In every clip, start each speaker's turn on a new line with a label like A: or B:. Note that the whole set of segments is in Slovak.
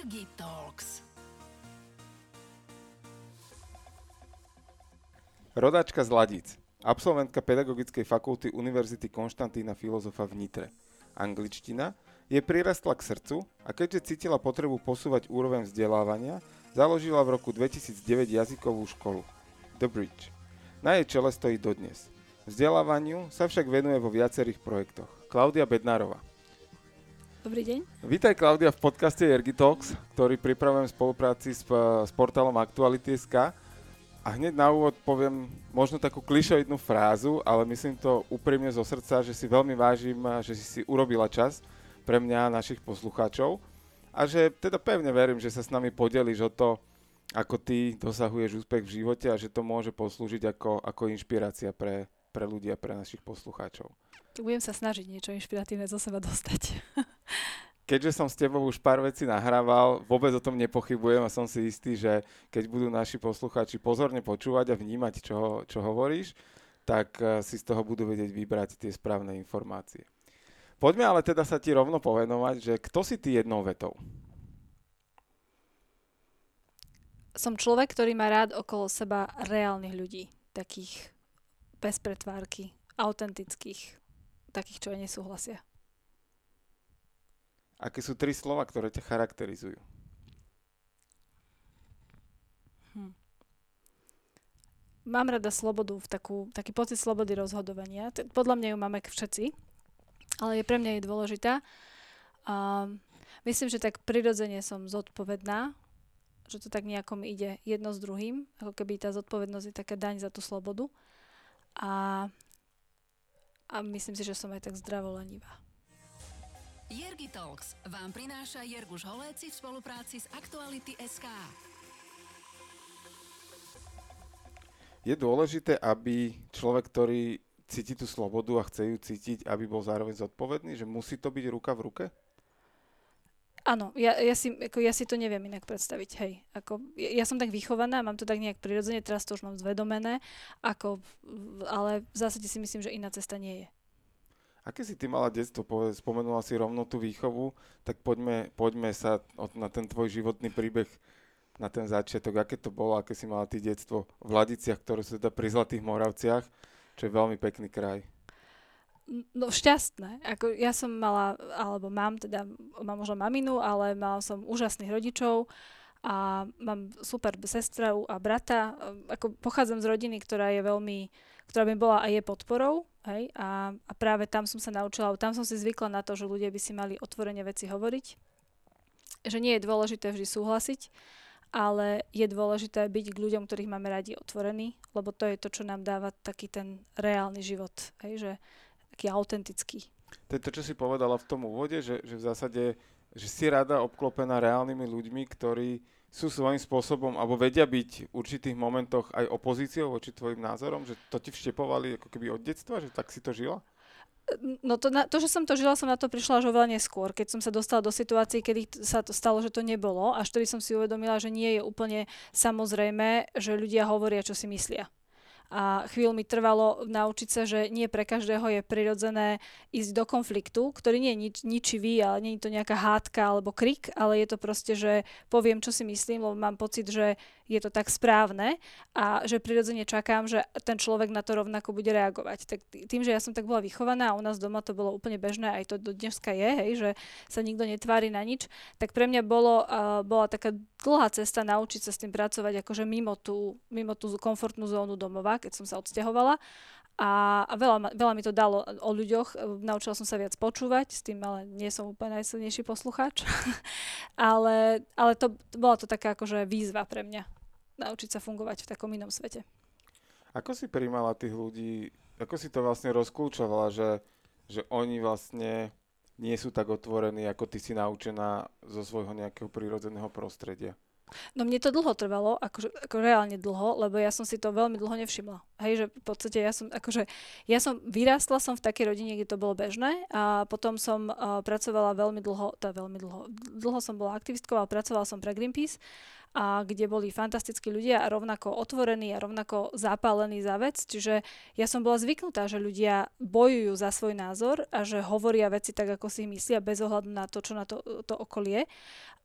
A: Jirgi Talks.
B: Rodáčka z Ladic, absolventka Pedagogickej fakulty Univerzity Konštantína Filozofa v Nitre. Angličtina je prirastla k srdcu a keďže cítila potrebu posúvať úroveň vzdelávania, založila v roku 2009 jazykovú školu The Bridge. Na jej čele stojí dodnes. Vzdelávaniu sa však venuje vo viacerých projektoch. Klaudia Bednárova.
C: Dobrý deň.
B: Vítaj Klaudia v podcaste Ergi ktorý pripravujem v spolupráci s, s portálom Aktuality.sk. A hneď na úvod poviem možno takú klišoidnú frázu, ale myslím to úprimne zo srdca, že si veľmi vážim, že si si urobila čas pre mňa a našich poslucháčov a že teda pevne verím, že sa s nami podeliš o to, ako ty dosahuješ úspech v živote a že to môže poslúžiť ako, ako inšpirácia pre, pre ľudí a pre našich poslucháčov.
C: Budem sa snažiť niečo inšpiratívne zo seba dostať.
B: Keďže som s tebou už pár vecí nahrával, vôbec o tom nepochybujem a som si istý, že keď budú naši poslucháči pozorne počúvať a vnímať, čo, čo hovoríš, tak eh, si z toho budú vedieť vybrať tie správne informácie. Poďme ale teda sa ti rovno povenovať, že kto si ty jednou vetou?
C: Som človek, ktorý má rád okolo seba reálnych ľudí. Takých bez pretvárky, autentických, takých, čo nesúhlasia.
B: Aké sú tri slova, ktoré ťa charakterizujú?
C: Hm. Mám rada slobodu, v takú, taký pocit slobody rozhodovania. Podľa mňa ju máme všetci, ale je pre mňa je dôležitá. A myslím, že tak prirodzene som zodpovedná, že to tak nejako mi ide jedno s druhým, ako keby tá zodpovednosť je taká daň za tú slobodu. A, a myslím si, že som aj tak zdravo lenivá.
A: Jergi Talks vám prináša Jerguš Holéci v spolupráci s Aktuality SK.
B: Je dôležité, aby človek, ktorý cíti tú slobodu a chce ju cítiť, aby bol zároveň zodpovedný, že musí to byť ruka v ruke?
C: Áno, ja, ja, si, ako ja si to neviem inak predstaviť, hej. Ako, ja, ja som tak vychovaná, mám to tak nejak prirodzene, teraz to už mám zvedomené, ako, ale v zásade si myslím, že iná cesta nie je.
B: Aké si ty mala detstvo? Spomenula si rovno tú výchovu, tak poďme, poďme sa na ten tvoj životný príbeh, na ten začiatok. Aké to bolo, aké si mala ty detstvo v Ladiciach, ktoré sú teda pri Zlatých Moravciach, čo je veľmi pekný kraj?
C: No šťastné. Ako ja som mala, alebo mám teda, mám možno maminu, ale mala som úžasných rodičov a mám super sestru a brata. Ako pochádzam z rodiny, ktorá je veľmi, ktorá by bola a je podporou Hej? A, a práve tam som sa naučila, tam som si zvykla na to, že ľudia by si mali otvorene veci hovoriť. Že nie je dôležité vždy súhlasiť, ale je dôležité byť k ľuďom, ktorých máme radi otvorení, lebo to je to, čo nám dáva taký ten reálny život, hej? že taký autentický.
B: To je to, čo si povedala v tom úvode, že, že v zásade že si rada obklopená reálnymi ľuďmi, ktorí sú svojím spôsobom, alebo vedia byť v určitých momentoch aj opozíciou voči tvojim názorom, že to ti vštepovali ako keby od detstva, že tak si to žila?
C: No to, na, to, že som to žila, som na to prišla až oveľa neskôr, keď som sa dostala do situácií, kedy sa to stalo, že to nebolo, až vtedy som si uvedomila, že nie je úplne samozrejme, že ľudia hovoria, čo si myslia a chvíľu mi trvalo naučiť sa, že nie pre každého je prirodzené ísť do konfliktu, ktorý nie je nič, ničivý, ale nie je to nejaká hádka alebo krik, ale je to proste, že poviem, čo si myslím, lebo mám pocit, že je to tak správne a že prirodzene čakám, že ten človek na to rovnako bude reagovať. Tak tým, že ja som tak bola vychovaná a u nás doma to bolo úplne bežné, aj to do dneska je, hej, že sa nikto netvári na nič, tak pre mňa bolo, uh, bola taká dlhá cesta naučiť sa s tým pracovať akože mimo tú, mimo tú komfortnú zónu domova, keď som sa odsťahovala a, veľa, veľa mi to dalo o ľuďoch. Naučila som sa viac počúvať, s tým ale nie som úplne najsilnejší poslucháč. ale ale to, bola to taká akože výzva pre mňa. Naučiť sa fungovať v takom inom svete.
B: Ako si príjmala tých ľudí, ako si to vlastne rozkľúčovala, že, že oni vlastne nie sú tak otvorení, ako ty si naučená zo svojho nejakého prírodzeného prostredia?
C: No mne to dlho trvalo, akože, ako reálne dlho, lebo ja som si to veľmi dlho nevšimla. Hej, že v podstate ja som, akože, ja som, vyrástla som v takej rodine, kde to bolo bežné a potom som uh, pracovala veľmi dlho, to veľmi dlho, dlho som bola aktivistkou, ale pracovala som pre Greenpeace a kde boli fantastickí ľudia a rovnako otvorení a rovnako zapálení za vec. Čiže ja som bola zvyknutá, že ľudia bojujú za svoj názor a že hovoria veci tak, ako si myslia, bez ohľadu na to, čo na to, to okolie.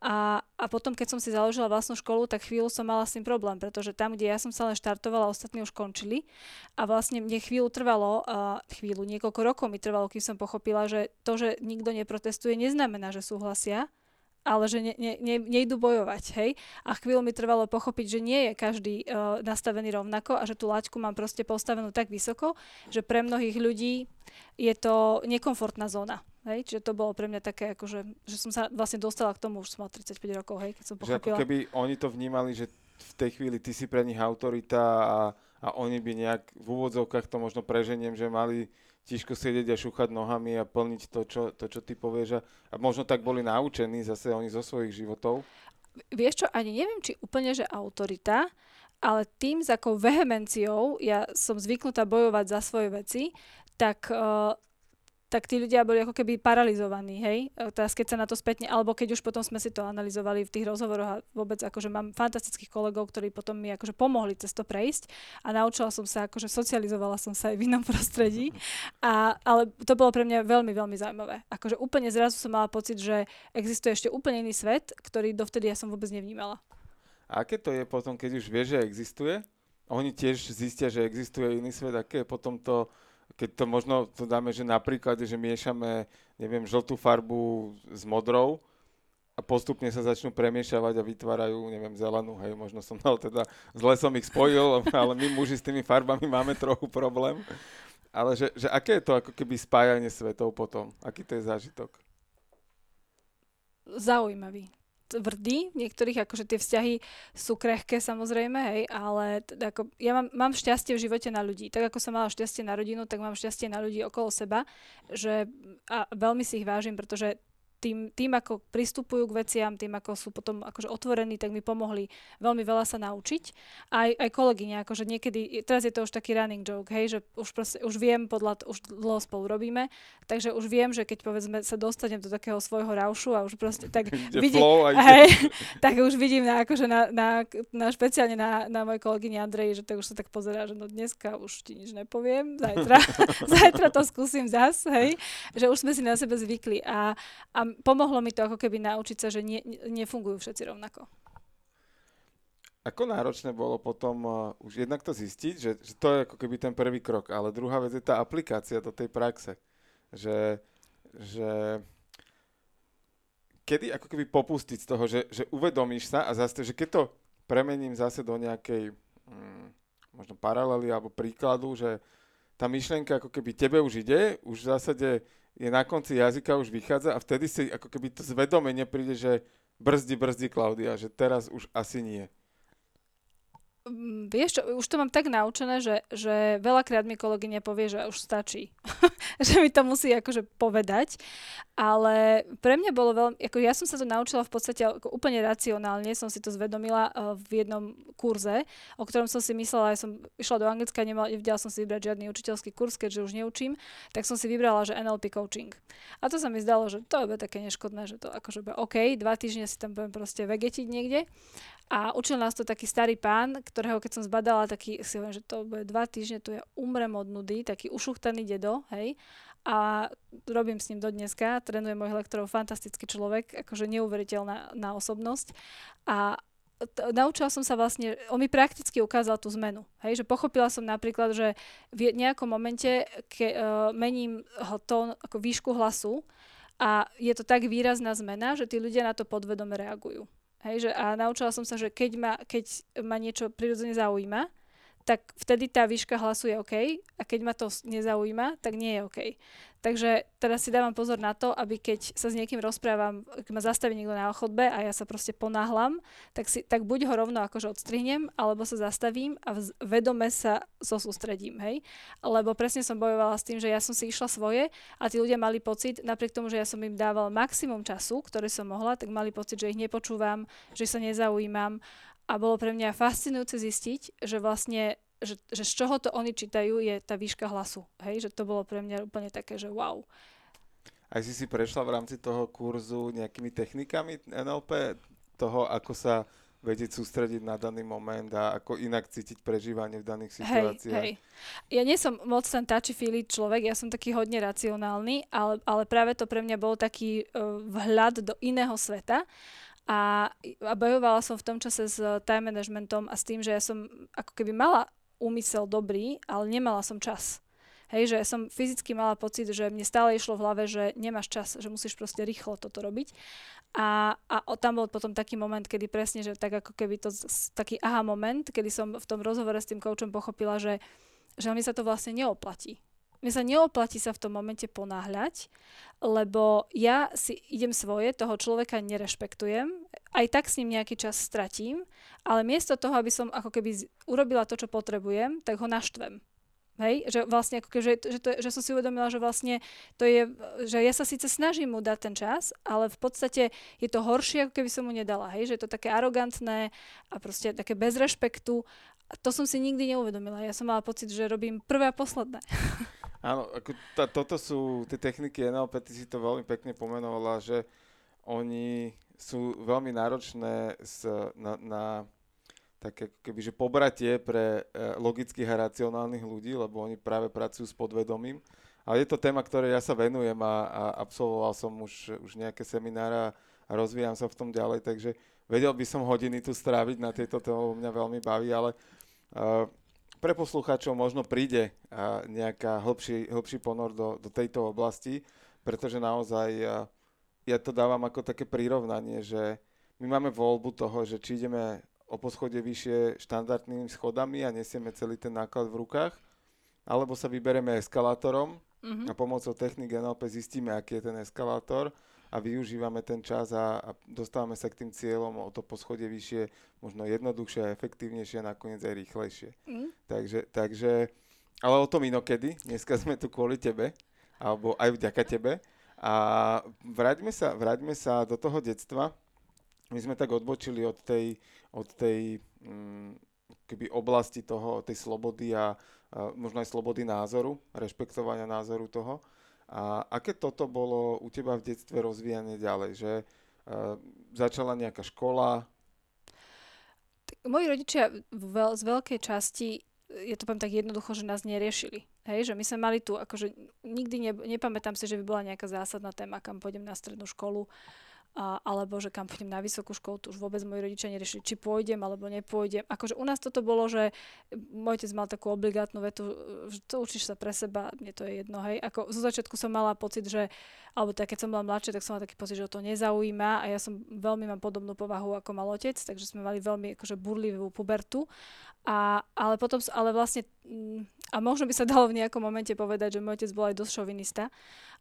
C: A, a potom, keď som si založila vlastnú školu, tak chvíľu som mala s tým problém, pretože tam, kde ja som sa len štartovala, ostatní už končili. A vlastne mne chvíľu trvalo, uh, chvíľu, niekoľko rokov mi trvalo, kým som pochopila, že to, že nikto neprotestuje, neznamená, že súhlasia, ale že ne, ne, ne, nejdu bojovať, hej. A chvíľu mi trvalo pochopiť, že nie je každý uh, nastavený rovnako a že tú laťku mám proste postavenú tak vysoko, že pre mnohých ľudí je to nekomfortná zóna. Hej, čiže to bolo pre mňa také, akože, že som sa vlastne dostala k tomu, už som mala 35 rokov, hej, keď som pochopila.
B: Že ako keby oni to vnímali, že v tej chvíli ty si pre nich autorita a, a oni by nejak v úvodzovkách to možno preženiem, že mali tiško sedieť a šúchať nohami a plniť to, čo, to, čo ty povieš. A, možno tak boli naučení zase oni zo svojich životov.
C: Vieš čo, ani neviem, či úplne, že autorita, ale tým, s akou vehemenciou ja som zvyknutá bojovať za svoje veci, tak uh, tak tí ľudia boli ako keby paralizovaní, hej, teraz keď sa na to spätne, alebo keď už potom sme si to analyzovali v tých rozhovoroch a vôbec akože mám fantastických kolegov, ktorí potom mi akože pomohli cez to prejsť a naučila som sa, akože socializovala som sa aj v inom prostredí, a, ale to bolo pre mňa veľmi, veľmi zaujímavé. Akože úplne zrazu som mala pocit, že existuje ešte úplne iný svet, ktorý dovtedy ja som vôbec nevnímala.
B: A aké to je potom, keď už vieš, že existuje? Oni tiež zistia, že existuje iný svet, aké je potom to keď to možno to dáme, že napríklad, že miešame, neviem, žltú farbu s modrou a postupne sa začnú premiešavať a vytvárajú, neviem, zelenú, hej, možno som dal teda, zle som ich spojil, ale my muži s tými farbami máme trochu problém. Ale že, že aké je to ako keby spájanie svetov potom? Aký to je zážitok?
C: Zaujímavý tvrdý, niektorých akože tie vzťahy sú krehké samozrejme, hej, ale teda ako, ja mám, mám šťastie v živote na ľudí. Tak ako som mala šťastie na rodinu, tak mám šťastie na ľudí okolo seba, že a veľmi si ich vážim, pretože tým, tým, ako pristupujú k veciam, tým, ako sú potom akože otvorení, tak mi pomohli veľmi veľa sa naučiť. Aj, aj kolegyne, akože niekedy, teraz je to už taký running joke, hej, že už, proste, už viem, podľa, už dlho spolu robíme, takže už viem, že keď povedzme sa dostanem do takého svojho raušu a už proste tak vidím, hej, tak už vidím na, akože na, na, na špeciálne na, na mojej kolegyni Andrej, že to už sa tak pozerá, že no dneska už ti nič nepoviem, zajtra, zajtra to skúsim zas, hej, že už sme si na sebe zvykli a, a pomohlo mi to ako keby naučiť sa, že nie, nefungujú všetci rovnako.
B: Ako náročné bolo potom uh, už jednak to zistiť, že, že to je ako keby ten prvý krok, ale druhá vec je tá aplikácia do tej praxe. Že, že kedy ako keby popustiť z toho, že, že uvedomíš sa a zase, že keď to premením zase do nejakej mm, možno paralely alebo príkladu, že tá myšlienka ako keby tebe už ide, už v zásade je na konci jazyka, už vychádza a vtedy si ako keby to zvedomenie príde, že brzdi, brzdi Klaudia, že teraz už asi nie.
C: Mm, vieš čo, už to mám tak naučené, že, že veľakrát mi kolegyňa povie, že už stačí. že mi to musí akože povedať. Ale pre mňa bolo veľmi, ako ja som sa to naučila v podstate ako úplne racionálne, som si to zvedomila uh, v jednom kurze, o ktorom som si myslela, ja som išla do Anglicka, nemal, nevedela som si vybrať žiadny učiteľský kurz, keďže už neučím, tak som si vybrala, že NLP coaching. A to sa mi zdalo, že to je také neškodné, že to akože OK, dva týždne si tam budem proste vegetiť niekde. A učil nás to taký starý pán, ktorého keď som zbadala, taký si hovorím, že to bude dva týždne, tu ja umrem od nudy, taký ušuchtaný dedo, hej. A robím s ním do dneska, trénuje mojich lektorov, fantastický človek, akože neuveriteľná na osobnosť. A t- naučila som sa vlastne, on mi prakticky ukázal tú zmenu. Hej, že pochopila som napríklad, že v nejakom momente ke, uh, mením tón, ako výšku hlasu a je to tak výrazná zmena, že tí ľudia na to podvedome reagujú. Hej, že, a naučila som sa, že keď ma, keď ma niečo prirodzene zaujíma, tak vtedy tá výška hlasu je OK a keď ma to nezaujíma, tak nie je OK. Takže teraz si dávam pozor na to, aby keď sa s niekým rozprávam, keď ma zastaví niekto na chodbe a ja sa proste ponáhlam, tak, si, tak buď ho rovno akože odstrihnem, alebo sa zastavím a vedome sa zosústredím, hej. Lebo presne som bojovala s tým, že ja som si išla svoje a tí ľudia mali pocit, napriek tomu, že ja som im dával maximum času, ktoré som mohla, tak mali pocit, že ich nepočúvam, že sa nezaujímam a bolo pre mňa fascinujúce zistiť, že vlastne že, že z čoho to oni čítajú, je tá výška hlasu. Hej, že to bolo pre mňa úplne také, že wow.
B: Aj si si prešla v rámci toho kurzu nejakými technikami NLP, toho, ako sa vedieť sústrediť na daný moment a ako inak cítiť prežívanie v daných
C: Hej,
B: situáciách.
C: hej. Ja nie som moc ten touchy-feely človek, ja som taký hodne racionálny, ale, ale práve to pre mňa bol taký uh, vhľad do iného sveta. A, a bojovala som v tom čase s time managementom a s tým, že ja som ako keby mala úmysel dobrý, ale nemala som čas. Hej, že som fyzicky mala pocit, že mne stále išlo v hlave, že nemáš čas, že musíš proste rýchlo toto robiť. A, a tam bol potom taký moment, kedy presne, že tak ako keby to, taký aha moment, kedy som v tom rozhovore s tým koučom pochopila, že, že mi sa to vlastne neoplatí. Mne sa neoplatí sa v tom momente ponáhľať, lebo ja si idem svoje, toho človeka nerešpektujem, aj tak s ním nejaký čas stratím, ale miesto toho, aby som ako keby urobila to, čo potrebujem, tak ho naštvem. Hej, že vlastne ako že, že, to, že som si uvedomila, že vlastne to je, že ja sa síce snažím mu dať ten čas, ale v podstate je to horšie, ako keby som mu nedala, hej, že je to také arogantné a proste také bez rešpektu. A to som si nikdy neuvedomila. Ja som mala pocit, že robím prvé a posledné.
B: Áno, ako tá, toto sú tie techniky NLP, ty si to veľmi pekne pomenovala, že oni sú veľmi náročné s, na, na také kebyže pobratie pre e, logických a racionálnych ľudí, lebo oni práve pracujú s podvedomím. Ale je to téma, ktoré ja sa venujem a, a absolvoval som už, už nejaké seminára a rozvíjam sa v tom ďalej, takže vedel by som hodiny tu stráviť na tieto témy, mňa veľmi baví, ale pre poslucháčov možno príde nejaká hĺbší, hĺbší ponor do, do tejto oblasti, pretože naozaj ja to dávam ako také prirovnanie, že my máme voľbu toho, že či ideme o poschode vyššie štandardnými schodami a nesieme celý ten náklad v rukách, alebo sa vybereme eskalátorom mm-hmm. a pomocou technik NLP zistíme, aký je ten eskalátor a využívame ten čas a, a dostávame sa k tým cieľom o to poschodie vyššie, možno jednoduchšie a efektívnejšie a nakoniec aj rýchlejšie. Mm. Takže, takže, ale o tom inokedy. Dneska sme tu kvôli tebe, alebo aj vďaka tebe. A vráťme sa, vráťme sa do toho detstva. My sme tak odbočili od tej, od tej mm, keby oblasti toho, tej slobody a, a možno aj slobody názoru, rešpektovania názoru toho. A aké toto bolo u teba v detstve rozvíjanie ďalej? Že uh, začala nejaká škola?
C: Moji rodičia veľ, z veľkej časti, je to poviem tak jednoducho, že nás neriešili. Hej, že my sme mali tu, akože nikdy ne, nepamätám si, že by bola nejaká zásadná téma, kam pôjdem na strednú školu. Uh, a, alebo že kam pôjdem na vysokú školu, to už vôbec moji rodičia neriešili, či pôjdem alebo nepôjdem. Akože u nás toto bolo, že môj otec mal takú obligátnu vetu, že to učíš sa pre seba, mne to je jedno, hej. Ako zo začiatku som mala pocit, že, alebo tak keď som bola mladšia, tak som mala taký pocit, že o to nezaujíma a ja som veľmi mám podobnú povahu ako mal otec, takže sme mali veľmi akože burlivú pubertu. A, ale potom, ale vlastne, mm, a možno by sa dalo v nejakom momente povedať, že môj otec bol aj dosť šovinista,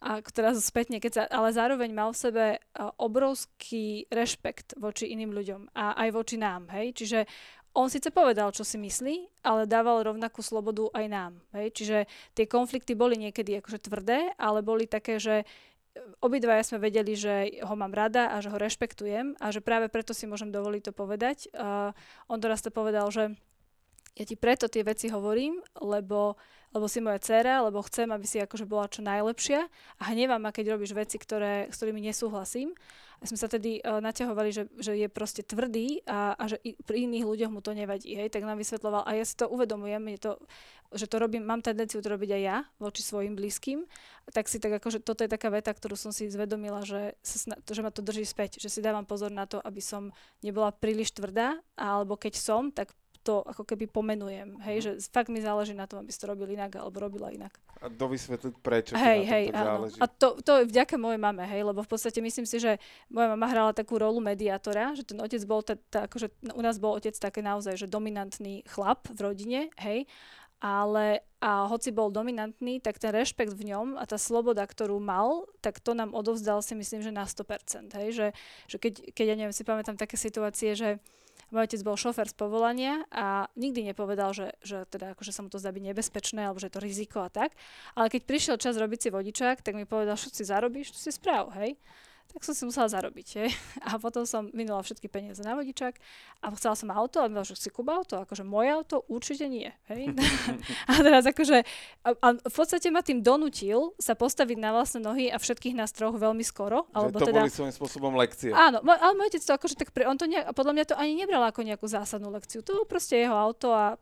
C: a teraz spätne, keď sa, ale zároveň mal v sebe obrovský rešpekt voči iným ľuďom a aj voči nám, hej, čiže on síce povedal, čo si myslí, ale dával rovnakú slobodu aj nám. Hej? Čiže tie konflikty boli niekedy akože tvrdé, ale boli také, že obidvaja sme vedeli, že ho mám rada a že ho rešpektujem a že práve preto si môžem dovoliť to povedať. Uh, on teraz to povedal, že ja ti preto tie veci hovorím, lebo, lebo si moja dcera, lebo chcem, aby si akože bola čo najlepšia a hnevam ma, keď robíš veci, ktoré, s ktorými nesúhlasím. A sme sa tedy uh, naťahovali, že, že je proste tvrdý a, a že i, pri iných ľuďoch mu to nevadí. Hej? Tak nám vysvetloval a ja si to uvedomujem, je to, že to robím, mám tendenciu to robiť aj ja voči svojim blízkym. Tak si tak akože toto je taká veta, ktorú som si zvedomila, že, sa, že ma to drží späť, že si dávam pozor na to, aby som nebola príliš tvrdá, alebo keď som, tak to ako keby pomenujem, hej, že fakt mi záleží na tom, aby si to robil inak alebo robila inak.
B: A dovysvetliť prečo
C: hej, hej, áno.
B: záleží.
C: A to, to je vďaka mojej mame, hej, lebo v podstate myslím si, že moja mama hrala takú rolu mediátora, že ten otec bol, tá, tá, akože u nás bol otec také naozaj, že dominantný chlap v rodine, hej, ale a hoci bol dominantný, tak ten rešpekt v ňom a tá sloboda, ktorú mal, tak to nám odovzdal si myslím, že na 100%. Hej? Že, že keď, keď ja neviem, si pamätám také situácie, že môj otec bol šofer z povolania a nikdy nepovedal, že, že teda akože sa mu to zdá byť nebezpečné alebo že je to riziko a tak. Ale keď prišiel čas robiť si vodičák, tak mi povedal, čo si zarobíš, to si správ, hej. Tak som si musela zarobiť. Je. A potom som minula všetky peniaze na vodičak a chcela som auto a že si kúba auto, akože moje auto určite nie. Hej. a teraz akože, a, a v podstate ma tým donutil sa postaviť na vlastné nohy a všetkých nás troch veľmi skoro.
B: Alebo že to teda, boli svojím spôsobom lekcie.
C: Áno, ale môj otec to akože tak, on to nejak, podľa mňa to ani nebral ako nejakú zásadnú lekciu. To bolo proste jeho auto a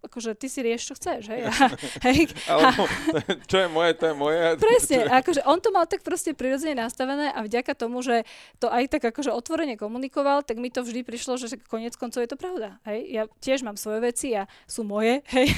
C: akože ty si rieš, čo chceš, hej? A,
B: hej Alebo, čo je moje, to je moje.
C: Presne, akože on to mal tak proste prirodzene nastavené a vďaka tomu, že to aj tak akože otvorene komunikoval, tak mi to vždy prišlo, že konec koncov je to pravda, hej? Ja tiež mám svoje veci a sú moje, hej?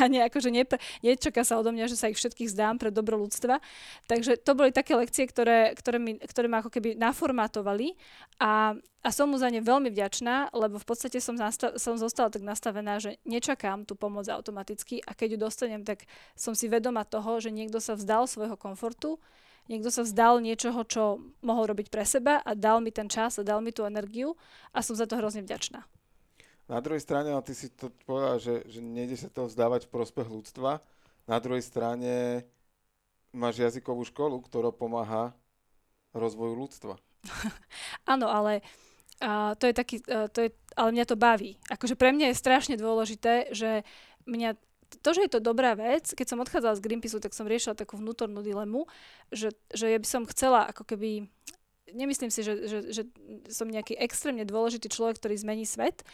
C: A nie, akože nepr- nečaká sa odo mňa, že sa ich všetkých zdám pre dobro ľudstva. Takže to boli také lekcie, ktoré, ktoré, mi, ktoré ma ako keby naformátovali a a som mu za ne veľmi vďačná, lebo v podstate som, nastav- som zostala tak nastavená, že nečakám tú pomoc automaticky a keď ju dostanem, tak som si vedoma toho, že niekto sa vzdal svojho komfortu, niekto sa vzdal niečoho, čo mohol robiť pre seba a dal mi ten čas a dal mi tú energiu a som za to hrozne vďačná.
B: Na druhej strane, ale ty si to povedal, že, že nejde sa to vzdávať v prospech ľudstva. Na druhej strane máš jazykovú školu, ktorá pomáha rozvoju ľudstva.
C: Áno, ale a to je taký, uh, to je, ale mňa to baví. Akože pre mňa je strašne dôležité, že mňa to, že je to dobrá vec, keď som odchádzala z Greenpeaceu, tak som riešila takú vnútornú dilemu, že, že ja by som chcela ako keby nemyslím si, že, že, že som nejaký extrémne dôležitý človek, ktorý zmení svet,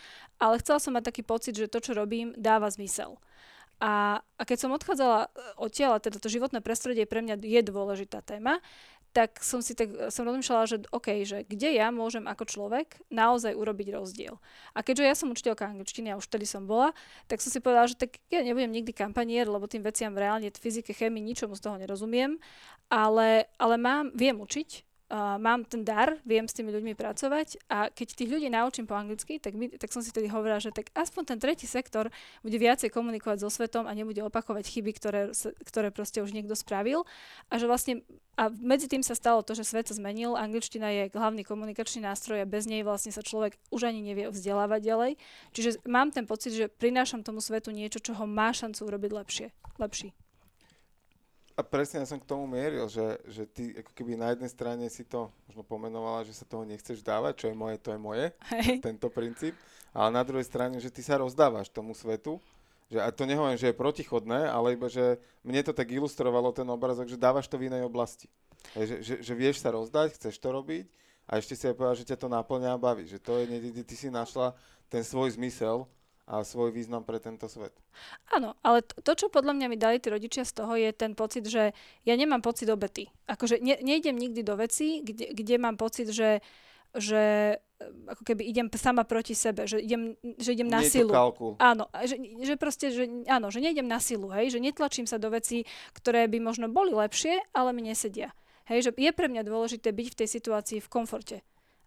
C: ale chcela som mať taký pocit, že to, čo robím, dáva zmysel. A, a keď som odchádzala odtiaľ, teda to životné prostredie pre mňa je dôležitá téma, tak som si tak, som rozmýšľala, že OK, že kde ja môžem ako človek naozaj urobiť rozdiel. A keďže ja som učiteľka angličtiny a už vtedy som bola, tak som si povedala, že tak ja nebudem nikdy kampanier, lebo tým veciam reálne, fyzike, chemii, ničomu z toho nerozumiem, ale, ale mám, viem učiť uh, mám ten dar, viem s tými ľuďmi pracovať a keď tých ľudí naučím po anglicky, tak, my, tak som si tedy hovorila, že tak aspoň ten tretí sektor bude viacej komunikovať so svetom a nebude opakovať chyby, ktoré, ktoré proste už niekto spravil a že vlastne a medzi tým sa stalo to, že svet sa zmenil, angličtina je hlavný komunikačný nástroj a bez nej vlastne sa človek už ani nevie vzdelávať ďalej. Čiže mám ten pocit, že prinášam tomu svetu niečo, čo ho má šancu urobiť lepšie, lepší.
B: A presne ja som k tomu mieril, že, že ty ako keby na jednej strane si to možno pomenovala, že sa toho nechceš dávať, čo je moje, to je moje, Hej. tento princíp, ale na druhej strane, že ty sa rozdávaš tomu svetu, že, a to nehovorím, že je protichodné, ale iba, že mne to tak ilustrovalo ten obrazok, že dávaš to v inej oblasti. Že, že, že vieš sa rozdať, chceš to robiť a ešte si aj povedal, že ťa to náplňa a baví. Že to je ty si našla ten svoj zmysel a svoj význam pre tento svet.
C: Áno, ale to, to, čo podľa mňa mi dali tí rodičia z toho, je ten pocit, že ja nemám pocit obety. Akože ne, nejdem nikdy do veci, kde, kde mám pocit, že že ako keby idem sama proti sebe, že idem, že idem na
B: silu.
C: Áno, že, že proste, že, áno, že nejdem na silu, hej, že netlačím sa do vecí, ktoré by možno boli lepšie, ale mi nesedia. Hej, že je pre mňa dôležité byť v tej situácii v komforte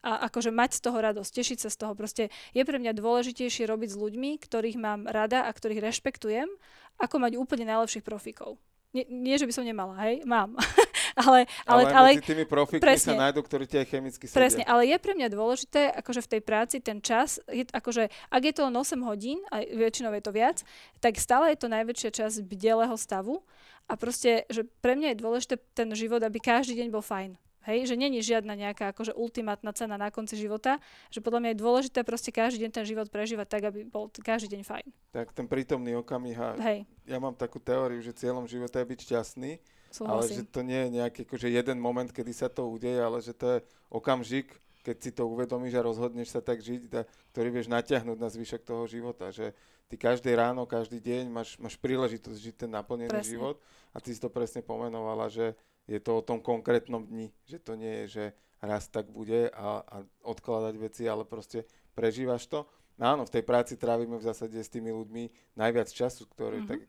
C: a akože mať z toho radosť, tešiť sa z toho. Proste je pre mňa dôležitejšie robiť s ľuďmi, ktorých mám rada a ktorých rešpektujem, ako mať úplne najlepších profíkov. Nie, nie, že by som nemala, hej, mám. ale, ale,
B: ale, ale tými profikmi presne, sa nájdú, ktorí tie chemicky sedia.
C: Presne, ale je pre mňa dôležité, akože v tej práci ten čas, je, akože ak je to len 8 hodín, a väčšinou je to viac, tak stále je to najväčšia časť bdelého stavu a proste, že pre mňa je dôležité ten život, aby každý deň bol fajn. Hej, že není žiadna nejaká akože ultimátna cena na konci života, že podľa mňa je dôležité proste každý deň ten život prežívať tak, aby bol každý deň fajn.
B: Tak ten prítomný okamih Hej. ja mám takú teóriu, že cieľom života je byť šťastný, Súhlasím. ale že to nie je nejaký akože jeden moment, kedy sa to udeje, ale že to je okamžik, keď si to uvedomíš a rozhodneš sa tak žiť, da, ktorý vieš natiahnuť na zvyšok toho života, že ty každé ráno, každý deň máš, máš príležitosť žiť ten naplnený presne. život a ty si to presne pomenovala, že je to o tom konkrétnom dni, že to nie je, že raz tak bude a, a odkladať veci, ale proste prežívaš to. No áno, v tej práci trávime v zásade s tými ľuďmi najviac času, ktorý, mm-hmm. tak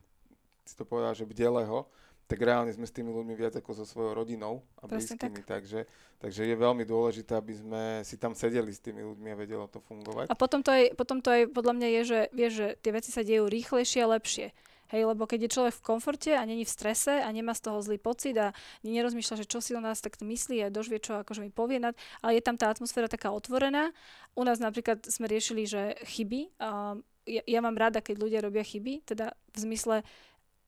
B: si to povedal, že bdeleho, tak reálne sme s tými ľuďmi viac ako so svojou rodinou a blízkymi, tak. takže, takže je veľmi dôležité, aby sme si tam sedeli s tými ľuďmi a vedelo to fungovať.
C: A potom to aj, potom to aj podľa mňa je, že, vieš, že tie veci sa dejú rýchlejšie a lepšie. Hej, lebo keď je človek v komforte a není v strese a nemá z toho zlý pocit a nerozmýšľa, že čo si o nás takto myslí a dožvie, čo akože mi povie, nad, ale je tam tá atmosféra taká otvorená. U nás napríklad sme riešili, že chyby. Ja, ja mám rada, keď ľudia robia chyby, teda v zmysle,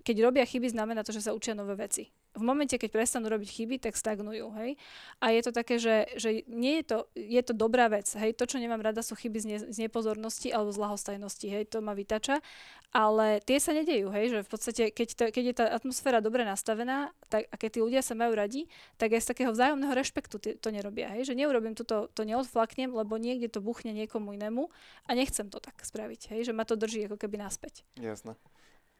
C: keď robia chyby, znamená to, že sa učia nové veci. V momente, keď prestanú robiť chyby, tak stagnujú, hej. A je to také, že, že nie je to, je to dobrá vec, hej. To, čo nemám rada, sú chyby z, ne, z nepozornosti alebo z lahostajnosti, hej. To ma vytača. Ale tie sa nedejú, hej, že v podstate, keď, to, keď je tá atmosféra dobre nastavená tak, a keď tí ľudia sa majú radi, tak aj z takého vzájomného rešpektu to nerobia, hej. Že neurobím toto, to neodflaknem, lebo niekde to buchne niekomu inému a nechcem to tak spraviť, hej. Že ma to drží ako keby naspäť.
B: Jasné.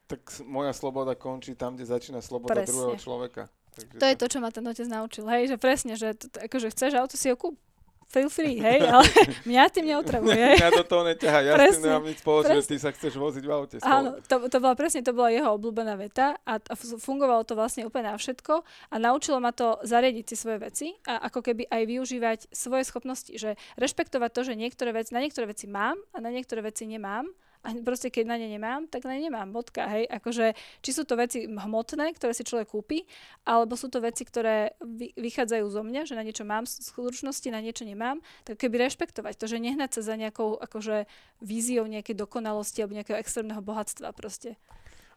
B: Tak moja sloboda končí tam, kde začína sloboda presne. druhého človeka.
C: Takže to, je to, čo ma ten otec naučil, hej, že presne, že to, akože chceš auto si ho kúp, feel free, hej, ale mňa tým neotravuje.
B: mňa do toho neťahá, ja presne, s tým nemám nič spoločné, ty sa chceš voziť v aute.
C: Áno, to, to bola presne, to bola jeho obľúbená veta a, a fungovalo to vlastne úplne na všetko a naučilo ma to zariadiť si svoje veci a ako keby aj využívať svoje schopnosti, že rešpektovať to, že niektoré veci, na niektoré veci mám a na niektoré veci nemám a proste keď na ne nemám, tak na ne nemám, bodka, hej. Akože, či sú to veci hmotné, ktoré si človek kúpi, alebo sú to veci, ktoré vy, vychádzajú zo mňa, že na niečo mám skutočnosti, na niečo nemám, tak keby rešpektovať to, že nehnať sa za nejakou akože víziou nejakej dokonalosti alebo nejakého extrémneho bohatstva proste.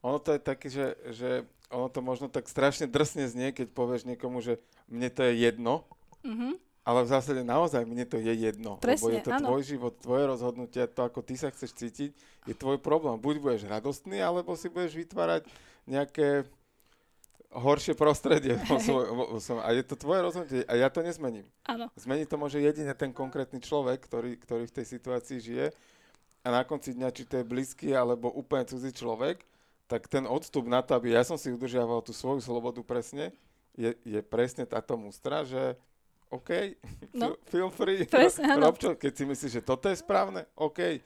B: Ono to je také, že, že ono to možno tak strašne drsne znie, keď povieš niekomu, že mne to je jedno, mm-hmm ale v zásade naozaj mne to je jedno.
C: Presne,
B: lebo je to áno. tvoj život, tvoje rozhodnutie, to ako ty sa chceš cítiť, je tvoj problém. Buď budeš radostný, alebo si budeš vytvárať nejaké horšie prostredie. Vo svoj, vo, vo, a je to tvoje rozhodnutie a ja to nezmením.
C: Áno.
B: Zmeniť to môže jedine ten konkrétny človek, ktorý, ktorý v tej situácii žije a na konci dňa, či to je blízky alebo úplne cudzí človek, tak ten odstup na to, aby ja som si udržiaval tú svoju slobodu presne, je, je presne táto mustra, že OK, no. feel free.
C: Presne,
B: Rob čo, keď si myslíš, že toto je správne, OK.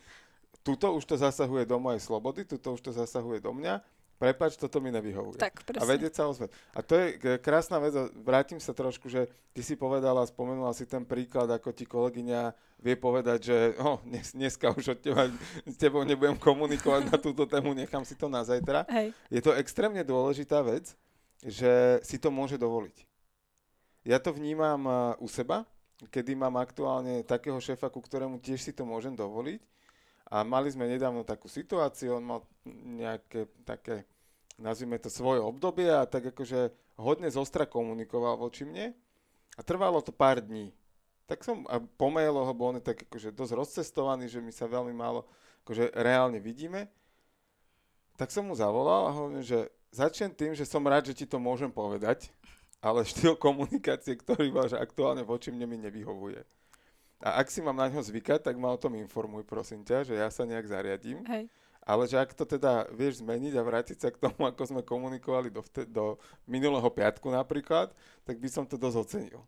B: Tuto už to zasahuje do mojej slobody, tuto už to zasahuje do mňa, prepač, toto mi nevyhovuje.
C: Tak, presne.
B: A vedieť sa ozvať. A to je krásna vec, vrátim sa trošku, že ty si povedala, spomenula si ten príklad, ako ti kolegyňa vie povedať, že oh, dnes, dneska už od teba, s tebou nebudem komunikovať na túto tému, nechám si to na zajtra.
C: Hej.
B: Je to extrémne dôležitá vec, že si to môže dovoliť. Ja to vnímam u seba, kedy mám aktuálne takého šéfa, ku ktorému tiež si to môžem dovoliť. A mali sme nedávno takú situáciu, on mal nejaké také, nazvime to svoje obdobie a tak akože hodne zostra komunikoval voči mne a trvalo to pár dní. Tak som, a po mailoch, lebo on je tak akože dosť rozcestovaný, že my sa veľmi málo akože reálne vidíme, tak som mu zavolal a hovorím, že začnem tým, že som rád, že ti to môžem povedať, ale štýl komunikácie, ktorý máš aktuálne voči mne mi nevyhovuje. A ak si mám na ňo zvykať, tak ma o tom informuj, prosím ťa, že ja sa nejak zariadím.
C: Hej.
B: Ale že ak to teda vieš zmeniť a vrátiť sa k tomu, ako sme komunikovali do, vte- do minulého piatku napríklad, tak by som to dosť ocenil.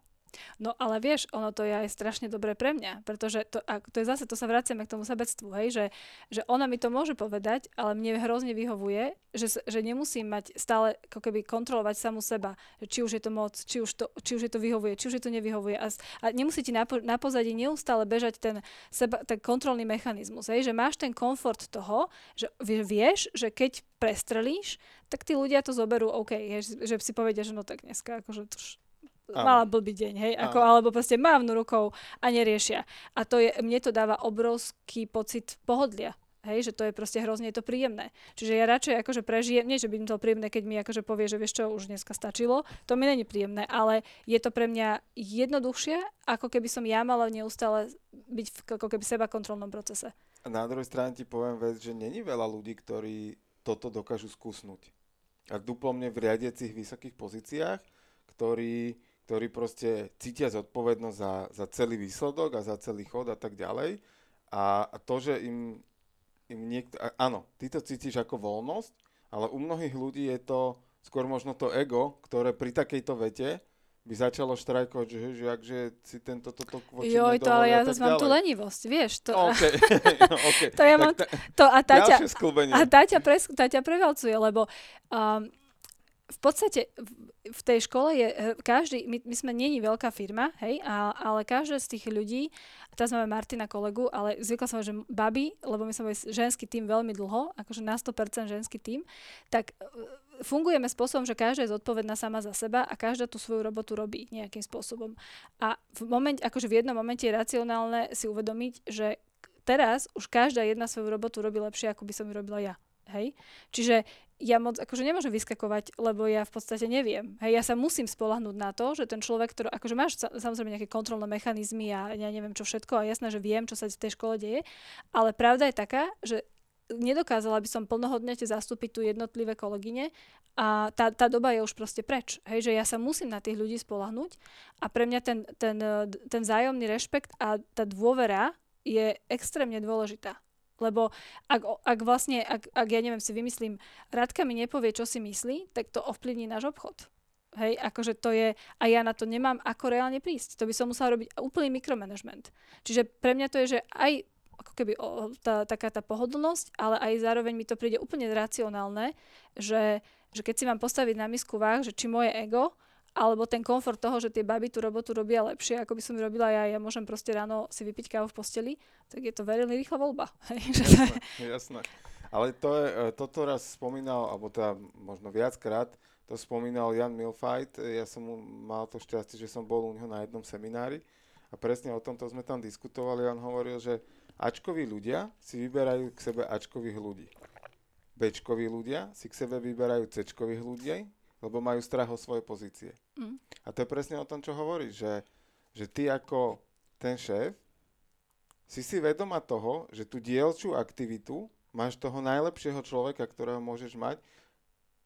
C: No ale vieš, ono to je aj strašne dobré pre mňa, pretože to, a to je zase, to sa vraciame k tomu sebectvu, hej, že, že ona mi to môže povedať, ale mne hrozne vyhovuje, že, že nemusím mať stále ako keby kontrolovať samu seba, či už je to moc, či už, to, či už je to vyhovuje, či už je to nevyhovuje. A, a nemusí ti na, na pozadí neustále bežať ten, seba, ten kontrolný mechanizmus, hej, že máš ten komfort toho, že vieš, že keď prestrelíš, tak tí ľudia to zoberú OK, hej, že si povedia, že no tak dneska akože už mala blbý deň, hej, ako, alebo proste mávnu rukou a neriešia. A to je, mne to dáva obrovský pocit pohodlia. Hej, že to je proste hrozne je to príjemné. Čiže ja radšej akože prežijem, nie že by mi to príjemné, keď mi akože povie, že vieš čo, už dneska stačilo, to mi není príjemné, ale je to pre mňa jednoduchšie, ako keby som ja mala neustále byť v ako keby seba kontrolnom procese.
B: A na druhej strane ti poviem vec, že není veľa ľudí, ktorí toto dokážu skúsnuť. A duplomne v riadiacich vysokých pozíciách, ktorí ktorí proste cítia zodpovednosť za, za celý výsledok a za celý chod a tak ďalej. A, a to, že im, im niekto... Áno, ty to cítiš ako voľnosť, ale u mnohých ľudí je to skôr možno to ego, ktoré pri takejto vete by začalo štrajkovať, že, že akže si tento toto voči
C: Joj, to ale ja zase mám tú lenivosť, vieš. To,
B: okay. okay.
C: to ja mám, to, a Taťa, a Taťa, pres, Taťa prevalcuje, lebo um, v podstate v tej škole je každý, my, my sme není veľká firma, hej, a, ale každý z tých ľudí, teraz máme Martina kolegu, ale zvykla som, že baby, lebo my sme boli ženský tým veľmi dlho, akože na 100% ženský tým, tak eh, fungujeme spôsobom, že každá je zodpovedná sama za seba a každá tú svoju robotu robí nejakým spôsobom. A v momente, akože v jednom momente je racionálne si uvedomiť, že teraz už každá jedna svoju robotu robí lepšie, ako by som ju robila ja. Hej? Čiže ja moc akože nemôžem vyskakovať, lebo ja v podstate neviem. Hej, ja sa musím spolahnúť na to, že ten človek, ktorý, akože máš samozrejme nejaké kontrolné mechanizmy a ja neviem čo všetko a jasné, že viem, čo sa v tej škole deje, ale pravda je taká, že nedokázala by som plnohodnotne zastúpiť tu jednotlivé kolegyne a tá, tá doba je už proste preč. Hej, že ja sa musím na tých ľudí spolahnuť a pre mňa ten, ten, ten zájomný rešpekt a tá dôvera je extrémne dôležitá. Lebo ak, ak vlastne, ak, ak ja neviem, si vymyslím, Radka mi nepovie, čo si myslí, tak to ovplyvní náš obchod. Hej, akože to je, a ja na to nemám ako reálne prísť. To by som musela robiť úplný mikromanagement. Čiže pre mňa to je, že aj ako keby o, tá, taká tá pohodlnosť, ale aj zároveň mi to príde úplne racionálne, že, že keď si mám postaviť na misku váh, že či moje ego alebo ten komfort toho, že tie baby tú robotu robia lepšie, ako by som robila ja, ja môžem proste ráno si vypiť kávu v posteli, tak je to veľmi rýchla voľba.
B: Jasné, jasné. Ale to je, e, toto raz spomínal, alebo teda možno viackrát, to spomínal Jan Milfight. Ja som mal to šťastie, že som bol u neho na jednom seminári a presne o tomto sme tam diskutovali. On hovoril, že Ačkoví ľudia si vyberajú k sebe Ačkových ľudí. Bčkoví ľudia si k sebe vyberajú Cčkových ľudí, lebo majú strach o svoje pozície. Mm. A to je presne o tom, čo hovoríš, že, že ty ako ten šéf si si vedoma toho, že tú dielčú aktivitu máš toho najlepšieho človeka, ktorého môžeš mať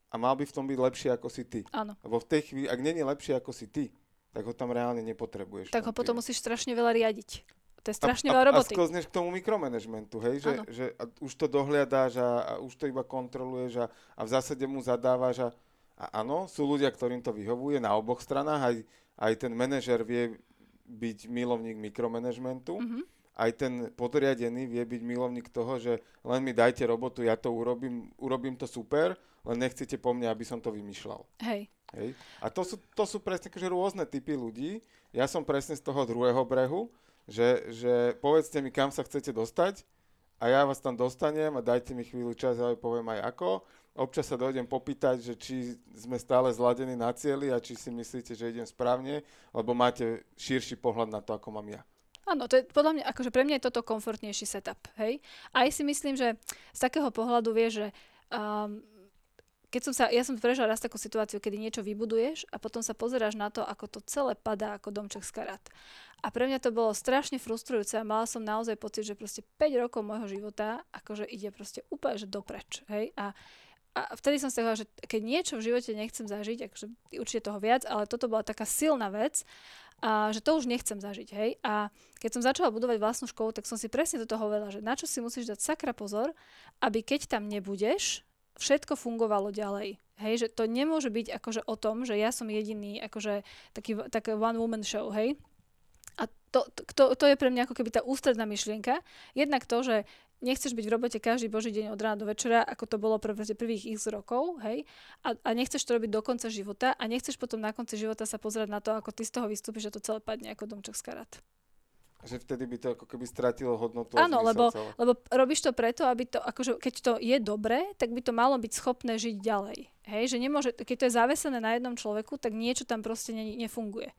B: a mal by v tom byť lepšie ako si ty.
C: Áno.
B: Lebo v tej chvíli, ak není lepšie ako si ty, tak ho tam reálne nepotrebuješ.
C: Tak ho potom musíš strašne veľa riadiť. To je strašne
B: veľa
C: roboty.
B: A sklzneš k tomu mikromanagementu, hej, že, že už to dohliadáš a, a už to iba kontroluješ a, a v zásade mu zadávaš a, a áno, sú ľudia, ktorým to vyhovuje na oboch stranách, aj, aj ten manažer vie byť milovník mikromanagementu, mm-hmm. aj ten podriadený vie byť milovník toho, že len mi dajte robotu, ja to urobím, urobím to super, len nechcete po mne, aby som to vymýšľal.
C: Hej.
B: Hej. A to sú, to sú presne akože rôzne typy ľudí. Ja som presne z toho druhého brehu, že, že povedzte mi, kam sa chcete dostať a ja vás tam dostanem a dajte mi chvíľu čas, ja poviem aj ako občas sa dojdem popýtať, že či sme stále zladení na cieli a či si myslíte, že idem správne, lebo máte širší pohľad na to, ako mám ja.
C: Áno, to je podľa mňa, akože pre mňa je toto komfortnejší setup, hej. Aj si myslím, že z takého pohľadu vie, že um, keď som sa, ja som prežila raz takú situáciu, kedy niečo vybuduješ a potom sa pozeráš na to, ako to celé padá ako domček z karát. A pre mňa to bolo strašne frustrujúce a mala som naozaj pocit, že proste 5 rokov môjho života akože ide proste úplne že dopreč, hej. A a vtedy som si hovorila, že keď niečo v živote nechcem zažiť, akože určite toho viac, ale toto bola taká silná vec, a že to už nechcem zažiť, hej. A keď som začala budovať vlastnú školu, tak som si presne toto hovorila, že na čo si musíš dať sakra pozor, aby keď tam nebudeš, všetko fungovalo ďalej. Hej, že to nemôže byť akože o tom, že ja som jediný, akože taký, taký one woman show, hej. A to, to, to je pre mňa ako keby tá ústredná myšlienka. Jednak to, že nechceš byť v robote každý boží deň od rána do večera, ako to bolo pre prvých x rokov, hej, a, a nechceš to robiť do konca života a nechceš potom na konci života sa pozerať na to, ako ty z toho vystúpiš, že to celé padne ako domček z karát.
B: Že vtedy by to ako keby stratilo hodnotu.
C: Áno, lebo, lebo robíš to preto, aby to, akože keď to je dobré, tak by to malo byť schopné žiť ďalej. Hej, že nemôže, keď to je zavesené na jednom človeku, tak niečo tam proste ne, nefunguje.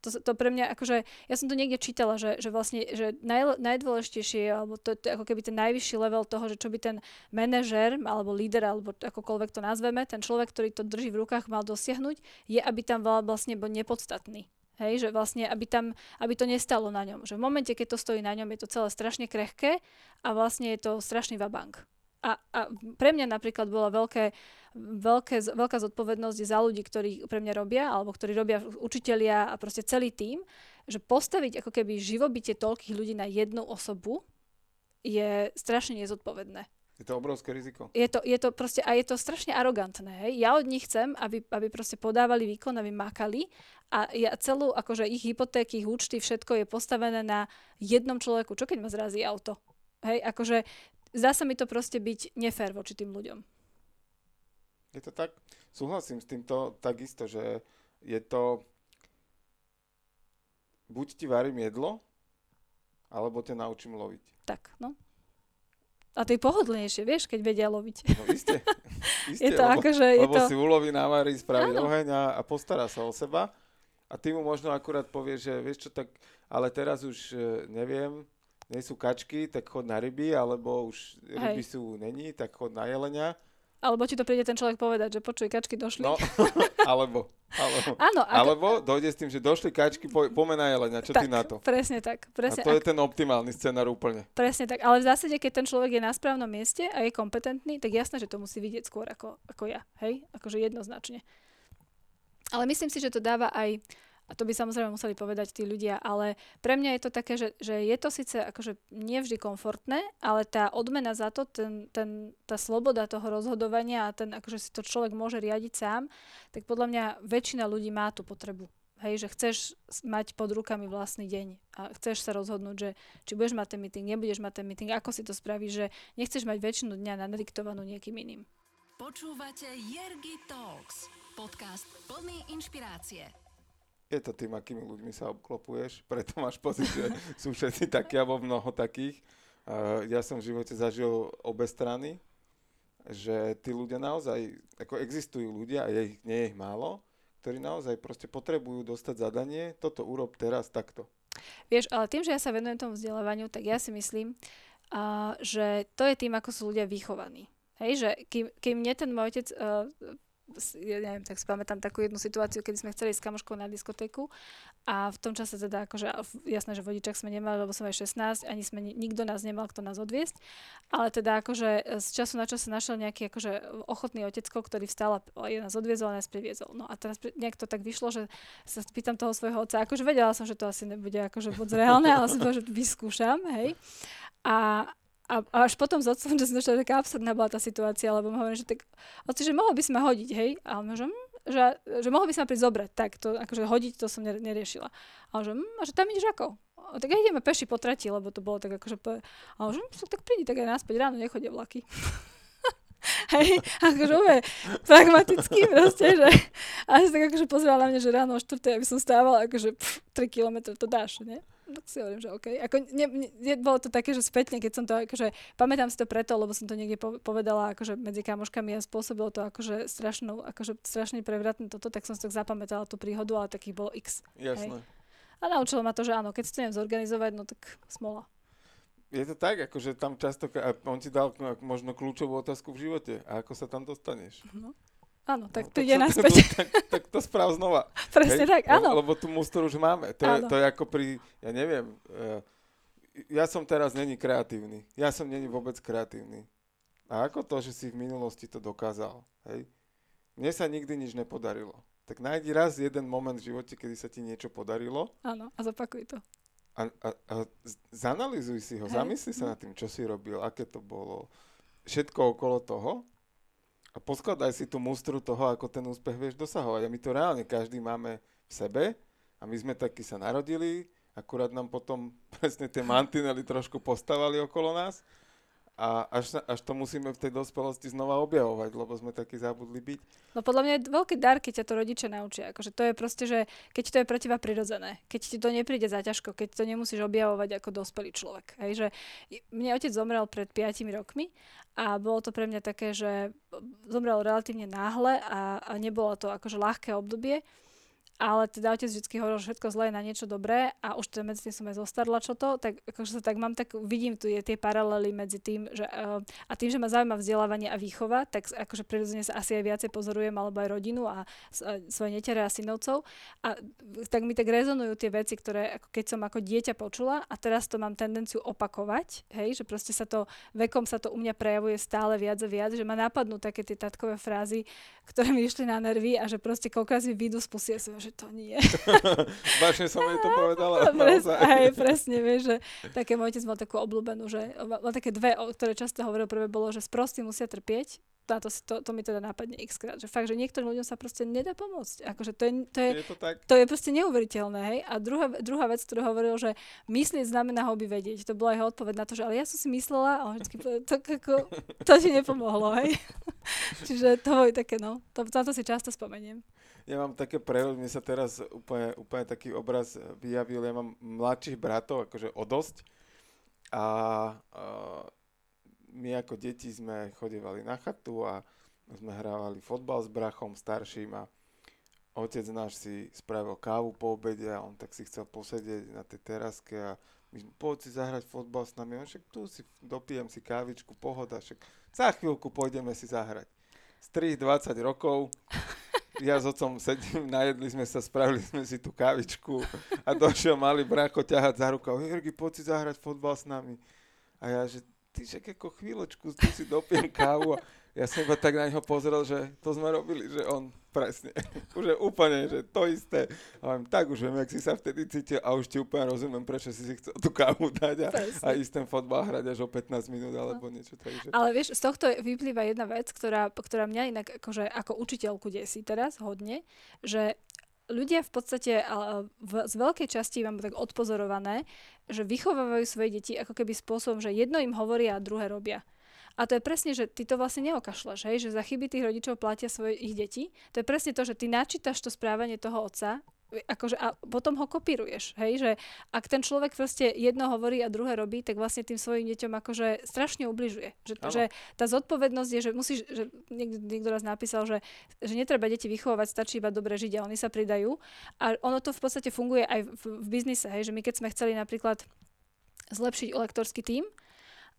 C: To, to pre mňa, akože, ja som to niekde čítala, že, že vlastne, že naj, najdôležitejšie, alebo to, to ako keby ten najvyšší level toho, že čo by ten manažer, alebo líder, alebo akokoľvek to nazveme, ten človek, ktorý to drží v rukách, mal dosiahnuť, je, aby tam vlastne bol nepodstatný. Hej, že vlastne, aby, tam, aby to nestalo na ňom. Že v momente, keď to stojí na ňom, je to celé strašne krehké a vlastne je to strašný vabank. A, a pre mňa napríklad bola veľké, veľké, veľká zodpovednosť za ľudí, ktorí pre mňa robia, alebo ktorí robia učitelia a proste celý tým, že postaviť ako keby živobytie toľkých ľudí na jednu osobu je strašne nezodpovedné.
B: Je to obrovské riziko.
C: Je to, je to proste, a je to strašne arogantné. Hej. Ja od nich chcem, aby, aby proste podávali výkon, aby makali a ja celú, akože ich hypotéky, ich účty, všetko je postavené na jednom človeku. Čo keď ma zrazí auto? Hej, akože zdá sa mi to proste byť nefér voči tým ľuďom.
B: Je to tak? Súhlasím s týmto takisto, že je to buď ti varím jedlo, alebo ťa naučím loviť.
C: Tak, no. A to je pohodlnejšie, vieš, keď vedia loviť.
B: No, iste, iste,
C: je to
B: lebo,
C: ako, že je
B: lebo
C: to...
B: si uloví, navarí, spraví Áno. oheň a, a postará sa o seba. A ty mu možno akurát povieš, že vieš čo, tak, ale teraz už e, neviem, nie sú kačky, tak chod na ryby, alebo už ryby Hej. sú není, tak chod na jelenia
C: Alebo ti to príde ten človek povedať, že počuj, kačky došli.
B: No, alebo, alebo,
C: Áno, ak-
B: alebo dojde s tým, že došli kačky, po, pomená jelenia, čo
C: tak,
B: ty na to?
C: Presne tak.
B: A
C: Presne,
B: to je
C: ak-
B: ten optimálny scenár úplne.
C: presne tak. Ale v zásade, keď ten človek je na správnom mieste a je kompetentný, tak jasné, že to musí vidieť skôr ako, ako ja. Hej? Akože jednoznačne. Ale myslím si, že to dáva aj a to by samozrejme museli povedať tí ľudia, ale pre mňa je to také, že, že je to síce akože nie vždy komfortné, ale tá odmena za to, ten, ten, tá sloboda toho rozhodovania a ten, akože si to človek môže riadiť sám, tak podľa mňa väčšina ľudí má tú potrebu. Hej, že chceš mať pod rukami vlastný deň a chceš sa rozhodnúť, že či budeš mať ten meeting, nebudeš mať ten meeting, ako si to spravíš, že nechceš mať väčšinu dňa nadiktovanú niekým iným.
A: Počúvate Jergy Talks, podcast plný inšpirácie.
B: Je to tým, akými ľuďmi sa obklopuješ, preto máš pocit, že sú všetci takí alebo mnoho takých. Ja som v živote zažil obe strany, že tí ľudia naozaj, ako existujú ľudia, a je ich, nie je ich málo, ktorí naozaj proste potrebujú dostať zadanie, toto urob teraz takto.
C: Vieš, ale tým, že ja sa venujem tomu vzdelávaniu, tak ja si myslím, že to je tým, ako sú ľudia vychovaní. Hej, že kým, kým mne ten môj otec, uh, ja neviem, tak si pamätám takú jednu situáciu, kedy sme chceli s kamoškou na diskotéku a v tom čase teda, akože jasné, že vodičak sme nemali, lebo som aj 16, ani sme, ni- nikto nás nemal, kto nás odviesť, ale teda akože z času na čas sa našiel nejaký akože ochotný otecko, ktorý vstal a nás odviezol a nás priviezol. No a teraz nejak to tak vyšlo, že sa pýtam toho svojho otca, akože vedela som, že to asi nebude akože moc reálne, ale som že vyskúšam, hej. A, a, a až potom s otcom, že som taká absurdná bola tá situácia, lebo hovorím, že tak, oci, že mohol by sme hodiť, hej? A on že, hm, že, že mohol by sme prísť zobrať, tak to, akože hodiť, to som ne- neriešila. A on že, hm, a že tam ideš ako? A tak ja ideme peši po trati, lebo to bolo tak akože, a on že, hm, tak prídi, tak aj naspäť, ráno nechodia vlaky. Hej, akože úplne pragmaticky proste, že a si tak akože pozerala na mňa, že ráno o 4. aby som stávala, akože pff, 3 km to dáš, nie? Tak si hovorím, že OK. Ako, ne, ne, bolo to také, že spätne, keď som to, akože, pamätám si to preto, lebo som to niekde po, povedala akože medzi kamoškami a spôsobilo to akože strašnú, akože strašne prevratné toto, tak som si tak zapamätala tú príhodu, ale takých bolo x.
B: Jasné.
C: A naučilo ma to, že áno, keď si to neviem zorganizovať, no tak smola.
B: Je to tak, akože tam často, on ti dal k- možno kľúčovú otázku v živote. A ako sa tam dostaneš?
C: Áno, tak
B: No,
C: príde
B: sa-
C: naspäť.
B: tak, tak to správ znova.
C: Presne
B: Hej?
C: tak, áno.
B: Lebo, tú mústru už máme. To je, to je ako pri, ja neviem, uh, ja som teraz není kreatívny. Ja som není vôbec kreatívny. A ako to, že si v minulosti to dokázal? Hej? Mne sa nikdy nič nepodarilo. Tak nájdi raz jeden moment v živote, kedy sa ti niečo podarilo
C: Áno, a zopakuj to.
B: a, a, a z- zanalýzuj si ho,
C: Hej.
B: zamysli sa nad tým, čo si robil, aké to bolo, všetko okolo toho a poskladaj si tú mústru toho, ako ten úspech vieš dosahovať. A my to reálne každý máme v sebe a my sme takí sa narodili, akurát nám potom presne tie mantinely trošku postavali okolo nás a až, až to musíme v tej dospelosti znova objavovať, lebo sme takí zabudli byť.
C: No podľa mňa je veľký dar, keď ťa to rodičia naučia. Akože to je proste, že keď to je pre teba prirodzené, keď ti to nepríde za ťažko, keď to nemusíš objavovať ako dospelý človek. Hej, že mne otec zomrel pred 5 rokmi a bolo to pre mňa také, že zomrel relatívne náhle a, a nebolo to akože ľahké obdobie. Ale teda otec vždy hovoril, že všetko zlé je na niečo dobré a už teda medzi tým som aj zostarla čo to, tak akože sa tak mám, tak vidím tu tie paralely medzi tým, že uh, a tým, že ma zaujíma vzdelávanie a výchova, tak akože prirodzene sa asi aj viacej pozorujem, alebo aj rodinu a, a svoje netere a synovcov. A tak mi tak rezonujú tie veci, ktoré ako keď som ako dieťa počula a teraz to mám tendenciu opakovať, hej, že proste sa to, vekom sa to u mňa prejavuje stále viac a viac, že ma napadnú také tie tatkové frázy, ktoré mi išli na nervy a že proste koľko mi výjdu z pusy že to nie.
B: Vážne som jej to povedala.
C: Pres, aj presne, vieš, že také môj otec mal takú obľúbenú, že mal také dve, o ktoré často hovoril. Prvé bolo, že sprostí musia trpieť. To, to, to, to mi teda napadne x krát. Že fakt, že niektorým ľuďom sa proste nedá pomôcť. Akože to je, to je,
B: Je to tak?
C: to je proste neuveriteľné, hej. A druhá, druhá vec, ktorú hovoril, že myslieť znamená hobby vedieť. To bola jeho odpoveď na to, že ale ja som si myslela a on vždy povedal, to, ako, to ti nepomohlo, hej. Čiže to boli také, no. To, na to si často spomeniem.
B: Ja mám také prerod, mne sa teraz úplne, úplne taký obraz vyjavil, ja mám mladších bratov, akože o dosť. A, a my ako deti sme chodevali na chatu a sme hrávali fotbal s brachom starším a otec náš si spravil kávu po obede a on tak si chcel posedieť na tej teraske a my sme, poď si zahrať fotbal s nami. On však tu si dopijem si kávičku, pohoda, však za chvíľku pôjdeme si zahrať. strých 20 rokov, ja s otcom sedím, najedli sme sa, spravili sme si tú kávičku a došiel malý bráko ťahať za rukou. Jirgi, poď si zahrať fotbal s nami. A ja, že ty však ako chvíľočku, tu si dopiem kávu. A ja som iba tak na neho pozrel, že to sme robili, že on presne, už je úplne, že to isté. A viem, tak už viem, jak si sa vtedy cítil a už ti úplne rozumiem, prečo si si chcel tú kávu dať a, a ísť ten fotbal hrať až o 15 minút alebo niečo. Takže...
C: Ale vieš, z tohto vyplýva jedna vec, ktorá, ktorá mňa inak akože ako učiteľku desí teraz hodne, že ľudia v podstate v, z veľkej časti mám tak odpozorované, že vychovávajú svoje deti ako keby spôsobom, že jedno im hovoria a druhé robia. A to je presne, že ty to vlastne neokašľaš, hej, že za chyby tých rodičov platia svoje ich deti. To je presne to, že ty načítaš to správanie toho otca akože, a potom ho kopíruješ, hej, že ak ten človek proste jedno hovorí a druhé robí, tak vlastne tým svojim deťom akože strašne ubližuje. Že, že tá zodpovednosť je, že musíš, že niekto, niekto raz napísal, že, že netreba deti vychovávať, stačí iba dobre žiť a oni sa pridajú. A ono to v podstate funguje aj v, v biznise, hej, že my keď sme chceli napríklad zlepšiť lektorský tím,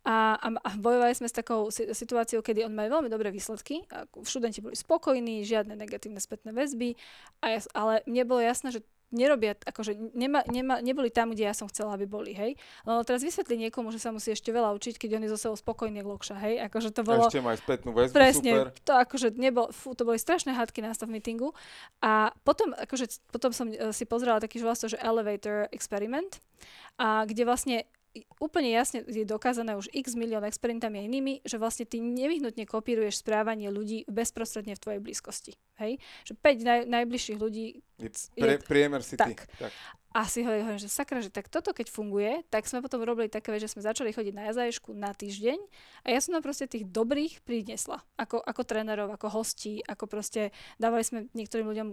C: a, a, a bojovali sme s takou situáciou, kedy on mal veľmi dobré výsledky. A študenti boli spokojní, žiadne negatívne spätné väzby, a ja, ale mne bolo jasné, že nerobia, akože nema, nema, neboli tam, kde ja som chcela, aby boli, hej. No teraz vysvetli niekomu, že sa musí ešte veľa učiť, keď on je zo sebou spokojný lokša, hej. Akože to bolo...
B: A ešte maj spätnú väzbu,
C: presne,
B: super.
C: to akože nebol, fú, to boli strašné hádky na stav meetingu. A potom, akože, potom som uh, si pozrela taký, že vlastne, že elevator experiment, a kde vlastne úplne jasne je dokázané už x milión experimentami a inými, že vlastne ty nevyhnutne kopíruješ správanie ľudí bezprostredne v tvojej blízkosti. Hej? Že 5 naj, najbližších ľudí...
B: Pre, priemer si
C: tak. ty. Tak a si hovorím, že sakra, že tak toto keď funguje, tak sme potom robili také že sme začali chodiť na jazajšku na týždeň a ja som tam proste tých dobrých priniesla, ako, ako trénerov, ako hostí, ako proste dávali sme niektorým ľuďom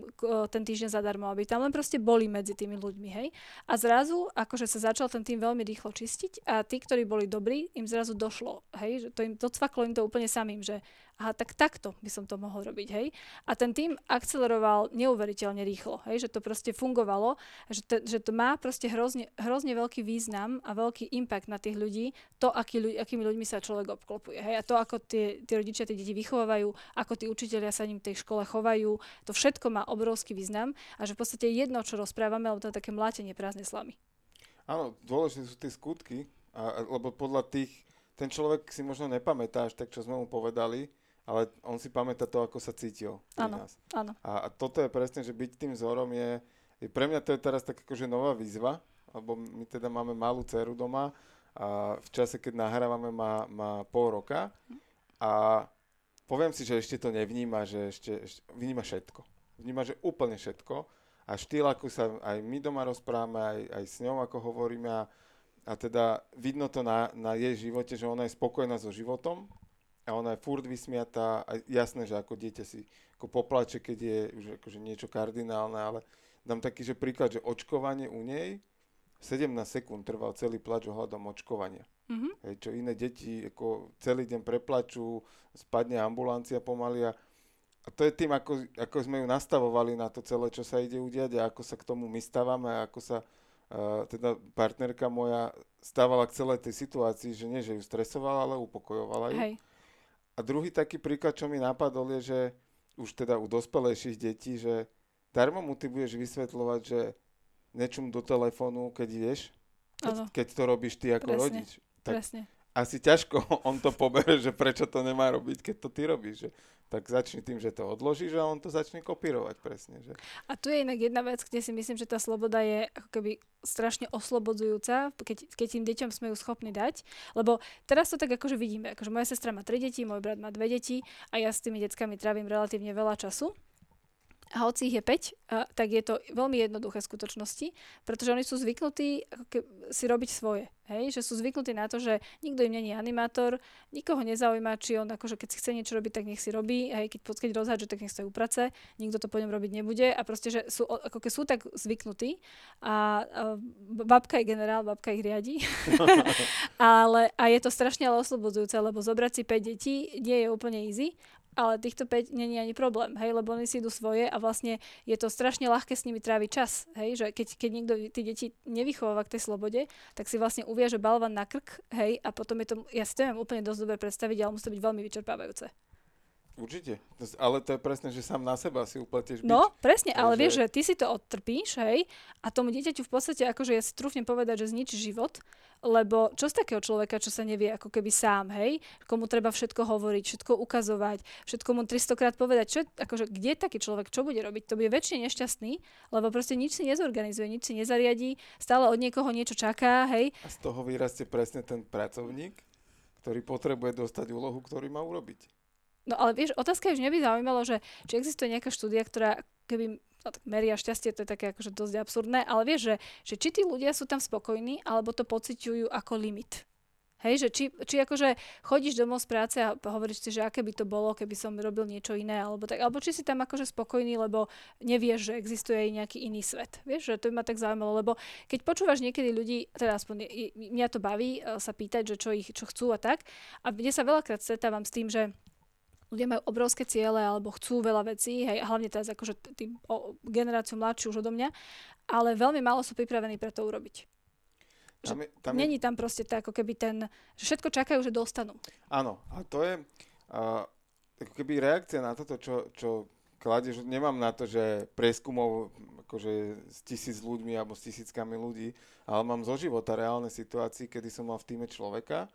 C: ten týždeň zadarmo, aby tam len proste boli medzi tými ľuďmi, hej. A zrazu, akože sa začal ten tým veľmi rýchlo čistiť a tí, ktorí boli dobrí, im zrazu došlo, hej, že to im docvaklo im to úplne samým, že aha, tak takto by som to mohol robiť, hej. A ten tým akceleroval neuveriteľne rýchlo, hej, že to proste fungovalo, že, te, že to má proste hrozne, hrozne veľký význam a veľký impact na tých ľudí, to, aký, ľudí, akými ľuďmi sa človek obklopuje, hej. A to, ako tie, tie rodičia tie deti vychovávajú, ako tí učiteľia sa ním v tej škole chovajú, to všetko má obrovský význam a že v podstate jedno, čo rozprávame, alebo to je také mlátenie prázdnej slamy.
B: Áno, dôležité sú tie skutky, a, lebo podľa tých, ten človek si možno nepamätá až tak, čo sme mu povedali, ale on si pamätá to, ako sa cítil
C: áno, nás. Áno.
B: A, a toto je presne, že byť tým vzorom je, je pre mňa to je teraz tak akože nová výzva, lebo my teda máme malú dceru doma a v čase, keď nahrávame, má, má pol roka a poviem si, že ešte to nevníma, že ešte, ešte vníma všetko. Vníma, že úplne všetko a štýl, ako sa aj my doma rozprávame, aj, aj s ňou, ako hovoríme a, a teda vidno to na, na jej živote, že ona je spokojná so životom a ona je furt vysmiatá a jasné, že ako dieťa si ako poplače, keď je už akože niečo kardinálne, ale dám taký, že príklad, že očkovanie u nej 17 sekúnd trval celý plač ohľadom očkovania. Mm-hmm. Hej, čo iné deti ako celý deň preplačú, spadne ambulancia pomaly a, a to je tým, ako, ako sme ju nastavovali na to celé, čo sa ide udiať a ako sa k tomu my stávame a ako sa uh, teda partnerka moja stávala k celej tej situácii, že nie, že ju stresovala, ale upokojovala ju. Hej. A druhý taký príklad, čo mi napadol, je, že už teda u dospelejších detí, že darmo mu ty budeš vysvetľovať, že nečum do telefónu, keď ideš, keď, keď to robíš ty ako Presne. rodič. Tak Presne. asi ťažko on to pobere, že prečo to nemá robiť, keď to ty robíš. Že tak začni tým, že to odložíš a on to začne kopírovať presne. Že?
C: A tu je inak jedna vec, kde si myslím, že tá sloboda je ako keby strašne oslobodzujúca, keď, keď tým deťom sme ju schopní dať. Lebo teraz to tak akože vidíme, akože moja sestra má tri deti, môj brat má dve deti a ja s tými deckami trávim relatívne veľa času. A hoci ich je 5, tak je to veľmi jednoduché v skutočnosti, pretože oni sú zvyknutí si robiť svoje. Hej? Že sú zvyknutí na to, že nikto im není animátor, nikoho nezaujíma, či on akože keď si chce niečo robiť, tak nech si robí, hej? keď, keď rozhádže, tak nech sa uprace, nikto to po ňom robiť nebude a proste, že sú, ako keď sú tak zvyknutí a, a babka je generál, babka ich riadi, ale a je to strašne ale oslobodzujúce, lebo zobrať si 5 detí nie je úplne easy ale týchto 5 není ani problém, hej, lebo oni si idú svoje a vlastne je to strašne ľahké s nimi tráviť čas, hej, že keď, keď niekto tí deti nevychováva k tej slobode, tak si vlastne uviaže balvan na krk, hej, a potom je to, ja si to viem úplne dosť dobre predstaviť, ale musí to byť veľmi vyčerpávajúce.
B: Určite. Ale to je presne, že sám na seba si upletieš bič.
C: No, presne, ale
B: Takže-
C: vieš, že ty si to odtrpíš, hej, a tomu dieťaťu v podstate, akože ja si trúfnem povedať, že zničí život, lebo čo z takého človeka, čo sa nevie ako keby sám, hej, komu treba všetko hovoriť, všetko ukazovať, všetko mu 300 krát povedať, čo, akože kde je taký človek, čo bude robiť, to bude väčšine nešťastný, lebo proste nič si nezorganizuje, nič si nezariadí, stále od niekoho niečo čaká, hej,
B: A z toho vyrastie presne ten pracovník, ktorý potrebuje dostať úlohu, ktorý má urobiť.
C: No ale vieš, otázka je, že mňa by zaujímalo, že či existuje nejaká štúdia, ktorá keby no, tak meria šťastie, to je také akože dosť absurdné, ale vieš, že, že či tí ľudia sú tam spokojní, alebo to pociťujú ako limit. Hej, že či, či akože chodíš domov z práce a hovoríš si, že aké by to bolo, keby som robil niečo iné, alebo tak, alebo či si tam akože spokojný, lebo nevieš, že existuje aj nejaký iný svet. Vieš, že to by ma tak zaujímalo, lebo keď počúvaš niekedy ľudí, teda aspoň mňa to baví e, sa pýtať, že čo ich čo chcú a tak, a mne sa veľakrát stretávam s tým, že ľudia majú obrovské ciele alebo chcú veľa vecí, hej, hlavne teraz akože tým o, generáciu mladšiu už odo mňa, ale veľmi málo sú pripravení pre to urobiť.
B: Tam je, tam je,
C: Není tam proste tak, ako keby ten, že všetko čakajú, že dostanú.
B: áno, a to je uh, ako keby reakcia na toto, čo, čo kladeš. Nemám na to, že prieskumov akože s tisíc ľuďmi alebo s tisíckami ľudí, ale mám zo života reálne situácie, kedy som mal v týme človeka,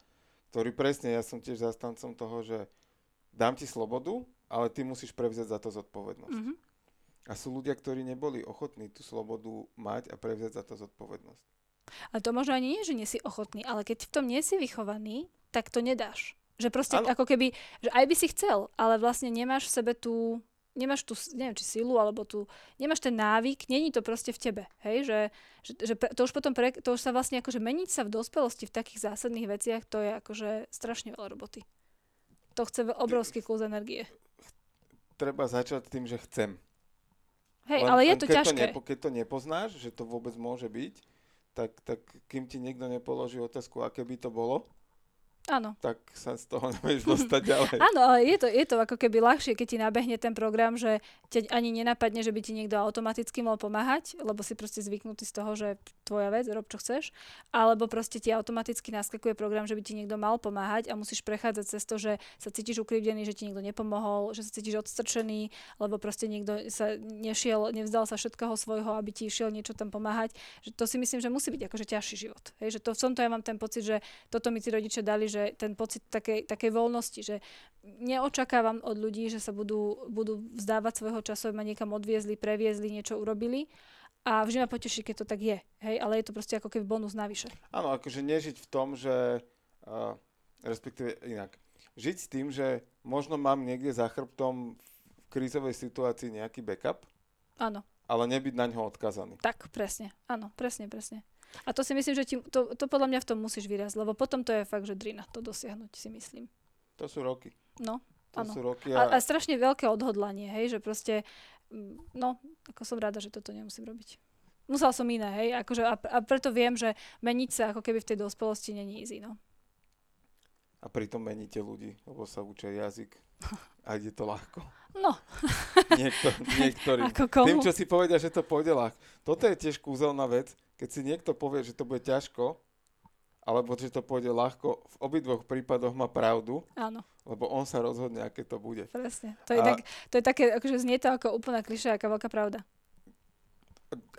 B: ktorý presne, ja som tiež zastancom toho, že dám ti slobodu, ale ty musíš prevziať za to zodpovednosť.
C: Mhm.
B: A sú ľudia, ktorí neboli ochotní tú slobodu mať a prevziať za to zodpovednosť.
C: Ale to možno ani nie, že nie si ochotný, ale keď v tom nie si vychovaný, tak to nedáš. Že proste
B: Áno.
C: ako keby, že aj by si chcel, ale vlastne nemáš v sebe tú, nemáš tú, neviem, či silu, alebo tú, nemáš ten návyk, není to proste v tebe, hej, že, že, že to už potom, pre, to už sa vlastne akože meniť sa v dospelosti v takých zásadných veciach, to je akože strašne veľa roboty. To chce obrovský kus energie.
B: Treba začať tým, že chcem.
C: Hej,
B: Len-
C: ale je to
B: keď
C: ťažké.
B: To nepo, keď to nepoznáš, že to vôbec môže byť, tak, tak kým ti niekto nepoloží otázku, aké by to bolo,
C: Áno.
B: tak sa z toho nevieš dostať ďalej.
C: Áno, ale je to, je to ako keby ľahšie, keď ti nabehne ten program, že ťa ani nenapadne, že by ti niekto automaticky mal pomáhať, lebo si proste zvyknutý z toho, že tvoja vec, rob čo chceš, alebo proste ti automaticky naskakuje program, že by ti niekto mal pomáhať a musíš prechádzať cez to, že sa cítiš ukrivdený, že ti niekto nepomohol, že sa cítiš odstrčený, lebo proste niekto sa nešiel, nevzdal sa všetkého svojho, aby ti išiel niečo tam pomáhať. Že to si myslím, že musí byť akože ťažší život. Hej, že to, v tomto ja mám ten pocit, že toto mi tí rodičia dali, že ten pocit takej, takej voľnosti, že neočakávam od ľudí, že sa budú, budú vzdávať svojho času, ma niekam odviezli, previezli, niečo urobili. A vždy ma poteší, keď to tak je. Hej, ale je to proste ako keby bonus navyše.
B: Áno, akože nežiť v tom, že, uh, respektíve inak, žiť s tým, že možno mám niekde za chrbtom v krízovej situácii nejaký backup,
C: Áno,
B: ale nebyť na ňo odkazaný.
C: tak, presne. Áno, presne, presne. A to si myslím, že ti, to, to podľa mňa v tom musíš vyrásť, lebo potom to je fakt, že drina to dosiahnuť, si myslím.
B: To sú roky.
C: No,
B: To
C: Áno.
B: sú roky
C: a, a
B: a,
C: strašne veľké odhodlanie, hej, že proste, mm, no, ako som rada, že toto nemusím robiť. Musela som iné, hej, akože a, a preto viem, že meniť sa ako keby v tej dospelosti není easy, no.
B: a pritom meníte ľudí, lebo sa učia jazyk a ide to ľahko.
C: No,
B: Niekto, niektorí.
C: ako komu?
B: Tým, čo si povedia, že to pôjde ľahko. Toto je tiež kúzelná vec, keď si niekto povie, že to bude ťažko, alebo že to pôjde ľahko, v obidvoch prípadoch má pravdu,
C: Áno,
B: lebo on sa rozhodne, aké to bude.
C: presne. To je,
B: A-
C: tak, to je také, akože znie to ako úplná klišé, aká veľká pravda.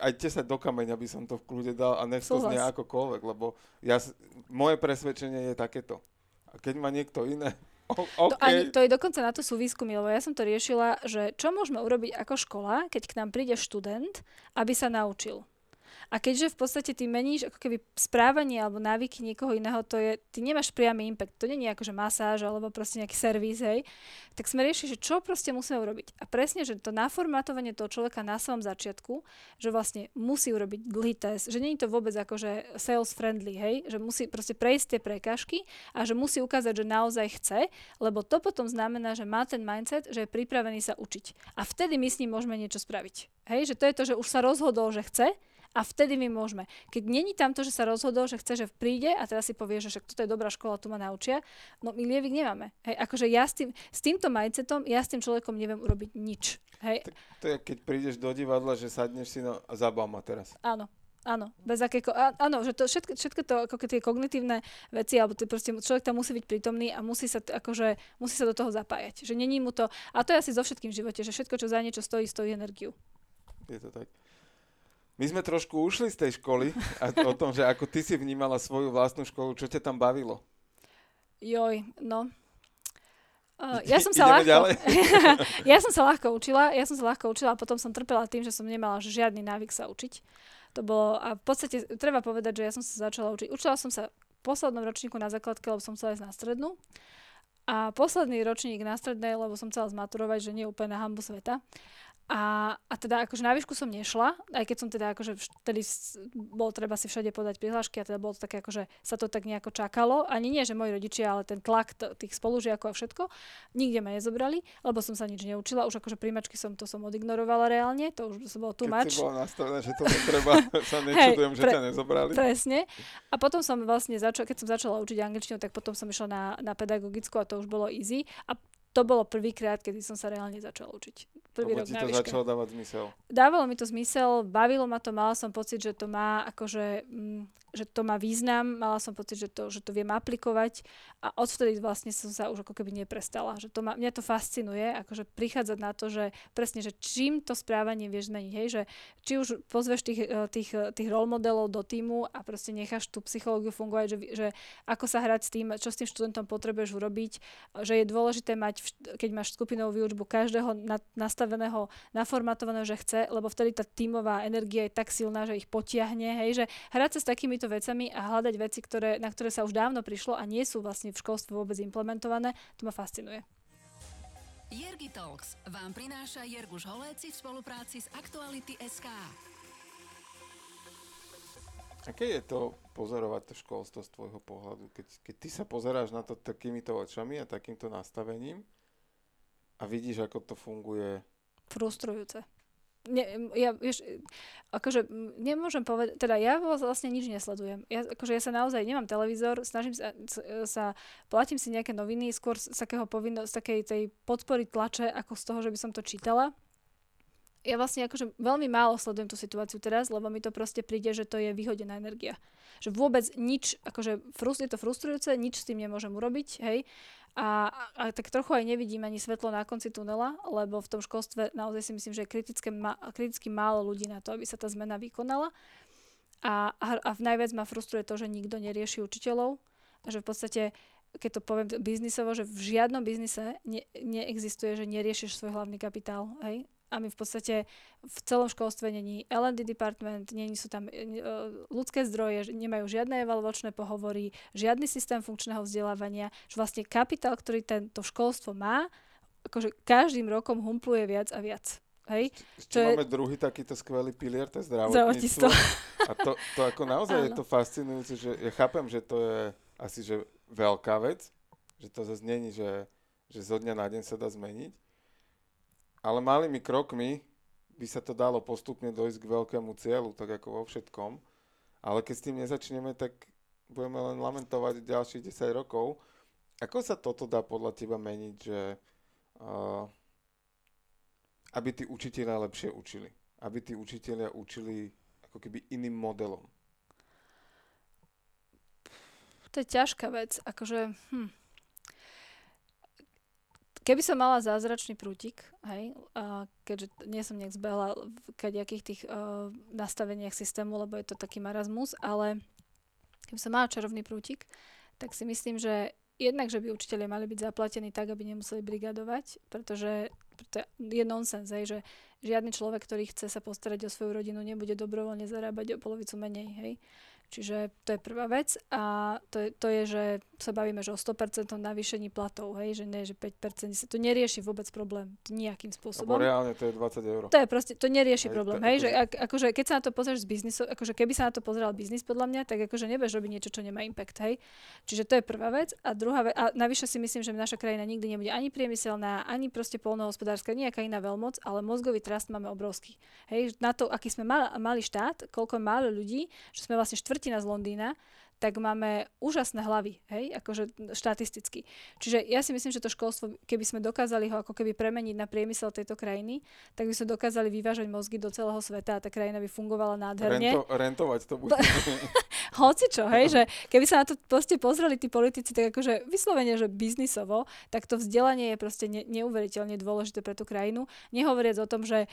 B: Aj 10 do kameňa by som to v kľude dal a nech to znie akokoľvek, lebo ja, moje presvedčenie je takéto. A keď má niekto iné, o,
C: To,
B: OK,
C: ani, to je dokonca na to sú výskumy, lebo ja som to riešila, že čo môžeme urobiť ako škola, keď k nám príde študent, aby sa naučil. A keďže v podstate ty meníš ako keby správanie alebo návyky niekoho iného, to je, ty nemáš priamy impact, to nie je akože masáž alebo proste nejaký servis, hej, tak sme riešili, že čo proste musíme urobiť. A presne, že to naformátovanie toho človeka na samom začiatku, že vlastne musí urobiť dlhý test, že je to vôbec akože sales friendly, hej, že musí proste prejsť tie prekážky a že musí ukázať, že naozaj chce, lebo to potom znamená, že má ten mindset, že je pripravený sa učiť. A vtedy my s ním môžeme niečo spraviť. Hej, že to je to, že už sa rozhodol, že chce a vtedy my môžeme. Keď není tam to, že sa rozhodol, že chce, že príde a teraz si povie, že však toto je dobrá škola, tu ma naučia, no my lievik nemáme. Hej, akože ja s, tým, s týmto mindsetom, ja s tým človekom neviem urobiť nič. Hej,
B: to je keď prídeš do divadla, že sadneš si no, a zabav ma teraz.
C: áno. áno. Bez akéko, áno, že to všetko, všetko to, ako tie kognitívne veci, alebo ty proste, človek tam musí byť prítomný a musí sa, akože, musí sa do toho zapájať. Že není mu to, a to je asi so všetkým v živote, že všetko, čo za niečo stojí, stojí energiu.
B: Je to tak. My sme trošku ušli z tej školy a o tom, že ako ty si vnímala svoju vlastnú školu, čo ťa tam bavilo?
C: Joj, no, Uh, ja som sa ľahko, ja som sa ľahko učila, ja som sa ľahko učila a potom som trpela tým, že som nemala žiadny návyk sa učiť. To bolo, a v podstate treba povedať, že ja som sa začala učiť. Učila som sa v poslednom ročníku na základke, lebo som chcela ísť na strednú. A posledný ročník na strednej, lebo som chcela zmaturovať, že nie úplne na hambu sveta. A, a teda akože na výšku som nešla, aj keď som teda akože vtedy bolo treba si všade podať prihlášky a teda bolo to také akože sa to tak nejako čakalo. Ani nie, že moji rodičia, ale ten tlak t- tých spolužiakov a všetko. Nikde ma nezobrali, lebo som sa nič neučila. Už akože príjmačky som to som odignorovala reálne, to už som bolo tu
B: mač. Keď si bola nastavená, že to netreba, sa nečudujem, hey, že ťa nezobrali.
C: Presne. A potom som vlastne začala, keď som začala učiť angličtinu, tak potom som išla na, na pedagogickú a to už bolo easy. A to bolo prvýkrát, kedy som sa reálne začala učiť. Prvý
B: Lebo rok ti to začalo dávať zmysel.
C: Dávalo mi to zmysel, bavilo ma to, mala som pocit, že to má akože mm, že to má význam, mala som pocit, že to, že to viem aplikovať a odvtedy vlastne som sa už ako keby neprestala. Že to ma, mňa to fascinuje, akože prichádzať na to, že presne, že čím to správanie vieš zmeniť, hej, že či už pozveš tých, e, tých, e, tých role modelov do týmu a proste necháš tú psychológiu fungovať, že, že ako sa hrať s tým, čo s tým študentom potrebuješ urobiť, že je dôležité mať, keď máš skupinovú výučbu, každého na, nastaveného, naformatovaného, že chce, lebo vtedy tá tímová energia je tak silná, že ich potiahne, hej, že hrať sa s takýmito vecami a hľadať veci, ktoré, na ktoré sa už dávno prišlo a nie sú vlastne v školstve vôbec implementované, to ma fascinuje.
A: Jergi Talks vám prináša Jerguš Holéci v spolupráci s Aktuality SK.
B: Aké je to pozorovať to školstvo z tvojho pohľadu? Keď, keď ty sa pozeráš na to takýmito očami a takýmto nastavením a vidíš, ako to funguje?
C: Frustrujúce ne, ja, vieš, akože nemôžem povedať, teda ja vlastne nič nesledujem. Ja, akože ja sa naozaj, nemám televízor, snažím sa, sa platím si nejaké noviny, skôr z takého povinno, z takej tej podpory tlače, ako z toho, že by som to čítala. Ja vlastne akože veľmi málo sledujem tú situáciu teraz, lebo mi to proste príde, že to je vyhodená energia. Že vôbec nič, akože frust, je to frustrujúce, nič s tým nemôžem urobiť, hej. A, a tak trochu aj nevidím ani svetlo na konci tunela, lebo v tom školstve naozaj si myslím, že je kritické, ma, kriticky málo ľudí na to, aby sa tá zmena vykonala. A, a, a najviac ma frustruje to, že nikto nerieši učiteľov a že v podstate keď to poviem biznisovo, že v žiadnom biznise ne, neexistuje, že neriešiš svoj hlavný kapitál. Hej? A my v podstate v celom školstve není L&D department, není sú tam e, ľudské zdroje, nemajú žiadne evaluačné pohovory, žiadny systém funkčného vzdelávania, že vlastne kapitál, ktorý tento školstvo má, akože každým rokom humpluje viac a viac. Hej?
B: Ešte je... máme druhý takýto skvelý pilier, to je zdravotníctvo. A to, to ako naozaj je to fascinujúce, že ja chápem, že to je asi že veľká vec, že to zase není, že, že zo dňa na deň sa dá zmeniť, ale malými krokmi by sa to dalo postupne dojsť k veľkému cieľu, tak ako vo všetkom. Ale keď s tým nezačneme, tak budeme len lamentovať ďalších 10 rokov. Ako sa toto dá podľa teba meniť, že uh, aby tí učiteľia lepšie učili? Aby tí učiteľia učili ako keby iným modelom?
C: To je ťažká vec. Akože, hm, Keby som mala zázračný prútik, hej, a keďže nie som nejak zbehla v kadejakých tých uh, nastaveniach systému, lebo je to taký marazmus, ale keby som mala čarovný prútik, tak si myslím, že jednak, že by učiteľe mali byť zaplatení tak, aby nemuseli brigadovať, pretože to je nonsens, hej, že žiadny človek, ktorý chce sa postarať o svoju rodinu, nebude dobrovoľne zarábať o polovicu menej. Hej. Čiže to je prvá vec a to je, to je že sa bavíme, že o 100% navýšení platov, hej, že nie, že 5% sa to nerieši vôbec problém nejakým spôsobom.
B: Lebo reálne to je 20 eur.
C: To je proste, to nerieši hej, problém, to, hej, akože... že ak, akože keď sa na to pozrieš z biznisu, akože keby sa na to pozeral biznis podľa mňa, tak akože nebudeš robiť niečo, čo nemá impact, hej. Čiže to je prvá vec a druhá vec, a navyše si myslím, že naša krajina nikdy nebude ani priemyselná, ani proste polnohospodárska, nejaká iná veľmoc, ale mozgový trast máme obrovský. Hej, na to, aký sme mali, mali štát, koľko málo ľudí, že sme vlastne štvrtina z Londýna, tak máme úžasné hlavy, hej, akože štatisticky. Čiže ja si myslím, že to školstvo, keby sme dokázali ho ako keby premeniť na priemysel tejto krajiny, tak by sme dokázali vyvážať mozgy do celého sveta a tá krajina by fungovala nádherne.
B: Rento, rentovať to bude.
C: Hoci čo, hej, že keby sa na to proste pozreli tí politici, tak akože vyslovene, že biznisovo, tak to vzdelanie je proste ne, neuveriteľne dôležité pre tú krajinu. Nehovoriac o tom, že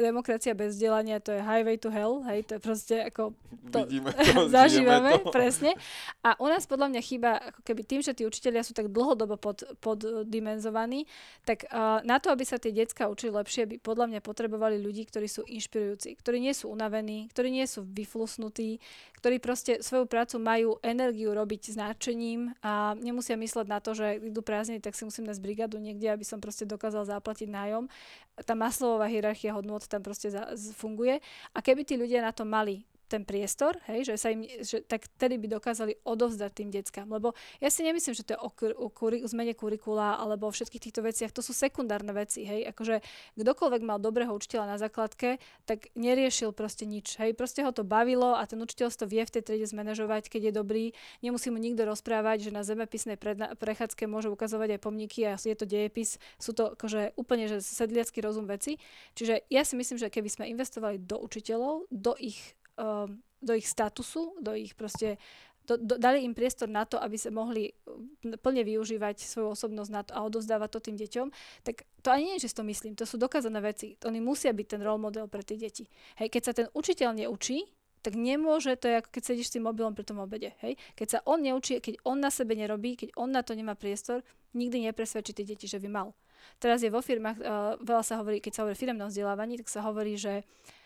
C: demokracia bez vzdelania to je highway to hell, hej, to je proste ako to,
B: Vidíme to,
C: zažívame,
B: to.
C: presne. A u nás podľa mňa chýba, ako keby tým, že tí učitelia sú tak dlhodobo pod, poddimenzovaní, tak uh, na to, aby sa tie decka učili lepšie, by podľa mňa potrebovali ľudí, ktorí sú inšpirujúci, ktorí nie sú unavení, ktorí nie sú vyflusnutí, ktorí proste svoju prácu majú energiu robiť s náčením a nemusia mysleť na to, že idú prázdniny, tak si musím nájsť brigádu niekde, aby som proste dokázal zaplatiť nájom. Tá maslová hierarchia hodnot tam proste za, funguje. A keby tí ľudia na to mali ten priestor, hej, že sa im, že, tak tedy by dokázali odovzdať tým deckám. Lebo ja si nemyslím, že to je o, o, kuri, o zmene kurikula alebo o všetkých týchto veciach. To sú sekundárne veci. Hej. Akože kdokoľvek mal dobrého učiteľa na základke, tak neriešil proste nič. Hej. Proste ho to bavilo a ten učiteľ to vie v tej triede zmanéžovať, keď je dobrý. Nemusí mu nikto rozprávať, že na zemepisnej prechádzke môže ukazovať aj pomníky a je to dejepis. Sú to akože úplne že sedliacký rozum veci. Čiže ja si myslím, že keby sme investovali do učiteľov, do ich do ich statusu, do ich proste do, do, dali im priestor na to, aby sa mohli plne využívať svoju osobnosť na to a odozdávať to tým deťom, tak to ani nie, že si to myslím, to sú dokázané veci. Oni musia byť ten role model pre tie deti. Hej, keď sa ten učiteľ neučí, tak nemôže, to je ako keď sedíš s tým mobilom pri tom obede. Hej? Keď sa on neučí, keď on na sebe nerobí, keď on na to nemá priestor, nikdy nepresvedčí tie deti, že by mal. Teraz je vo firmách, uh, veľa sa hovorí, keď sa hovorí o firmnom vzdelávaní, tak sa hovorí, že uh,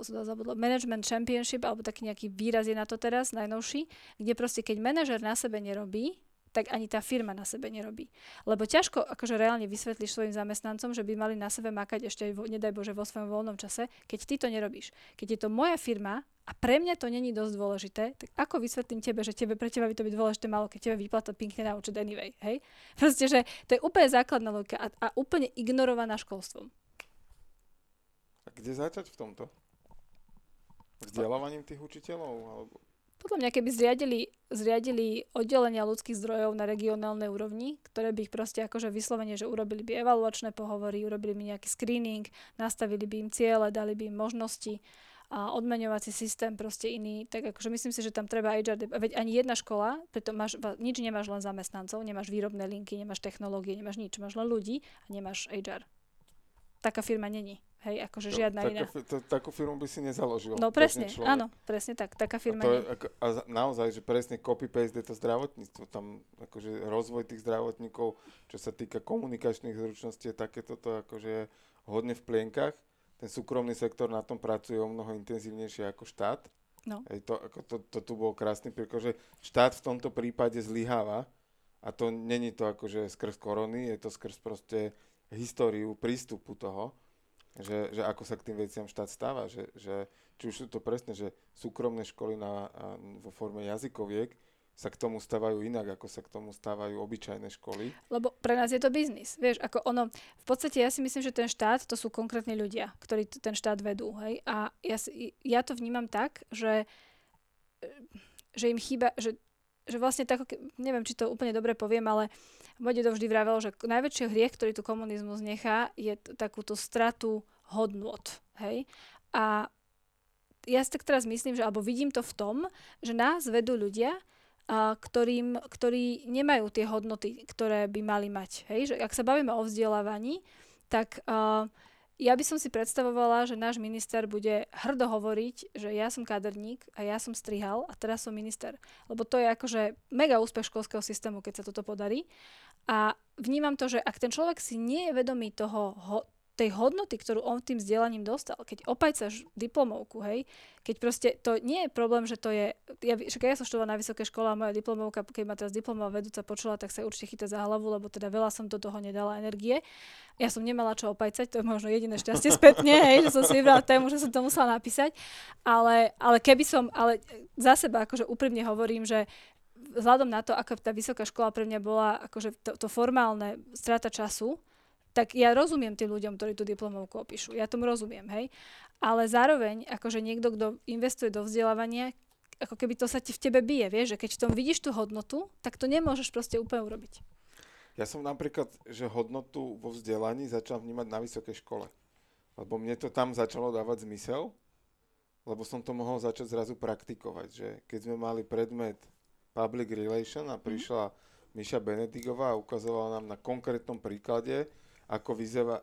C: zabudlo, Management Championship, alebo taký nejaký výraz je na to teraz, najnovší, kde proste keď manažer na sebe nerobí, tak ani tá firma na sebe nerobí. Lebo ťažko akože reálne vysvetlíš svojim zamestnancom, že by mali na sebe makať ešte, aj, nedaj Bože, vo svojom voľnom čase, keď ty to nerobíš. Keď je to moja firma a pre mňa to není dosť dôležité, tak ako vysvetlím tebe, že tebe, pre teba by to byť dôležité malo, keď tebe vyplata pinkne na účet anyway, hej? Proste, že to je úplne základná logika a, a úplne ignorovaná školstvom.
B: A kde začať v tomto? Vzdelávaním tých učiteľov? Alebo...
C: Podľa mňa, keby zriadili, zriadili oddelenia ľudských zdrojov na regionálnej úrovni, ktoré by ich proste akože vyslovene, že urobili by evaluačné pohovory, urobili by nejaký screening, nastavili by im ciele, dali by im možnosti a odmeňovací systém proste iný, tak akože myslím si, že tam treba HR, veď ani jedna škola, preto máš, nič nemáš len zamestnancov, nemáš výrobné linky, nemáš technológie, nemáš nič, máš len ľudí a nemáš HR. Taká firma není. Hej, akože to, žiadna taká, iná.
B: To, takú firmu by si nezaložil.
C: No presne, áno, presne tak, taká firma.
B: A, to je, ako, a naozaj, že presne copy-paste je to zdravotníctvo, tam akože rozvoj tých zdravotníkov, čo sa týka komunikačných zručností, je takéto to akože hodne v plienkach. Ten súkromný sektor na tom pracuje o mnoho intenzívnejšie ako štát.
C: No.
B: Hej, to, ako to, to tu bol krásny príklad, že štát v tomto prípade zlyháva a to není to akože skrz korony, je to skrz proste históriu prístupu toho že, že ako sa k tým veciam štát stáva, že, že či už sú to presne, že súkromné školy na, vo forme jazykoviek sa k tomu stávajú inak, ako sa k tomu stávajú obyčajné školy.
C: Lebo pre nás je to biznis. Vieš, ako ono, v podstate ja si myslím, že ten štát, to sú konkrétni ľudia, ktorí ten štát vedú. Hej? A ja, ja to vnímam tak, že, že im chýba, že, že vlastne tak, neviem, či to úplne dobre poviem, ale môj dedo vždy vravel, že najväčší hriech, ktorý tu komunizmus nechá, je t- takúto stratu hodnot. Hej? A ja si tak teraz myslím, že, alebo vidím to v tom, že nás vedú ľudia, a ktorým, ktorí nemajú tie hodnoty, ktoré by mali mať. Hej? Že ak sa bavíme o vzdelávaní, tak uh, ja by som si predstavovala, že náš minister bude hrdo hovoriť, že ja som kaderník a ja som strihal a teraz som minister. Lebo to je akože mega úspech školského systému, keď sa toto podarí. A vnímam to, že ak ten človek si nie je vedomý toho, ho, tej hodnoty, ktorú on tým vzdelaním dostal. Keď opajcaš diplomovku, hej, keď proste to nie je problém, že to je, ja, však ja som študovala na vysokej škole a moja diplomovka, keď ma teraz diplomová vedúca počula, tak sa určite chytá za hlavu, lebo teda veľa som do toho nedala energie. Ja som nemala čo opajcať, to je možno jediné šťastie spätne, hej, že som si vybrala tému, že som to musela napísať, ale, ale keby som, ale za seba akože úprimne hovorím, že vzhľadom na to, ako tá vysoká škola pre mňa bola akože to, to formálne strata času, tak ja rozumiem tým ľuďom, ktorí tú diplomovku opíšu. Ja tomu rozumiem, hej. Ale zároveň, akože niekto, kto investuje do vzdelávania, ako keby to sa ti v tebe bije, vieš, že keď v tom vidíš tú hodnotu, tak to nemôžeš proste úplne urobiť.
B: Ja som napríklad, že hodnotu vo vzdelaní začal vnímať na vysokej škole. Lebo mne to tam začalo dávať zmysel, lebo som to mohol začať zrazu praktikovať, že keď sme mali predmet Public Relation a mhm. prišla mm-hmm. Miša Benedigová a ukazovala nám na konkrétnom príklade, ako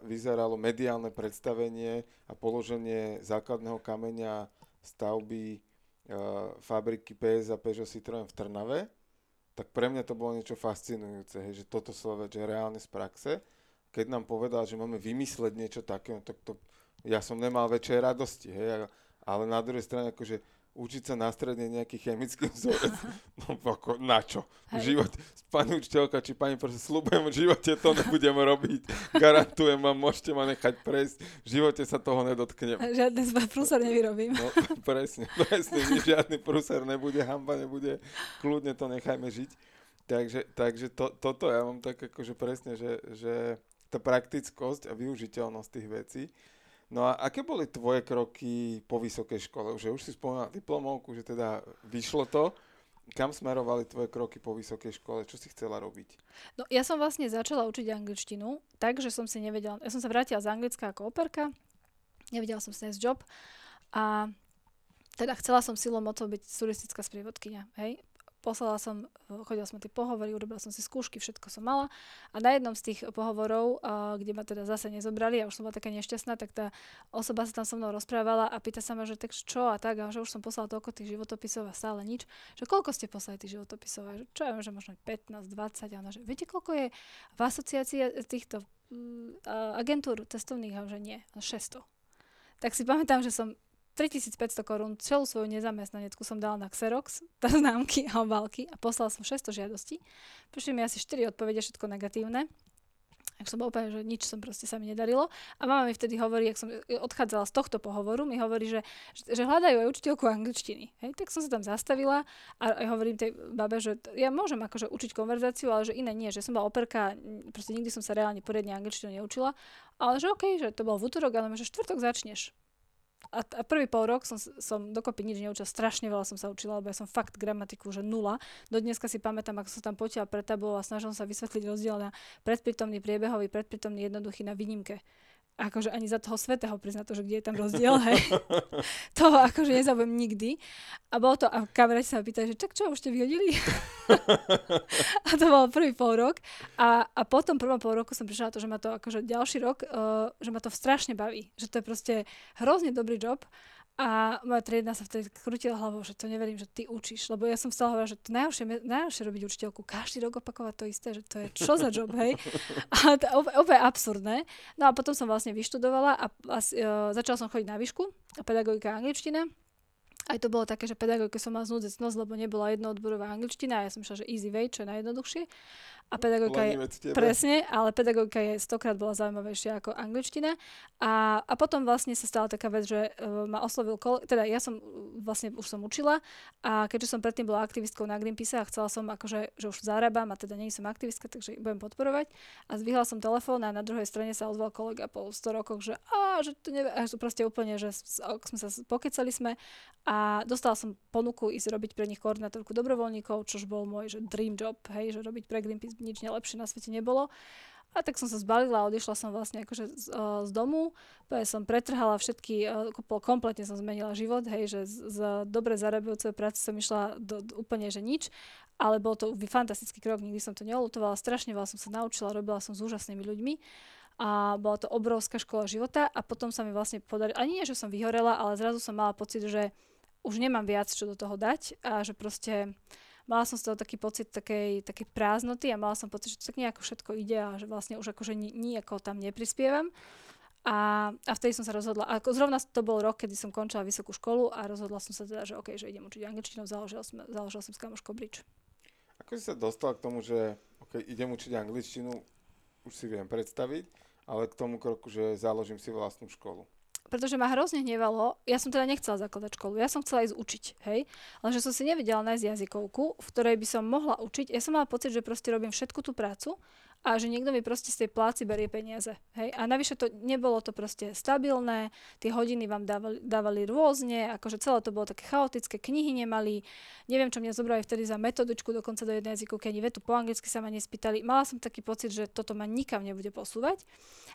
B: vyzeralo mediálne predstavenie a položenie základného kameňa stavby uh, fabriky PS a Peugeot Citroën v Trnave, tak pre mňa to bolo niečo fascinujúce, hej, že toto slovať, že reálne z praxe. Keď nám povedal, že máme vymysleť niečo také, no, tak to, ja som nemal väčšej radosti, hej, ale na druhej strane akože učiť sa na stredne nejaký chemický vzorec, no ako na čo? V živote, pani učiteľka, či pani proste slúbujem, v živote to nebudem robiť, garantujem vám, môžete ma nechať prejsť, v živote sa toho nedotknem.
C: Žiadny prúser nevyrobím.
B: No, presne, presne, žiadny prúser nebude, hamba nebude, kľudne to nechajme žiť. Takže, takže to, toto ja mám tak akože presne, že, že tá praktickosť a využiteľnosť tých vecí, No a aké boli tvoje kroky po vysokej škole? Že už si spomínala diplomovku, že teda vyšlo to. Kam smerovali tvoje kroky po vysokej škole? Čo si chcela robiť?
C: No ja som vlastne začala učiť angličtinu, takže som si nevedela, ja som sa vrátila z Anglicka ako operka, nevedela som si nájsť job a teda chcela som silou mocou byť turistická sprievodkynia, hej poslala som, chodila som tie pohovory, urobila som si skúšky, všetko som mala. A na jednom z tých pohovorov, kde ma teda zase nezobrali a už som bola taká nešťastná, tak tá osoba sa tam so mnou rozprávala a pýta sa ma, že tak čo a tak a že už som poslala toľko tých životopisov a stále nič, že koľko ste poslali tých životopisov? A že čo ja viem, že možno 15, 20 a ona, že viete koľko je v asociácii týchto mm, agentúr testovných? A že nie, 600. Tak si pamätám, že som 3500 korún, celú svoju nezamestnanecku som dala na Xerox, známky a obálky a poslala som 600 žiadostí. Prišli mi asi 4 odpovede, všetko negatívne. Ak som bol úplne, že nič som proste sa mi nedarilo. A mama mi vtedy hovorí, ak som odchádzala z tohto pohovoru, mi hovorí, že, že hľadajú aj učiteľku angličtiny. Hej, tak som sa tam zastavila a hovorím tej babe, že ja môžem akože učiť konverzáciu, ale že iné nie, že som bola operka, proste nikdy som sa reálne poriadne angličtinu neučila. Ale že OK, že to bol v útorok, ale že štvrtok začneš a, a prvý pol rok som, som dokopy nič neučila, strašne veľa som sa učila, lebo ja som fakt gramatiku, že nula. Do dneska si pamätám, ako som tam potiaľ pred tabou a snažil sa vysvetliť rozdiel na predprítomný, priebehový, predprítomný, jednoduchý na výnimke akože ani za toho svetého priznať to, že kde je tam rozdiel, hej. to akože nezabudem nikdy. A bolo to, a kamaráti sa ma pýtali, že tak čo, už ste vyhodili? a to bol prvý pol rok. A, a potom prvom pol roku som prišla na to, že ma to akože ďalší rok, uh, že ma to strašne baví. Že to je proste hrozne dobrý job a moja triedna sa vtedy krutila hlavou, že to neverím, že ty učíš. Lebo ja som stále hovorila, že to najhoršie, najhoršie robiť učiteľku. Každý rok opakovať to isté, že to je čo za job, hej. A to úplne absurdné. No a potom som vlastne vyštudovala a, a uh, začala som chodiť na výšku, pedagogika a angličtina. Aj to bolo také, že pedagogike som mala znúdzec nos, lebo nebola jednoodborová angličtina a ja som šla, že easy way, čo je najjednoduchšie. A pedagogika je, presne, ale pedagogika je stokrát bola zaujímavejšia ako angličtina. A, a potom vlastne sa stala taká vec, že uh, ma oslovil, kol- teda ja som vlastne už som učila a keďže som predtým bola aktivistkou na Greenpeace a chcela som akože, že už zarábam a teda nie som aktivistka, takže budem podporovať. A zdvihla som telefón a na druhej strane sa ozval kolega po 100 rokoch, že a, že to nevie, a proste úplne, že sme sa pokecali sme a dostala som ponuku ísť robiť pre nich koordinátorku dobrovoľníkov, čož bol môj že dream job, hej, že robiť pre Greenpeace nič nelepšie na svete nebolo. A tak som sa zbalila a odišla som vlastne akože z, uh, z domu. Povedal som pretrhala všetky, uh, kompletne som zmenila život, hej, že z, z dobre zarábajúcej práce som išla do, do, úplne, že nič. Ale bol to fantastický krok, nikdy som to neolutovala, strašne veľa som sa naučila, robila som s úžasnými ľuďmi a bola to obrovská škola života a potom sa mi vlastne podarilo, ani nie, že som vyhorela, ale zrazu som mala pocit, že už nemám viac čo do toho dať a že proste mala som z toho taký pocit takej, takej prázdnoty a mala som pocit, že to tak nejako všetko ide a že vlastne už akože nejako tam neprispievam. A, a vtedy som sa rozhodla, ako zrovna to bol rok, kedy som končila vysokú školu a rozhodla som sa teda, že OK, že idem učiť angličtinu, založila som, založila som s kamoškou Bridge.
B: Ako si sa dostala k tomu, že OK, idem učiť angličtinu, už si viem predstaviť, ale k tomu kroku, že založím si vlastnú školu?
C: Pretože ma hrozne hnevalo, ja som teda nechcela zakladať školu, ja som chcela ísť učiť, hej, lenže som si nevedela nájsť jazykovku, v ktorej by som mohla učiť, ja som mala pocit, že proste robím všetku tú prácu a že niekto mi proste z tej pláci berie peniaze. Hej? A navyše to nebolo to proste stabilné, tie hodiny vám dávali, dávali rôzne, akože celé to bolo také chaotické, knihy nemali, neviem, čo mňa zobrali vtedy za metodičku dokonca do jednej jazyku, keď vetu po anglicky sa ma nespýtali. Mala som taký pocit, že toto ma nikam nebude posúvať.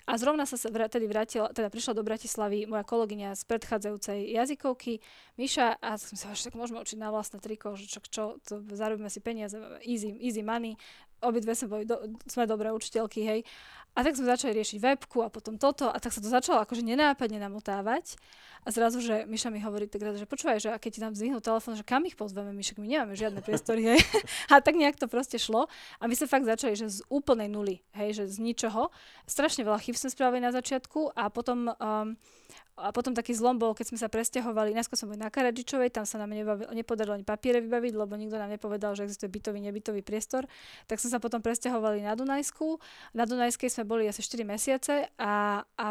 C: A zrovna sa vtedy vrátila, teda prišla do Bratislavy moja kolegyňa z predchádzajúcej jazykovky, Miša, a som sa že tak môžeme učiť na vlastné triko, že čo, čo to, zarobíme si peniaze, easy, easy money, obidve sme, boli do, sme dobré učiteľky, hej. A tak sme začali riešiť webku a potom toto a tak sa to začalo akože nenápadne namotávať. A zrazu, že Miša mi hovorí tak že počúvaj, že a keď ti tam zdvihnú telefón, že kam ich pozveme, Mišek, my nemáme žiadne priestory, hej. A tak nejak to proste šlo. A my sme fakt začali, že z úplnej nuly, hej, že z ničoho. Strašne veľa chyb sme spravili na začiatku a potom um, a potom taký zlom bol, keď sme sa presťahovali, najskôr som boli na Karadžičovej, tam sa nám nepodarilo ani papiere vybaviť, lebo nikto nám nepovedal, že existuje bytový, nebytový priestor. Tak sme sa potom presťahovali na Dunajsku. Na Dunajskej sme boli asi 4 mesiace a, a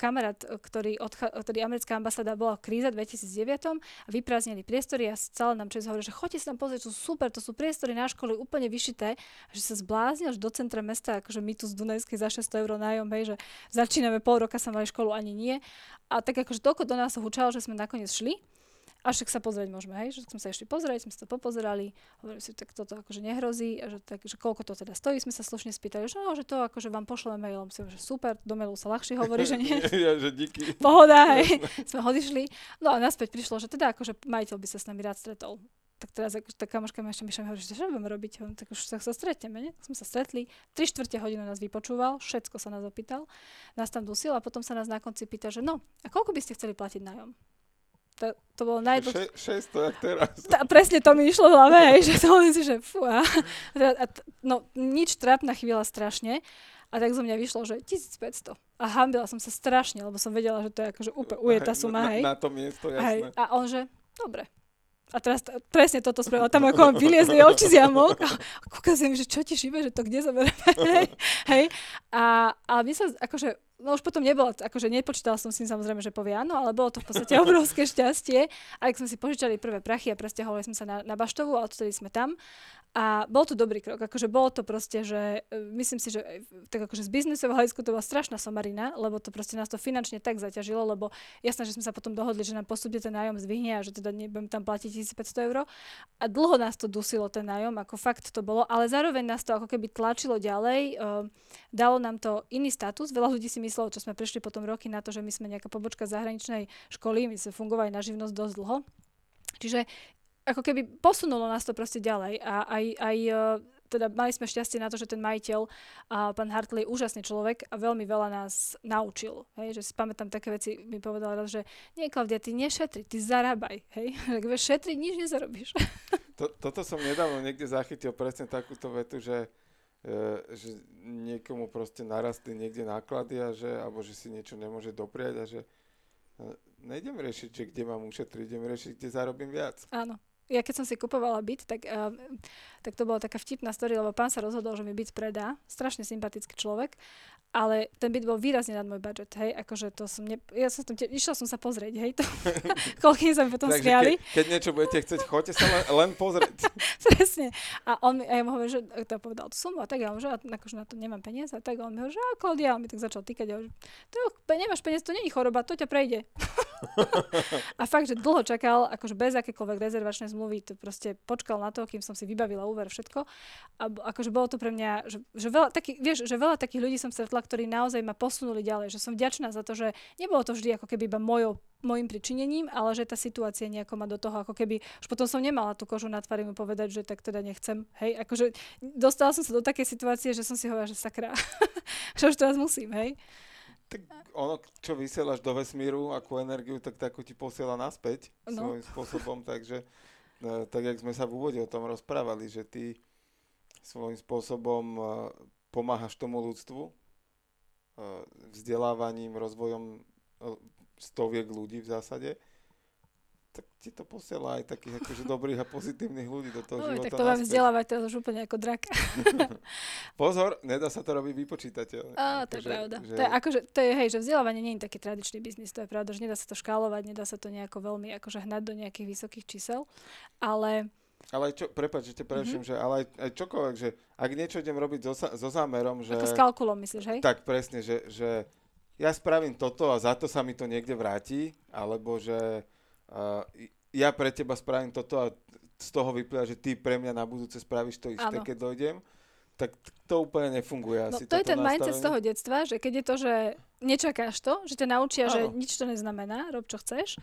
C: kamarát, ktorý, odcha- ktorý americká ambasáda bola v kríze v 2009 a vyprázdnili priestory a stále nám čas hovorí, že choďte sa tam pozrieť, sú super, to sú priestory na školy úplne vyšité, že sa zbláznil až do centra mesta, akože my tu z Dunajskej za 600 eur nájom, hej, že začíname pol roka sa mali školu, ani nie. A tak akože toľko do nás hučalo, že sme nakoniec šli. A však sa pozrieť môžeme, hej, že sme sa išli pozrieť, sme sa to popozerali, hovorili si, tak toto akože nehrozí, a že, tak, že koľko to teda stojí, sme sa slušne spýtali, že no, že to akože vám pošleme mailom, si že super, do mailu sa ľahšie hovorí, že nie.
B: ja, že díky.
C: Pohoda, hej, sme odišli. No a naspäť prišlo, že teda akože majiteľ by sa s nami rád stretol. Tak teraz akože tá kamoška mi ešte myšla, hovorí, že čo budeme robiť, tak už sa, sa stretneme? Tak sme sa stretli, tri štvrte hodinu nás vypočúval, všetko sa nás opýtal, nás tam dusil a potom sa nás na konci pýta, že no, a koľko by ste chceli platiť nájom? To, to bolo najdlhšie.
B: Še, 600, jak teraz.
C: Ta, presne to mi išlo v hlave, hej, že to si, že fú, a, a, no nič trápna chvíľa strašne. A tak zo mňa vyšlo, že 1500. A hambila som sa strašne, lebo som vedela, že to je akože úplne ujetá suma, hej.
B: Na, na to miesto, jasné.
C: Hej. A on, že dobre. A teraz presne toto spravil. Tam ako vyliezli oči z jamok. A kúkal som, že čo ti šibe, že to kde zoberieme. hej. A, a my sa akože no už potom nebolo, akože nepočítala som si samozrejme, že povie áno, ale bolo to v podstate obrovské šťastie. A ak sme si požičali prvé prachy a presťahovali sme sa na, na Baštovu a odtedy sme tam. A bol to dobrý krok, akože bolo to proste, že e, myslím si, že tak akože z biznesového hľadiska to bola strašná somarina, lebo to proste nás to finančne tak zaťažilo, lebo jasné, že sme sa potom dohodli, že nám postupne ten nájom zvihne a že teda nebudem tam platiť 1500 eur. A dlho nás to dusilo ten nájom, ako fakt to bolo, ale zároveň nás to ako keby tlačilo ďalej, uh, dalo nám to iný status. Veľa ľudí si myslelo, čo sme prešli potom roky na to, že my sme nejaká pobočka zahraničnej školy, my sme fungovali na živnosť dosť dlho. Čiže ako keby posunulo nás to proste ďalej a aj, aj e, teda mali sme šťastie na to, že ten majiteľ, a pán Hartley, úžasný človek a veľmi veľa nás naučil. Hej, že si pamätám také veci, mi povedal raz, že nie, Klaudia, ty nešetri, ty zarábaj. Hej, tak šetriť nič nezarobíš.
B: To, toto som nedávno niekde zachytil presne takúto vetu, že, že niekomu proste narastli niekde náklady a že, alebo že si niečo nemôže dopriať a že e, nejdem riešiť, že kde mám ušetriť, idem riešiť, kde zarobím viac.
C: Áno ja keď som si kupovala byt, tak, uh, tak to bola taká vtipná story, lebo pán sa rozhodol, že mi byt predá. Strašne sympatický človek ale ten byt bol výrazne nad môj budget, hej, akože to som, ne, ja som tam, išla som sa pozrieť, hej, to, koľkým sa mi potom Takže smiali.
B: Ke, keď niečo budete chcieť, choďte sa len, len pozrieť.
C: Presne. A on mi, a ja mu hovorím, že to povedal tú sumu a tak, ja mu, že akože na to nemám peniaze, a tak on mi hovorí, že a Klaudia, on mi tak začal týkať, a že to, nemáš peniaze, to není choroba, to ťa prejde. a fakt, že dlho čakal, akože bez akékoľvek rezervačnej zmluvy, to proste počkal na to, kým som si vybavila úver, všetko. A akože bolo to pre mňa, že, že veľa, taký, vieš, že veľa takých ľudí som stretla, ktorí naozaj ma posunuli ďalej, že som vďačná za to, že nebolo to vždy ako keby iba mojou môjim pričinením, ale že tá situácia nejako ma do toho, ako keby, už potom som nemala tú kožu na tvári mu povedať, že tak teda nechcem, hej, akože dostala som sa do takej situácie, že som si hovorila, že sakra, že už teraz musím, hej.
B: Tak ono, čo vysielaš do vesmíru, akú energiu, tak takú ti posiela naspäť no. svojím spôsobom, takže e, tak, jak sme sa v úvode o tom rozprávali, že ty svojím spôsobom e, pomáhaš tomu ľudstvu, vzdelávaním, rozvojom eh, stoviek ľudí v zásade, tak ti to posiela aj takých akože dobrých a pozitívnych ľudí do toho Uj, života.
C: Tak to vám vzdelávať teraz už úplne ako drak.
B: Pozor, nedá sa to robiť vypočítateľne.
C: Á, to je akože, pravda. Že... To je, akože, to je, hej, že vzdelávanie nie je taký tradičný biznis, to je pravda, že nedá sa to škálovať, nedá sa to nejako veľmi akože hnať do nejakých vysokých čísel, ale
B: Ale aj čo, prepáč, že te preším, mm-hmm. že ale aj, aj čokoľvek, že ak niečo idem robiť so, so zámerom, že...
C: Ako s kalkulom myslíš, hej?
B: Tak presne, že, že ja spravím toto a za to sa mi to niekde vráti, alebo že uh, ja pre teba spravím toto a z toho vyplýva, že ty pre mňa na budúce spravíš to isté, ano. keď dojdem, tak to úplne nefunguje
C: no,
B: asi.
C: To je ten nastavenie. mindset z toho detstva, že keď je to, že nečakáš to, že ťa naučia, ano. že nič to neznamená, rob čo chceš,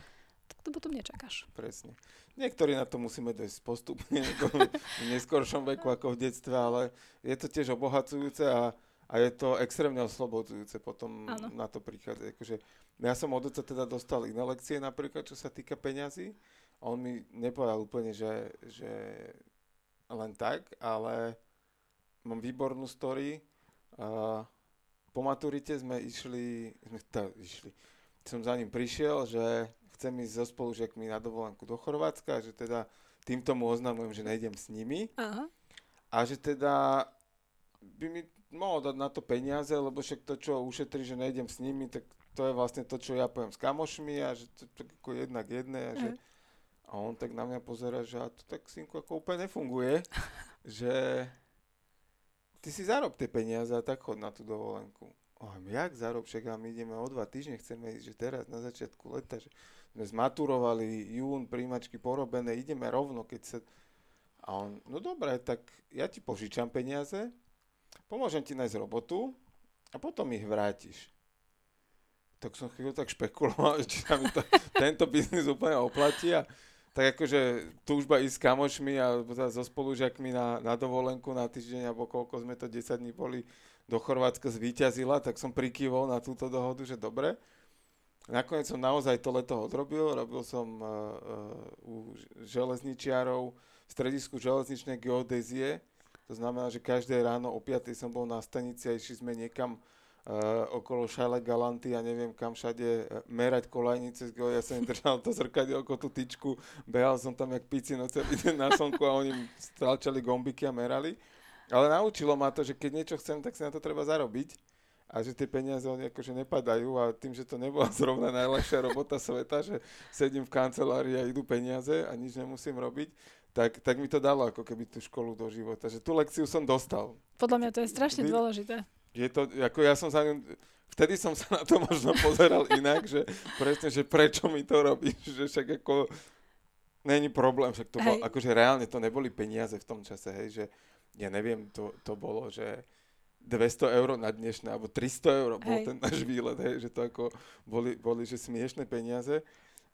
C: to potom nečakáš.
B: Presne. Niektorí na to musíme dojsť postupne, v neskôršom veku ako v detstve, ale je to tiež obohacujúce a, a je to extrémne oslobodzujúce potom ano. na to prichádzať. Akože, ja som od oca teda dostal iné lekcie, napríklad čo sa týka peňazí. On mi nepovedal úplne, že, že len tak, ale mám výbornú story. A po maturite sme išli, sme tá, išli, som za ním prišiel, že chcem ísť so spolužiakmi na dovolenku do Chorvátska, že teda týmto mu oznamujem, že nejdem s nimi. Aha. A že teda by mi mohol dať na to peniaze, lebo však to, čo ušetrí, že nejdem s nimi, tak to je vlastne to, čo ja poviem s kamošmi a že to, to ako jednak jedné a že a on tak na mňa pozera, že a to tak synku ako úplne nefunguje, že ty si zarob tie peniaze a tak chod na tú dovolenku. A jak zarob, však my ideme o dva týždne, chceme ísť, že teraz na začiatku leta, že sme zmaturovali, jún, príjmačky porobené, ideme rovno, keď sa... A on, no dobre, tak ja ti požičam peniaze, pomôžem ti nájsť robotu a potom ich vrátiš. Tak som chvíľu tak špekuloval, či sa mi to, tento biznis úplne oplatí a tak akože túžba ísť s kamošmi a so spolužiakmi na, na dovolenku na týždeň alebo koľko sme to 10 dní boli do Chorvátska zvíťazila, tak som prikývol na túto dohodu, že dobre. Nakoniec som naozaj to leto odrobil, robil som uh, uh, u železničiarov v stredisku železničnej geodézie, to znamená, že každé ráno o 5 som bol na stanici a išli sme niekam uh, okolo Šale Galanty a neviem kam všade merať kolajnice, ja som im držal to zrkadielko, tú tyčku, behal som tam jak picino celý deň na slnku a oni stráčali gombiky a merali. Ale naučilo ma to, že keď niečo chcem, tak si na to treba zarobiť a že tie peniaze oni akože nepadajú a tým, že to nebola zrovna najľahšia robota sveta, že sedím v kancelárii a idú peniaze a nič nemusím robiť, tak, tak mi to dalo ako keby tú školu do života. Že tú lekciu som dostal.
C: Podľa mňa to je strašne Vy, dôležité.
B: Je to, ako ja som sa vtedy som sa na to možno pozeral inak, že presne, že prečo mi to robíš, že však ako není problém, však to bol, akože reálne to neboli peniaze v tom čase, hej, že ja neviem, to, to bolo, že 200 eur na dnešné, alebo 300 eur bol hej. ten náš výlet, hej, že to ako boli, boli že smiešné peniaze,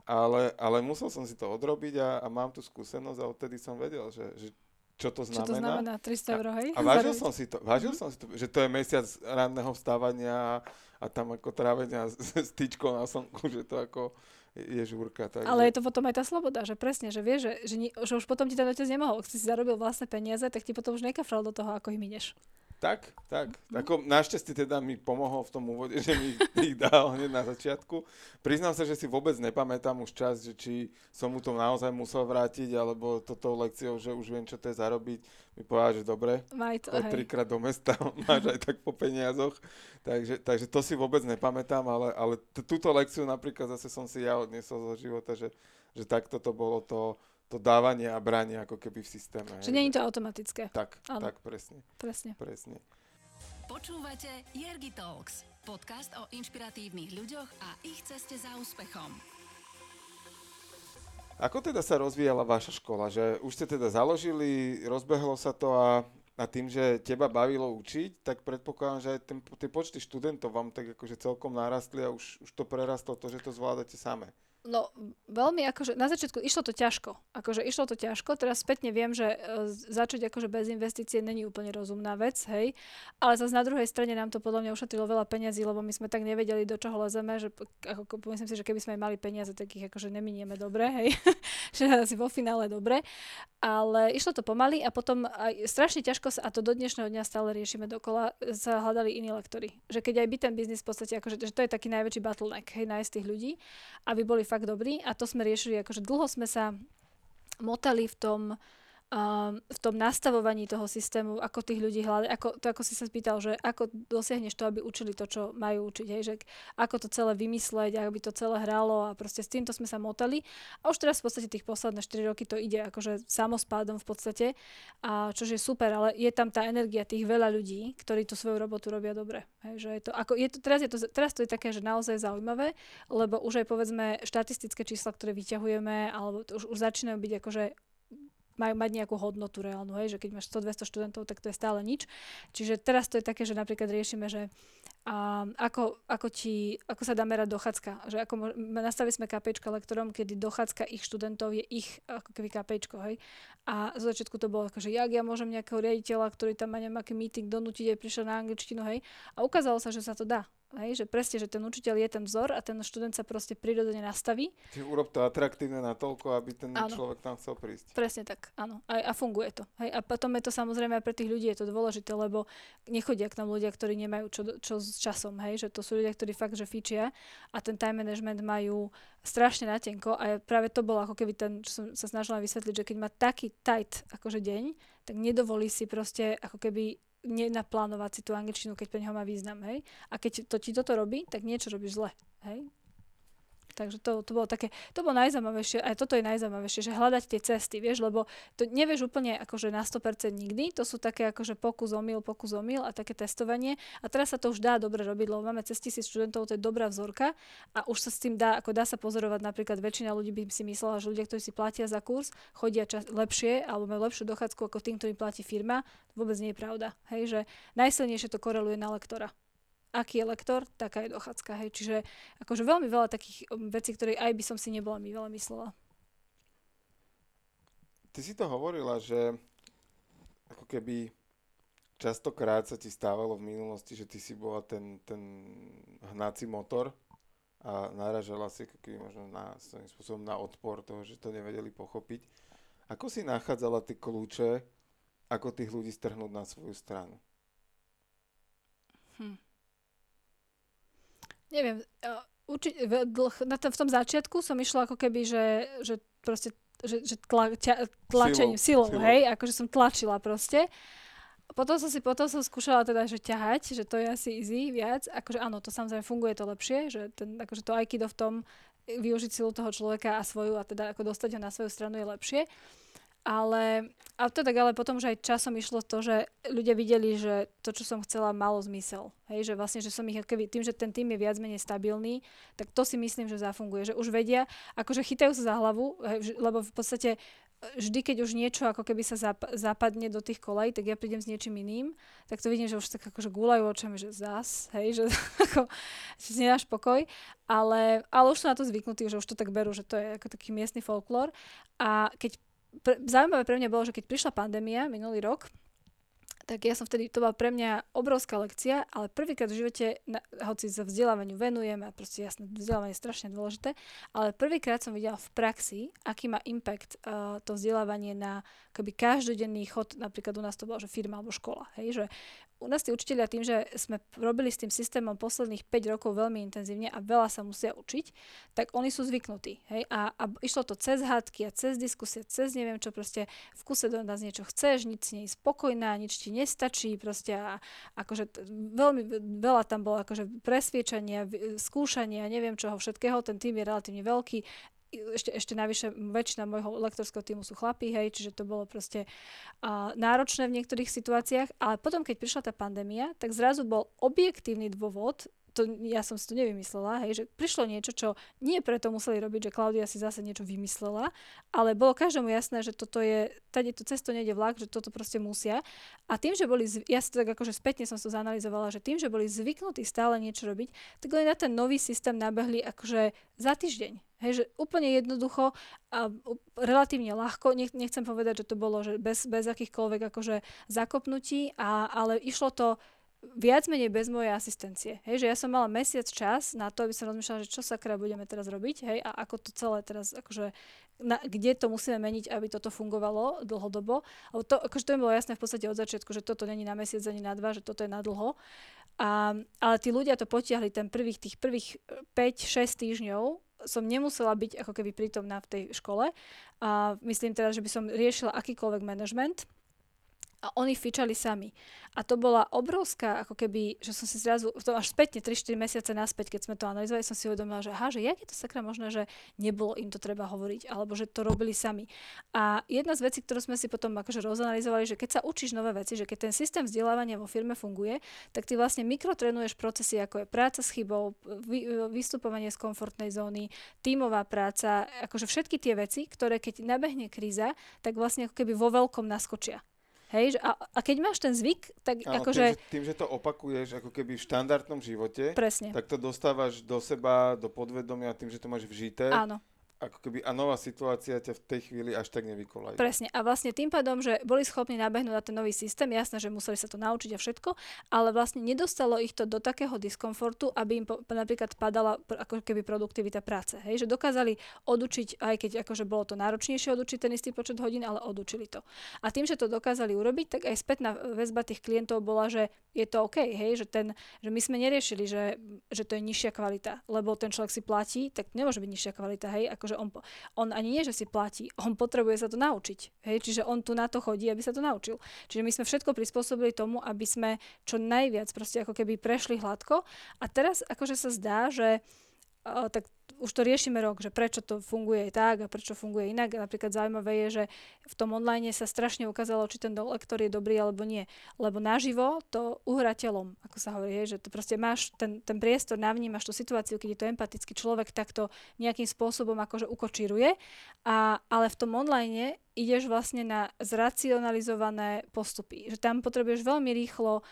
B: ale, ale musel som si to odrobiť a, a mám tu skúsenosť a odtedy som vedel, že, že čo to znamená.
C: Čo to znamená, 300 eur, hej?
B: A, a vážil som si to, vážil mm-hmm. som si to, že to je mesiac ranného vstávania a, a tam ako trávenia s, s tyčkou na slnku, že to ako je žúrka. Takže...
C: Ale je to potom aj tá sloboda, že presne, že vieš, že, že, že už potom ti ten otec nemohol, keď si zarobil vlastné peniaze, tak ti potom už nekafral do toho, ako ich mineš.
B: Tak, tak. Ako našťastie teda mi pomohol v tom úvode, že mi ich dal hneď na začiatku. Priznám sa, že si vôbec nepamätám už čas, že či som mu to naozaj musel vrátiť, alebo toto lekciou, že už viem, čo to je zarobiť. Mi povedal, že dobre, choď trikrát do mesta, máš aj tak po peniazoch. Takže, takže to si vôbec nepamätám, ale, ale túto lekciu napríklad zase som si ja odniesol zo života, že, že takto to bolo to, to dávanie a branie ako keby v systéme.
C: Že nie je to automatické.
B: Tak, ano. tak, presne.
C: Presne.
B: presne.
A: Počúvate Jergi Talks, podcast o inšpiratívnych ľuďoch a ich ceste za úspechom.
B: Ako teda sa rozvíjala vaša škola? Že už ste teda založili, rozbehlo sa to a, a tým, že teba bavilo učiť, tak predpokladám, že aj ten, tie počty študentov vám tak akože celkom narastli a už, už to prerastlo to, že to zvládate same.
C: No, veľmi akože, na začiatku išlo to ťažko. Akože išlo to ťažko, teraz spätne viem, že e, začať akože bez investície není úplne rozumná vec, hej. Ale zase na druhej strane nám to podľa mňa ušetrilo veľa peňazí, lebo my sme tak nevedeli, do čoho lezeme, že ako, myslím si, že keby sme mali peniaze, tak ich akože neminieme dobre, hej. že asi vo finále dobre. Ale išlo to pomaly a potom aj strašne ťažko sa, a to do dnešného dňa stále riešime dokola, sa hľadali iní lektory. Že keď aj by ten biznis v podstate, akože, že to je taký najväčší bottleneck, hej, nájsť tých ľudí, aby boli fakt fakt dobrý. A to sme riešili, akože dlho sme sa motali v tom, um, v tom nastavovaní toho systému, ako tých ľudí hľadať, ako, to ako si sa spýtal, že ako dosiahneš to, aby učili to, čo majú učiť, hej, že ako to celé vymysleť, aby to celé hralo a proste s týmto sme sa motali. A už teraz v podstate tých posledné 4 roky to ide akože samospádom v podstate, a čo je super, ale je tam tá energia tých veľa ľudí, ktorí tú svoju robotu robia dobre. Hej, že je to, ako, je to, teraz, je to, teraz to je také, že naozaj zaujímavé, lebo už aj povedzme štatistické čísla, ktoré vyťahujeme, alebo už, už začínajú byť akože majú mať nejakú hodnotu reálnu, hej, že keď máš 100-200 študentov, tak to je stále nič. Čiže teraz to je také, že napríklad riešime, že a ako, ako, ti, ako sa dá merať dochádzka. Že ako nastavili sme KPčka lektorom, kedy dochádzka ich študentov je ich ako keby KPčko, hej. A z začiatku to bolo ako, že jak ja môžem nejakého riaditeľa, ktorý tam má nejaký meeting donútiť, aj prišiel na angličtinu, hej. A ukázalo sa, že sa to dá. Hej, že presne, že ten učiteľ je ten vzor a ten študent sa proste prirodzene nastaví.
B: Čiže urob to atraktívne na toľko, aby ten áno. človek tam chcel prísť.
C: Presne tak, áno. A, a funguje to. Hej, a potom je to samozrejme aj pre tých ľudí je to dôležité, lebo nechodia k nám ľudia, ktorí nemajú čo, čo s časom. Hej, že to sú ľudia, ktorí fakt, že fičia a ten time management majú strašne natenko a práve to bolo ako keby ten, čo som sa snažila vysvetliť, že keď má taký tight akože deň, tak nedovolí si proste ako keby nenaplánovať si tú angličtinu, keď pre neho má význam, hej. A keď to ti toto robí, tak niečo robíš zle, hej. Takže to, to bolo také, to bolo najzaujímavejšie, aj toto je najzaujímavejšie, že hľadať tie cesty, vieš, lebo to nevieš úplne akože na 100% nikdy, to sú také akože pokus omyl, pokus omyl a také testovanie. A teraz sa to už dá dobre robiť, lebo máme cez tisíc študentov, to je dobrá vzorka. A už sa s tým dá, ako dá sa pozorovať napríklad väčšina ľudí by si myslela, že ľudia, ktorí si platia za kurz, chodia čas, lepšie alebo majú lepšiu dochádzku ako tým, ktorým platí firma, vôbec nie je pravda. Hej, že najsilnejšie to koreluje na lektora aký je lektor, taká je dochádzka. Hej. Čiže akože veľmi veľa takých um, vecí, ktoré aj by som si nebola mi veľa myslela.
B: Ty si to hovorila, že ako keby častokrát sa ti stávalo v minulosti, že ty si bola ten, ten hnací motor a naražala si ako keby možno na, svojím spôsobom na odpor toho, že to nevedeli pochopiť. Ako si nachádzala tie kľúče, ako tých ľudí strhnúť na svoju stranu? Hm.
C: Neviem, uči, v, na tom, v tom začiatku som išla ako keby, že, že proste že, že tla, ťa, tlačením, silou, silou, hej, akože som tlačila proste. Potom som si, potom som skúšala teda, že ťahať, že to je asi easy viac. Akože áno, to samozrejme funguje to lepšie, že ten, akože to aikido v tom využiť silu toho človeka a svoju a teda ako dostať ho na svoju stranu je lepšie. Ale, a to tak ale potom už aj časom išlo to, že ľudia videli, že to, čo som chcela, malo zmysel. Hej, že vlastne, že som ich, keby, tým, že ten tým je viac menej stabilný, tak to si myslím, že zafunguje. Že už vedia, akože chytajú sa za hlavu, hej, lebo v podstate e, vždy, keď už niečo ako keby sa zap- zapadne do tých kolej, tak ja prídem s niečím iným, tak to vidím, že už tak akože gúľajú očami, že zas, hej, že ako, že si nedáš pokoj, ale, ale už sú na to zvyknutí, že už to tak berú, že to je ako taký miestny folklór a keď pre, zaujímavé pre mňa bolo, že keď prišla pandémia minulý rok, tak ja som vtedy, to bola pre mňa obrovská lekcia, ale prvýkrát v živote, na, hoci sa vzdelávaniu venujem a proste jasné, vzdelávanie je strašne dôležité, ale prvýkrát som videla v praxi, aký má impact uh, to vzdelávanie na keby každodenný chod, napríklad u nás to bola, že firma alebo škola, hej, že u nás tí učiteľia tým, že sme robili s tým systémom posledných 5 rokov veľmi intenzívne a veľa sa musia učiť, tak oni sú zvyknutí. Hej? A, a išlo to cez hádky a cez diskusie, cez neviem čo, proste v kuse do nás niečo chceš, nič nie je spokojná, nič ti nestačí, proste a akože t- veľmi veľa tam bolo akože presviečania, skúšania, neviem čoho všetkého, ten tým je relatívne veľký, ešte, ešte navyše väčšina môjho lektorského týmu sú chlapí, hej, čiže to bolo proste uh, náročné v niektorých situáciách, ale potom, keď prišla tá pandémia, tak zrazu bol objektívny dôvod, to, ja som si to nevymyslela, hej, že prišlo niečo, čo nie preto museli robiť, že Klaudia si zase niečo vymyslela, ale bolo každému jasné, že toto je, tady to cesto nejde vlak, že toto proste musia. A tým, že boli, ja si to tak akože spätne som to zanalizovala, že tým, že boli zvyknutí stále niečo robiť, tak oni na ten nový systém nabehli akože za týždeň. Hej, že úplne jednoducho a relatívne ľahko, nech, nechcem povedať, že to bolo že bez, bez akýchkoľvek akože zakopnutí, a, ale išlo to viac menej bez mojej asistencie. Hej, že ja som mala mesiac čas na to, aby som rozmýšľala, že čo sakra budeme teraz robiť, hej, a ako to celé teraz, akože, na, kde to musíme meniť, aby toto fungovalo dlhodobo. Lebo to, akože to mi bolo jasné v podstate od začiatku, že toto není na mesiac ani na dva, že toto je na dlho. A, ale tí ľudia to potiahli ten prvých, tých prvých 5-6 týždňov som nemusela byť ako keby prítomná v tej škole. A myslím teda, že by som riešila akýkoľvek management a oni fičali sami. A to bola obrovská, ako keby, že som si zrazu, to až spätne, 3-4 mesiace naspäť, keď sme to analyzovali, som si uvedomila, že aha, že jak je to sakra možné, že nebolo im to treba hovoriť, alebo že to robili sami. A jedna z vecí, ktorú sme si potom akože rozanalizovali, že keď sa učíš nové veci, že keď ten systém vzdelávania vo firme funguje, tak ty vlastne mikrotrenuješ procesy, ako je práca s chybou, vy, vystupovanie z komfortnej zóny, tímová práca, akože všetky tie veci, ktoré keď nabehne kríza, tak vlastne ako keby vo veľkom naskočia. Hej, a, a keď máš ten zvyk, tak
B: Áno,
C: akože...
B: tým, že, tým, že to opakuješ ako keby v štandardnom živote,
C: Presne.
B: tak to dostávaš do seba, do podvedomia tým, že to máš vžité.
C: Áno,
B: Ako keby, a nová situácia ťa v tej chvíli až tak nevykolajú.
C: presne. A vlastne tým pádom, že boli schopní nabehnúť na ten nový systém, jasné, že museli sa to naučiť a všetko, ale vlastne nedostalo ich to do takého diskomfortu, aby im po, napríklad padala ako keby produktivita práce. Hej? Že dokázali odučiť, aj keď akože bolo to náročnejšie odučiť ten istý počet hodín, ale odučili to. A tým, že to dokázali urobiť, tak aj spätná väzba tých klientov bola, že je to OK, hej, že, ten, že my sme neriešili, že, že to je nižšia kvalita, lebo ten človek si platí, tak nemôže byť nižšia kvalita, hej, akože on, on ani nie, že si platí, on potrebuje sa to naučiť, hej, čiže on tu na to chodí, aby sa to naučil. Čiže my sme všetko prispôsobili tomu, aby sme čo najviac proste ako keby prešli hladko a teraz akože sa zdá, že tak už to riešime rok, že prečo to funguje tak a prečo funguje inak. Napríklad zaujímavé je, že v tom online sa strašne ukázalo, či ten lektor je dobrý alebo nie. Lebo naživo to uhra telom, ako sa hovorí, že to proste máš ten, ten priestor, navnímaš tú situáciu, keď je to empatický človek, tak to nejakým spôsobom akože ukočíruje. A, ale v tom online ideš vlastne na zracionalizované postupy. Že tam potrebuješ veľmi rýchlo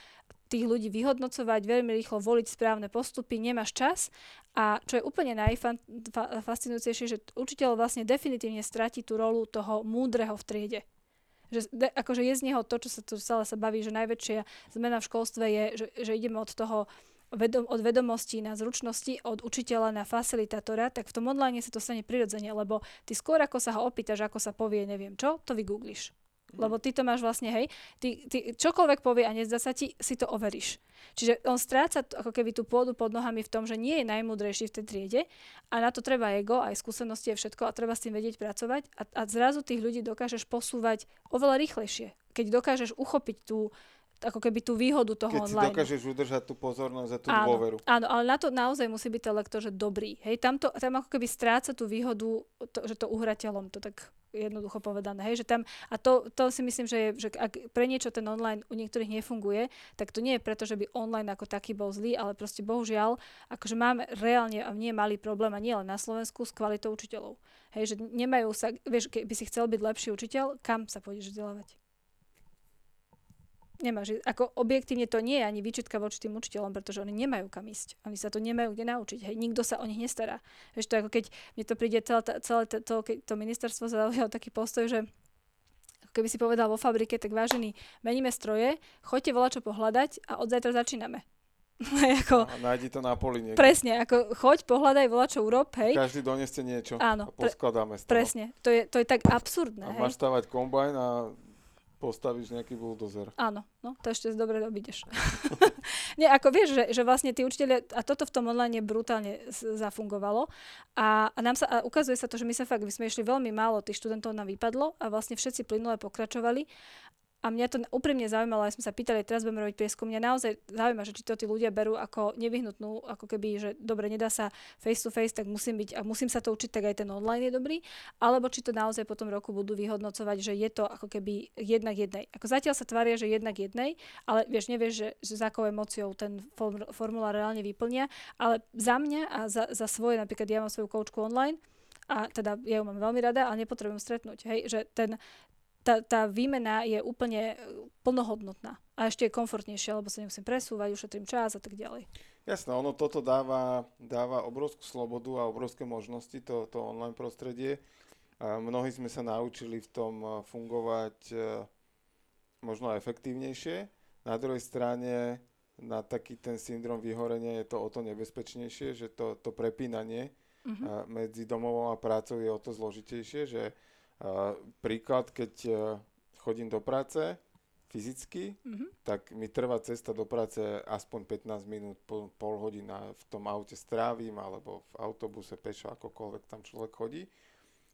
C: tých ľudí vyhodnocovať, veľmi rýchlo voliť správne postupy, nemáš čas a čo je úplne najfascinujúcejšie, že učiteľ vlastne definitívne stratí tú rolu toho múdreho v triede. Že, de, akože je z neho to, čo sa tu stále sa baví, že najväčšia zmena v školstve je, že, že ideme od toho vedom, od vedomostí na zručnosti, od učiteľa na facilitátora, tak v tom online sa to stane prirodzene, lebo ty skôr ako sa ho opýtaš, ako sa povie neviem čo, to vygoogliš. Lebo ty to máš vlastne, hej, ty, ty čokoľvek povie a nezdá sa ti, si to overíš. Čiže on stráca ako keby tú pôdu pod nohami v tom, že nie je najmudrejší v tej triede a na to treba ego, aj skúsenosti a všetko a treba s tým vedieť pracovať a, a zrazu tých ľudí dokážeš posúvať oveľa rýchlejšie. Keď dokážeš uchopiť tú, ako keby tú výhodu toho
B: Keď si
C: online.
B: dokážeš udržať tú pozornosť a tú
C: áno,
B: dôveru.
C: Áno, ale na to naozaj musí byť ten lektor, že dobrý. Hej, tam, to, tam ako keby stráca tú výhodu, to, že to uhrateľom, to tak jednoducho povedané. Hej, že tam, a to, to si myslím, že, je, že ak pre niečo ten online u niektorých nefunguje, tak to nie je preto, že by online ako taký bol zlý, ale proste bohužiaľ, akože máme reálne a nie malý problém a nie len na Slovensku s kvalitou učiteľov. Hej, že nemajú sa, vieš, keby si chcel byť lepší učiteľ, kam sa pôjdeš vzdelávať? Nemáš, ako objektívne to nie je ani výčitka voči tým učiteľom, pretože oni nemajú kam ísť. Oni sa to nemajú kde naučiť. Hej, nikto sa o nich nestará. Vieš, to ako keď mne to príde celé, celé to, to, to ministerstvo zaujalo taký postoj, že keby si povedal vo fabrike, tak vážený, meníme stroje, choďte volať čo pohľadať a od zajtra začíname. Ako,
B: A nájdi to na poli niekde.
C: presne, ako choď, pohľadaj, volať čo urob, hej.
B: Každý doneste niečo
C: Áno,
B: a
C: pre-
B: poskladáme toho.
C: Presne, to je, to je tak absurdné,
B: A
C: hej.
B: máš stavať kombajn a postavíš nejaký buldozer.
C: Áno, no to ešte dobre obídeš. Nie, ako vieš, že, že vlastne tí učiteľia, a toto v tom online brutálne zafungovalo a, a nám sa, a ukazuje sa to, že my sa fakt, my sme išli veľmi málo, tých študentov nám vypadlo a vlastne všetci plynule pokračovali a mňa to úprimne zaujímalo, aj sme sa pýtali, teraz budeme robiť prieskum, mňa naozaj zaujíma, že či to tí ľudia berú ako nevyhnutnú, ako keby, že dobre, nedá sa face to face, tak musím byť, a musím sa to učiť, tak aj ten online je dobrý, alebo či to naozaj po tom roku budú vyhodnocovať, že je to ako keby jednak jednej. Ako zatiaľ sa tvária, že jednak jednej, ale vieš, nevieš, že, že za akou emóciou ten form, formulár reálne vyplnia, ale za mňa a za, za svoje, napríklad ja mám svoju koučku online, a teda ja ju mám veľmi rada, ale nepotrebujem stretnúť. Hej, že ten, tá, tá výmena je úplne e, plnohodnotná. A ešte je komfortnejšia, lebo sa nemusím presúvať, ušetrím čas a tak ďalej.
B: Jasné, ono toto dáva, dáva obrovskú slobodu a obrovské možnosti, to, to online prostredie. A mnohí sme sa naučili v tom eh, fungovať eh, možno efektívnejšie. Na druhej strane na taký ten syndrom vyhorenia je to o to nebezpečnejšie, že to, to prepínanie a medzi domovom a prácou je o to zložitejšie, že príklad, keď a, chodím do práce, fyzicky,
C: Mhm.
B: tak mi trvá cesta do práce aspoň 15 minút, pol, pol hodina v tom aute strávim, alebo v autobuse, pešo, akokoľvek tam človek chodí.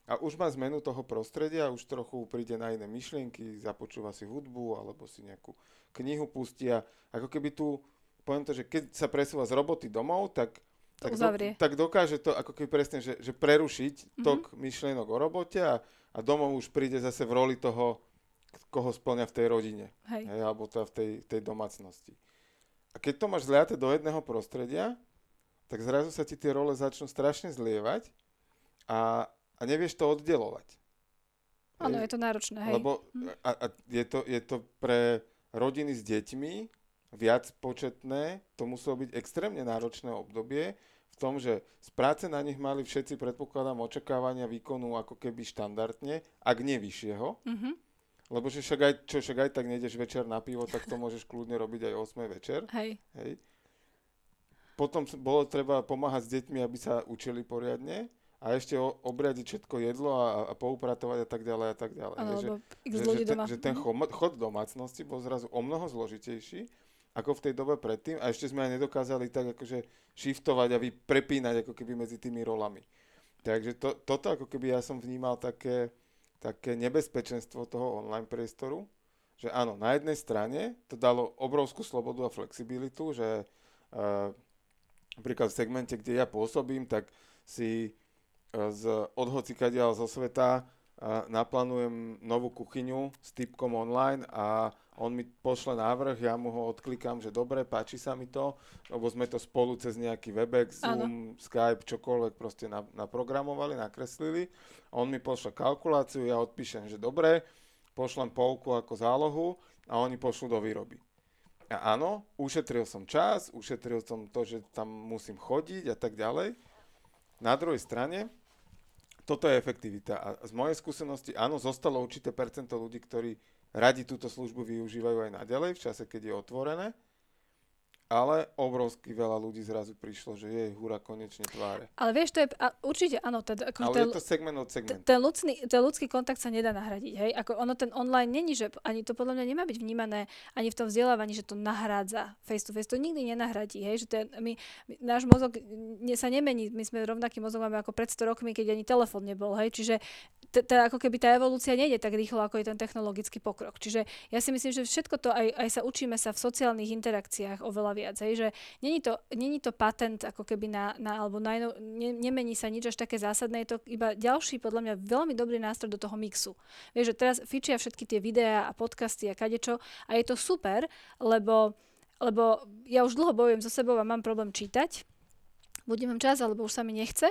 B: A už má zmenu toho prostredia, už trochu príde na iné myšlienky, započúva si hudbu, alebo si nejakú knihu pustia. Ako keby tu, poviem to, že keď sa presúva z roboty domov, tak, tak,
C: uzavrie.
B: tak dokáže to ako keby presne, že, že prerušiť
C: Mhm.
B: tok myšlienok o robote a, a domov už príde zase v roli toho, koho splňa v tej rodine.
C: Hej.
B: Hej, alebo teda v tej, tej domácnosti. A keď to máš zliate do jedného prostredia, tak zrazu sa ti tie role začnú strašne zlievať a, a nevieš to oddelovať.
C: Áno, je to náročné, hej.
B: Lebo a, a je, to, je to pre rodiny s deťmi viac početné, to muselo byť extrémne náročné obdobie tom, že z práce na nich mali všetci, predpokladám, očakávania výkonu ako keby štandardne, ak nie vyššieho.
C: Mhm.
B: Lebo že však aj, čo, však aj tak nejdeš večer na pivo, tak to môžeš kľudne robiť aj 8 večer.
C: Hej.
B: Hej. Potom bolo treba pomáhať s deťmi, aby sa učili poriadne a ešte o, obriadiť všetko jedlo a, a poupratovať a tak ďalej a tak ďalej. Hej, že, že, že, ten,
C: doma.
B: že ten
C: Mhm.
B: chod domácnosti bol zrazu o mnoho zložitejší ako v tej dobe predtým a ešte sme aj nedokázali tak akože shiftovať a prepínať ako keby medzi tými rolami. Takže to, toto ako keby ja som vnímal také, také nebezpečenstvo toho online priestoru, že áno, na jednej strane to dalo obrovskú slobodu a flexibilitu, že uh, napríklad v segmente, kde ja pôsobím, tak si uh, z odhocikadiaľ zo sveta naplánujem novú kuchyňu s typkom online a on mi pošle návrh, ja mu ho odklikám, že dobre, páči sa mi to, lebo sme to spolu cez nejaký Webex, Zoom, Skype, čokoľvek proste na- naprogramovali, nakreslili. On mi pošle kalkuláciu, ja odpíšem, že dobre, pošlem polku ako zálohu a oni pošlú do výroby. A áno, ušetril som čas, ušetril som to, že tam musím chodiť a tak ďalej. Na druhej strane, toto je efektivita. A z mojej skúsenosti, áno, zostalo určité percento ľudí, ktorí radi túto službu využívajú aj naďalej, v čase, keď je otvorené. Ale obrovsky veľa ľudí zrazu prišlo, že jej húra konečne tváre.
C: Ale vieš, to je, a určite áno, teda, akože
B: Ale
C: ten,
B: je to segment od segmentu.
C: ten, ľudský, ten ľudský kontakt sa nedá nahradiť, hej? Ako ono ten online není, že ani to podľa mňa nemá byť vnímané ani v tom vzdelávaní, že to nahrádza face to face, to nikdy nenahradí, hej? Že ten, my, my, náš mozog ne, sa nemení, my sme rovnaký mozog máme ako pred 100 rokmi, keď ani telefón nebol, hej? Čiže t- t- ako keby tá evolúcia nejde tak rýchlo, ako je ten technologický pokrok. Čiže ja si myslím, že všetko to, aj, aj sa učíme sa v sociálnych interakciách oveľa viac, hej? Že Není to, není to patent ako keby na, na alebo na, ne, nemení sa nič až také zásadné, je to iba ďalší podľa mňa veľmi dobrý nástroj do toho mixu. Vieš, že teraz fičia všetky tie videá a podcasty a kadečo a je to super, lebo, lebo ja už dlho bojujem so sebou a mám problém čítať, buď nemám čas, alebo už sa mi nechce.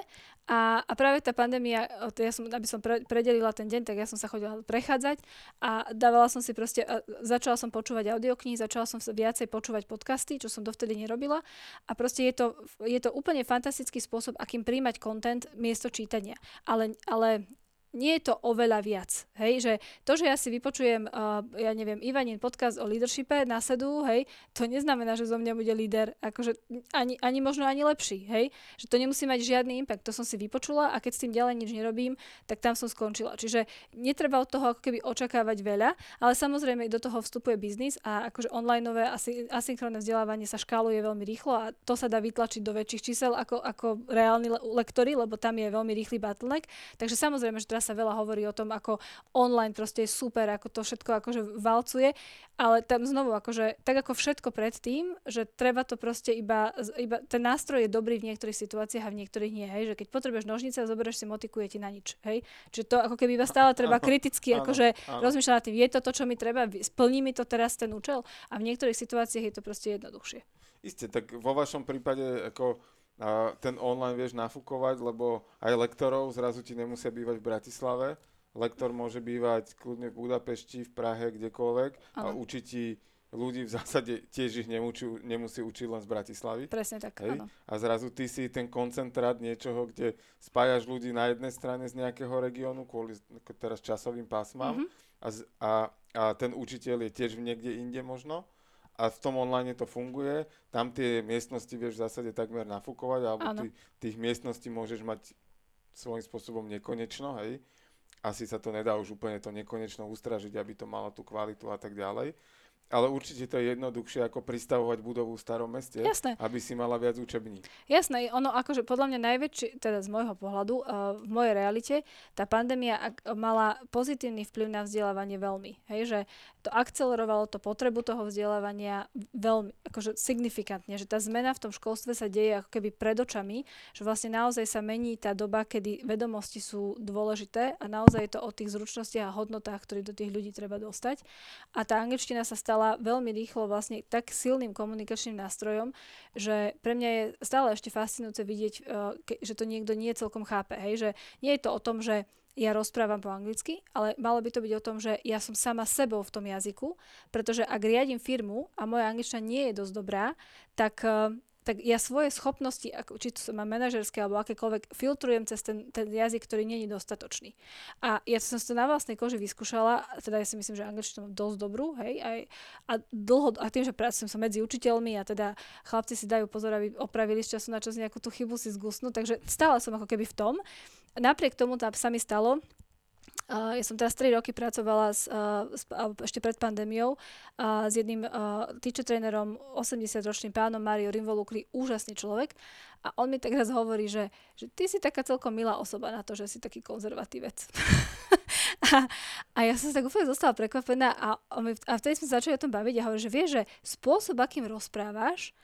C: A, a práve tá pandémia, ja som, aby som pre, predelila ten deň, tak ja som sa chodila prechádzať a dávala som si proste, začala som počúvať audioknihy, začala som sa viacej počúvať podcasty, čo som dovtedy nerobila. A proste je to, je to úplne fantastický spôsob, akým príjmať content miesto čítania. Ale, ale nie je to oveľa viac. Hej, že to, že ja si vypočujem, uh, ja neviem, Ivanin podcast o leadershipe na sedu, hej, to neznamená, že zo mňa bude líder, akože ani, ani možno ani lepší, hej, že to nemusí mať žiadny impact. To som si vypočula a keď s tým ďalej nič nerobím, tak tam som skončila. Čiže netreba od toho ako keby očakávať veľa, ale samozrejme do toho vstupuje biznis a akože onlineové asi, asynchronné vzdelávanie sa škáluje veľmi rýchlo a to sa dá vytlačiť do väčších čísel ako, ako reálni le- lektory, lebo tam je veľmi rýchly bottleneck. Takže samozrejme, že teraz sa veľa hovorí o tom, ako online proste je super, ako to všetko akože valcuje, ale tam znovu akože tak ako všetko predtým, že treba to proste iba, iba ten nástroj je dobrý v niektorých situáciách a v niektorých nie, hej, že keď potrebuješ nožnice a zoberieš si motiku, je ti na nič, hej. Čiže to ako keby iba stále treba kriticky
B: áno,
C: akože
B: áno.
C: rozmýšľať nad tým, je to to, čo mi treba, splní mi to teraz ten účel a v niektorých situáciách je to proste jednoduchšie.
B: Isté, tak vo vašom prípade ako ten online vieš nafúkovať, lebo aj lektorov zrazu ti nemusia bývať v Bratislave. Lektor môže bývať kľudne v Budapešti, v Prahe, kdekoľvek a
C: Áno.
B: učiť ti ľudí v zásade tiež ich nemusí, nemusí učiť len z Bratislavy.
C: Presne tak,
B: Hej?
C: áno.
B: A zrazu ty si ten koncentrát niečoho, kde spájaš ľudí na jednej strane z nejakého regiónu kvôli teraz časovým pásmam
C: Mhm.
B: a, a, a ten učiteľ je tiež niekde inde možno a v tom online to funguje. Tam tie miestnosti vieš v zásade takmer nafúkovať alebo ty, tých miestností môžeš mať svojím spôsobom nekonečno, hej. asi sa to nedá už úplne to nekonečno ustražiť, aby to malo tú kvalitu a tak ďalej. Ale určite to je jednoduchšie ako pristavovať budovu v starom meste,
C: Jasné.
B: aby si mala viac učební.
C: Jasné, ono akože podľa mňa najväčší, teda z môjho pohľadu, uh, v mojej realite, tá pandémia ak, mala pozitívny vplyv na vzdelávanie veľmi. Hej, že to akcelerovalo to potrebu toho vzdelávania veľmi, akože signifikantne, že tá zmena v tom školstve sa deje ako keby pred očami, že vlastne naozaj sa mení tá doba, kedy vedomosti sú dôležité a naozaj je to o tých zručnostiach a hodnotách, ktoré do tých ľudí treba dostať. A tá angličtina sa stala veľmi rýchlo vlastne tak silným komunikačným nástrojom, že pre mňa je stále ešte fascinujúce vidieť, eh, že to niekto nie celkom chápe. Hej? Že nie je to o tom, že ja rozprávam po anglicky, ale malo by to byť o tom, že ja som sama sebou v tom jazyku, pretože ak riadím firmu a moja angličtina nie je dosť dobrá, tak eh, tak ja svoje schopnosti, či to mám manažerské alebo akékoľvek, filtrujem cez ten, ten jazyk, ktorý nie je dostatočný. A ja som si to na vlastnej koži vyskúšala, teda ja si myslím, že angličtinu mám dosť dobrú, hej, aj, a dlho, a tým, že pracujem sa medzi učiteľmi a teda chlapci si dajú pozor, aby opravili z času na čas nejakú tú chybu si zgusnú, takže stále som ako keby v tom. Napriek tomu tam sa mi stalo, Uh, ja som teraz 3 roky pracovala s, uh, s, ešte pred pandémiou uh, s jedným uh, teacher trénerom, 80-ročným pánom Mario Rimvolukli, úžasný človek. A on mi tak raz hovorí, že, že ty si taká celkom milá osoba na to, že si taký konzervatívec. a, a ja som sa tak úplne zostala prekvapená a, a vtedy sme začali o tom baviť a hovorí, že vieš, že spôsob, akým rozprávaš,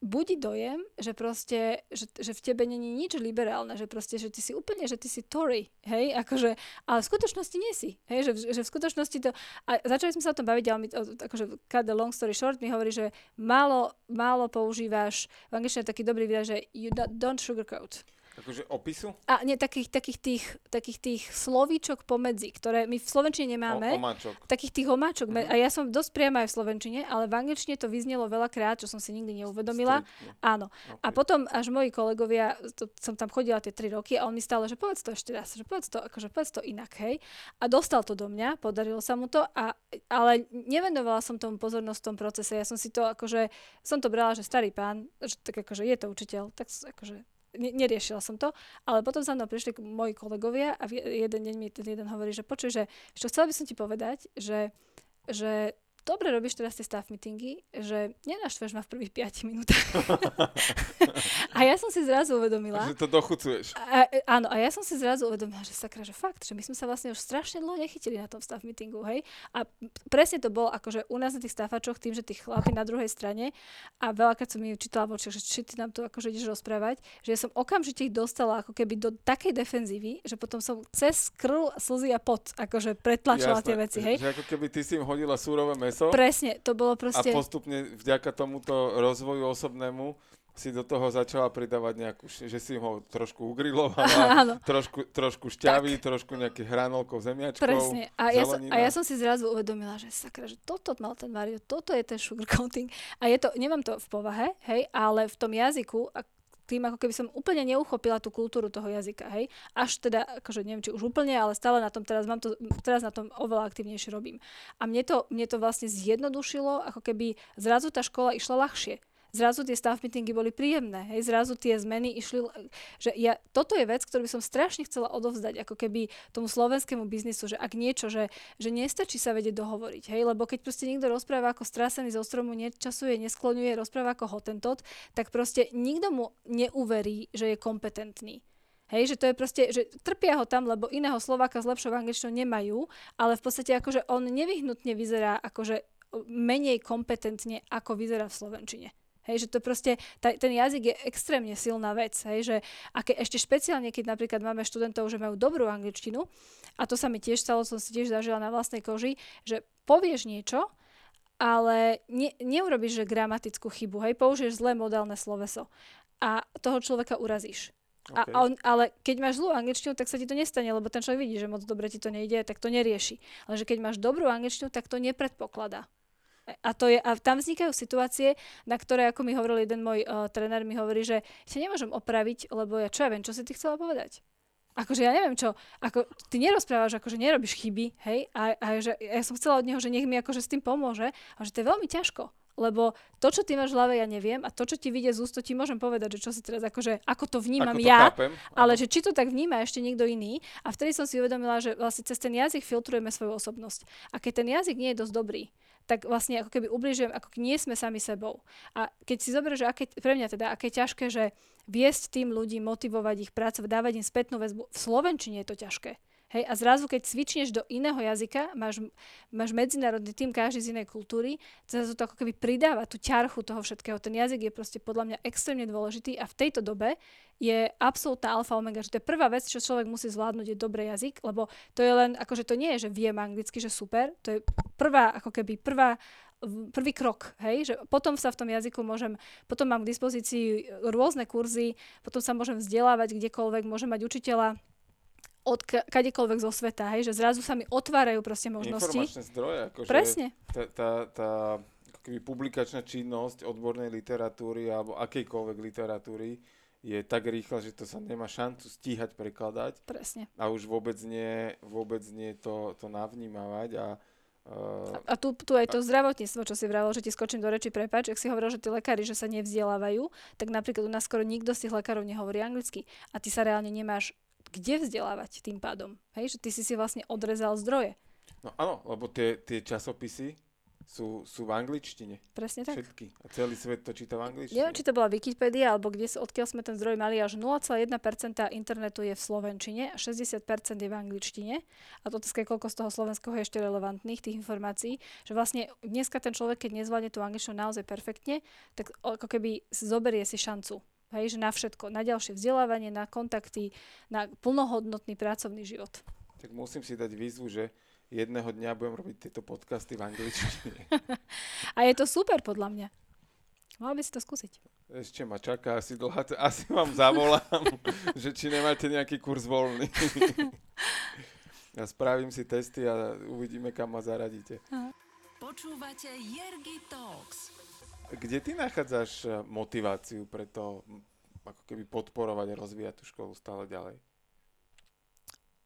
C: budí dojem, že proste, že, že v tebe není nič liberálne, že proste, že ty si úplne, že ty si Tory, hej, akože, ale v skutočnosti nie si, hej, že, že v skutočnosti to, a začali sme sa o tom baviť, ale mi, akože, cut the long story short, mi hovorí, že málo, málo používaš, v angličtine taký dobrý výraz, že you don't sugarcoat.
B: Akože opisu?
C: A nie, takých, takých, tých, takých tých slovíčok pomedzi, ktoré my v Slovenčine nemáme.
B: O, omáčok.
C: Takých tých omáčok. Mm-hmm. A ja som dosť priama aj v Slovenčine, ale v angličtine to vyznelo veľakrát, čo som si nikdy neuvedomila. Striktne. Áno. Okay. A potom až moji kolegovia, to, som tam chodila tie tri roky a on mi stále, že povedz to ešte raz, že povedz to, akože povedz to inak, hej. A dostal to do mňa, podarilo sa mu to, a, ale nevenovala som tomu pozornosť v tom procese. Ja som si to akože, som to brala, že starý pán, že tak akože je to učiteľ, tak akože neriešila som to, ale potom za mnou prišli moji kolegovia a jeden deň mi ten jeden hovorí, že počuj, že čo chcela by som ti povedať, že, že dobre robíš teraz tie staff meetingy, že nenaštveš ma v prvých 5 minútach. a ja som si zrazu uvedomila...
B: Že to dochucuješ.
C: A, áno, a ja som si zrazu uvedomila, že sakra, že fakt, že my sme sa vlastne už strašne dlho nechytili na tom staff meetingu, hej. A presne to bolo akože u nás na tých staffačoch, tým, že tí chlapi na druhej strane a veľakrát som mi čítala v očiach, že či ty nám to akože ideš rozprávať, že ja som okamžite ich dostala ako keby do takej defenzívy, že potom som cez krv, slzy a pot akože pretlačila
B: Jasné,
C: tie veci, hej.
B: Že ako keby ty si im hodila súrové meso.
C: Presne, to bolo proste...
B: A postupne vďaka tomuto rozvoju osobnému si do toho začala pridávať nejakú, že si ho trošku ugrilovala, trošku, trošku šťavy, tak. trošku nejakých hranolkov, zemiačkov,
C: Presne. A ja, som, a ja som si zrazu uvedomila, že sakra, že toto mal ten Mario, toto je ten sugarcoating. A je to, nemám to v povahe, hej, ale v tom jazyku, tým ako keby som úplne neuchopila tú kultúru toho jazyka, hej. Až teda, akože neviem, či už úplne, ale stále na tom teraz, mám to, teraz na tom oveľa aktívnejšie robím. A mne to, mne to vlastne zjednodušilo, ako keby zrazu tá škola išla ľahšie zrazu tie staff meetingy boli príjemné, hej, zrazu tie zmeny išli, že ja, toto je vec, ktorú by som strašne chcela odovzdať, ako keby tomu slovenskému biznisu, že ak niečo, že, že nestačí sa vedieť dohovoriť, hej, lebo keď proste niekto rozpráva ako strasený zo stromu, nečasuje, neskloňuje, rozpráva ako hotentot, tak proste nikto mu neuverí, že je kompetentný. Hej, že to je proste, že trpia ho tam, lebo iného Slováka s lepšou angličtinou nemajú, ale v podstate akože on nevyhnutne vyzerá akože menej kompetentne, ako vyzerá v Slovenčine. Hej, že to proste, ta, ten jazyk je extrémne silná vec. Hej, že a ke, ešte špeciálne, keď napríklad máme študentov, že majú dobrú angličtinu, a to sa mi tiež stalo, som si tiež zažila na vlastnej koži, že povieš niečo, ale ne, neurobiš že gramatickú chybu, hej, použiješ zlé modálne sloveso a toho človeka urazíš. Okay. A on, ale keď máš zlú angličtinu, tak sa ti to nestane, lebo ten človek vidí, že moc dobre ti to nejde, tak to nerieši. Ale že keď máš dobrú angličtinu, tak to nepredpokladá. A, to je, a tam vznikajú situácie, na ktoré, ako mi hovoril jeden môj uh, tréner, mi hovorí, že sa nemôžem opraviť, lebo ja čo ja viem, čo si ty chcela povedať. Akože ja neviem čo, ako ty nerozprávaš, akože nerobíš chyby, hej, a, a že ja som chcela od neho, že nech mi akože s tým pomôže, a že to je veľmi ťažko. lebo to, čo ty máš v hlave, ja neviem a to, čo ti vyjde z úst, to ti môžem povedať, že čo si teraz akože, ako to vnímam
B: Ako to
C: ja,
B: chápem.
C: ale že či to tak vníma ešte niekto iný. A vtedy som si uvedomila, že vlastne cez ten jazyk filtrujeme svoju osobnosť. A keď ten jazyk nie je dosť dobrý, tak vlastne ako keby ubližujem, ako nie sme sami sebou. A keď si zoberieš, že aké, pre mňa teda, aké ťažké, že viesť tým ľudí, motivovať ich, pracovať, dávať im spätnú väzbu. V Slovenčine je to ťažké. Hej, a zrazu, keď cvičneš do iného jazyka, máš, máš medzinárodný tým, každý z inej kultúry, zrazu to ako keby pridáva tú ťarchu toho všetkého. Ten jazyk je proste podľa mňa extrémne dôležitý a v tejto dobe je absolútna alfa omega, že to je prvá vec, čo človek musí zvládnuť, je dobrý jazyk, lebo to je len, akože to nie je, že viem anglicky, že super, to je prvá, ako keby prvá prvý krok, hej, že potom sa v tom jazyku môžem, potom mám k dispozícii rôzne kurzy, potom sa môžem vzdelávať kdekoľvek, môžem mať učiteľa od ka- kadekoľvek zo sveta, hej, že zrazu sa mi otvárajú proste možnosti.
B: Informačné zdroje, akože
C: Presne,
B: tá, tá, tá keby publikačná činnosť odbornej literatúry alebo akejkoľvek literatúry je tak rýchla, že to sa nemá šancu stíhať prekladať
C: presne.
B: a už vôbec nie, vôbec nie to, to navnímavať a uh,
C: A tu, tu aj to zdravotníctvo, čo si vravel, že ti skočím do reči, prepač, ak si hovoril, že tí lekári, že sa nevzdelávajú, tak napríklad u nás skoro nikto z tých lekárov nehovorí anglicky a ty sa reálne nemáš kde vzdelávať tým pádom. Hej, že ty si si vlastne odrezal zdroje.
B: no áno, lebo tie, tie časopisy sú, sú v angličtine.
C: Presne tak.
B: Všetky. A celý svet to číta v angličtine.
C: Neviem, či to bola Wikipedia, alebo kde, odkiaľ sme ten zdroj mali, až 0,1% internetu je v slovenčine a 60% je v angličtine. A to je, koľko z toho slovenského je ešte relevantných, tých informácií. Že vlastne dneska ten človek, keď nezvládne tú angličtinu naozaj perfektne, tak ako keby zoberie si šancu. Hej, že na všetko, na ďalšie vzdelávanie, na kontakty, na plnohodnotný pracovný život.
B: Tak musím si dať výzvu, že jedného dňa budem robiť tieto podcasty v angličtine.
C: A je to super podľa mňa. Mal by si to skúsiť.
B: Ešte ma čaká asi dlhá, t- asi vám zavolám, že či nemáte nejaký kurz voľný. ja spravím si testy a uvidíme, kam ma zaradíte.
A: Počúvate Jergy Talks.
B: Kde ty nachádzaš eh, motiváciu pre to, ako keby podporovať a rozvíjať tú školu stále ďalej?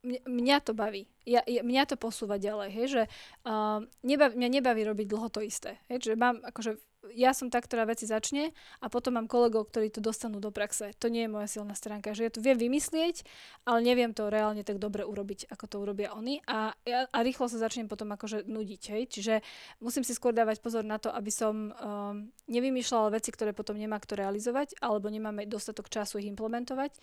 C: mňa, to baví. Ja, ja, mňa to posúva ďalej, hej, že uh, nebaví, mňa nebaví robiť dlho to isté. Hej, že mám, akože, ja som tá, ktorá veci začne a potom mám kolegov, ktorí to dostanú do praxe. To nie je moja silná stránka, že ja to viem vymyslieť, ale neviem to reálne tak dobre urobiť, ako to urobia oni a, a rýchlo sa začnem potom akože nudiť, hej. Čiže musím si skôr dávať pozor na to, aby som um, nevymýšľala veci, ktoré potom nemá kto realizovať, alebo nemáme dostatok času ich implementovať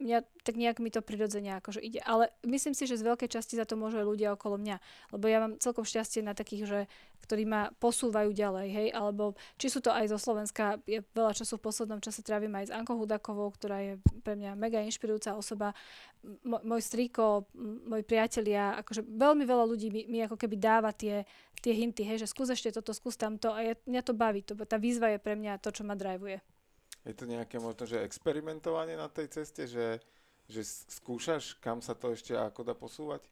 C: mňa tak nejak mi to prirodzene akože ide. Ale myslím si, že z veľkej časti za to môžu aj ľudia okolo mňa. Lebo ja mám celkom šťastie na takých, že ktorí ma posúvajú ďalej, hej, alebo či sú to aj zo Slovenska, ja veľa času v poslednom čase trávim aj s Ankou Hudakovou, ktorá je pre mňa mega inšpirujúca osoba, M- môj strýko, m- moji priatelia, akože veľmi veľa ľudí mi, mi ako keby dáva tie, tie hinty, hej, že skús ešte toto, skús tamto a ja, mňa to baví, to, tá výzva je pre mňa to, čo ma drivuje.
B: Je to nejaké možno, že experimentovanie na tej ceste, že, že skúšaš, kam sa to ešte ako dá posúvať?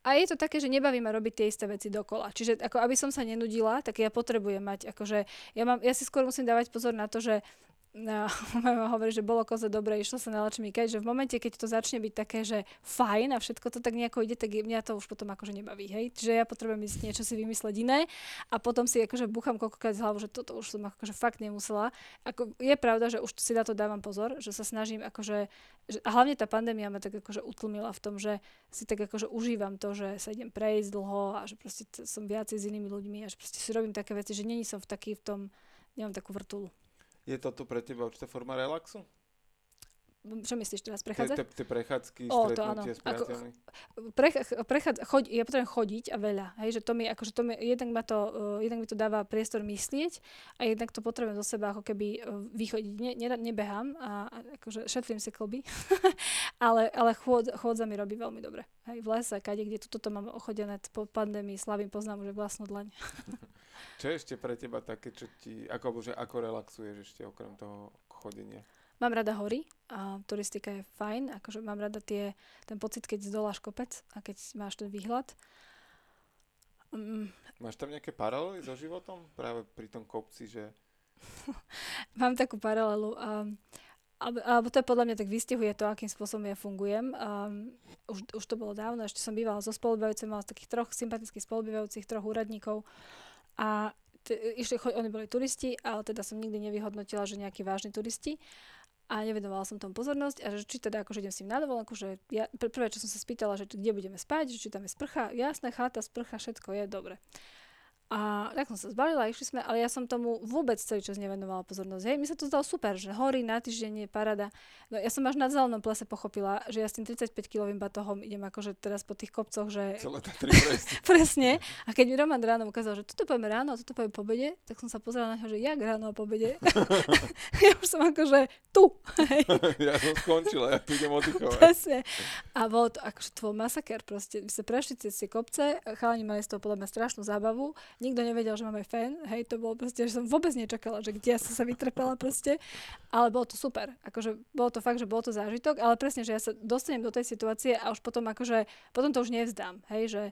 C: A je to také, že nebaví ma robiť tie isté veci dokola. Čiže ako aby som sa nenudila, tak ja potrebujem mať, akože ja, mám, ja si skôr musím dávať pozor na to, že No, hovorí, že bolo koze dobre, išlo sa na lečmíkať, že v momente, keď to začne byť také, že fajn a všetko to tak nejako ide, tak mňa to už potom akože nebaví, hej. Čiže ja potrebujem ísť niečo si vymysleť iné a potom si akože buchám koľkokrát z hlavu, že toto už som akože fakt nemusela. Ako, je pravda, že už si na to dávam pozor, že sa snažím akože, že, a hlavne tá pandémia ma tak akože utlmila v tom, že si tak akože užívam to, že sa idem prejsť dlho a že proste som viacej s inými ľuďmi a že proste si robím také veci, že není som v taký v tom, nemám takú vrtulu.
B: Je toto pre teba určitá forma relaxu?
C: Čo myslíš teraz, prechádzať?
B: tie, tie prechádzky,
C: Ó, to áno.
B: s
C: Ako-? Prechá, prechádza, choď, ja potrebujem chodiť a veľa. Hej, že to mi, akože to mi, jednak, ma to, uh, jednak mi to dáva priestor myslieť a jednak to potrebujem zo seba ako keby uh, vychodiť. Ne, ne, nebehám a, a akože šetrím si kloby, ale, ale chôd, chôdza mi robí veľmi dobre. Hej, v lese, kade, kde toto to mám ochodené po pandémii, slavím, poznám už vlastnú dlaň.
B: Čo je ešte pre teba také, čo ti, ako, že ako relaxuješ ešte okrem toho chodenia?
C: Mám rada hory a turistika je fajn, akože mám rada tie, ten pocit, keď zdoláš kopec a keď máš ten výhľad. Mm,
B: Máš tam nejaké paralely so životom? Práve pri tom kopci, že
C: Mám takú paralelu. Um, alebo, alebo to je podľa mňa tak vystihuje to, akým spôsobom ja fungujem. Um, už, už to bolo dávno, ešte som bývala so spolubývajúcim, mala takých troch sympatických spolubývajúcich, troch úradníkov. A t- išli, oni boli turisti, ale teda som nikdy nevyhodnotila, že nejakí vážni turisti a nevenovala som tomu pozornosť a že či teda akože idem s ním na dovolenku, že ja, pr- prvé, čo som sa spýtala, že kde budeme spať, že či tam je sprcha, jasné, chata, sprcha, všetko je dobre. A tak som sa zbalila, išli sme, ale ja som tomu vôbec celý čas nevenovala pozornosť. Hej, mi sa to zdalo super, že hory na týždeň je parada. No, ja som až na zelenom plese pochopila, že ja s tým 35-kilovým batohom idem akože teraz po tých kopcoch, že...
B: Celé.
C: Presne. A keď mi Roman ráno ukázal, že toto pojeme ráno a toto pojeme po obede, tak som sa pozerala na neho, že jak ráno a po obede. ja už som akože tu.
B: Ja som skončila, ja tu idem oddychovať.
C: Presne. A bolo to akože tvoj masaker proste. My sme prešli cez tie kopce, chalani mali z toho podľa mňa strašnú zábavu, nikto nevedel, že máme fén, hej, to bolo proste, že som vôbec nečakala, že kde ja som sa vytrpela proste, ale bolo to super, akože bolo to fakt, že bolo to zážitok, ale presne, že ja sa dostanem do tej situácie a už potom akože, potom to už nevzdám, hej, že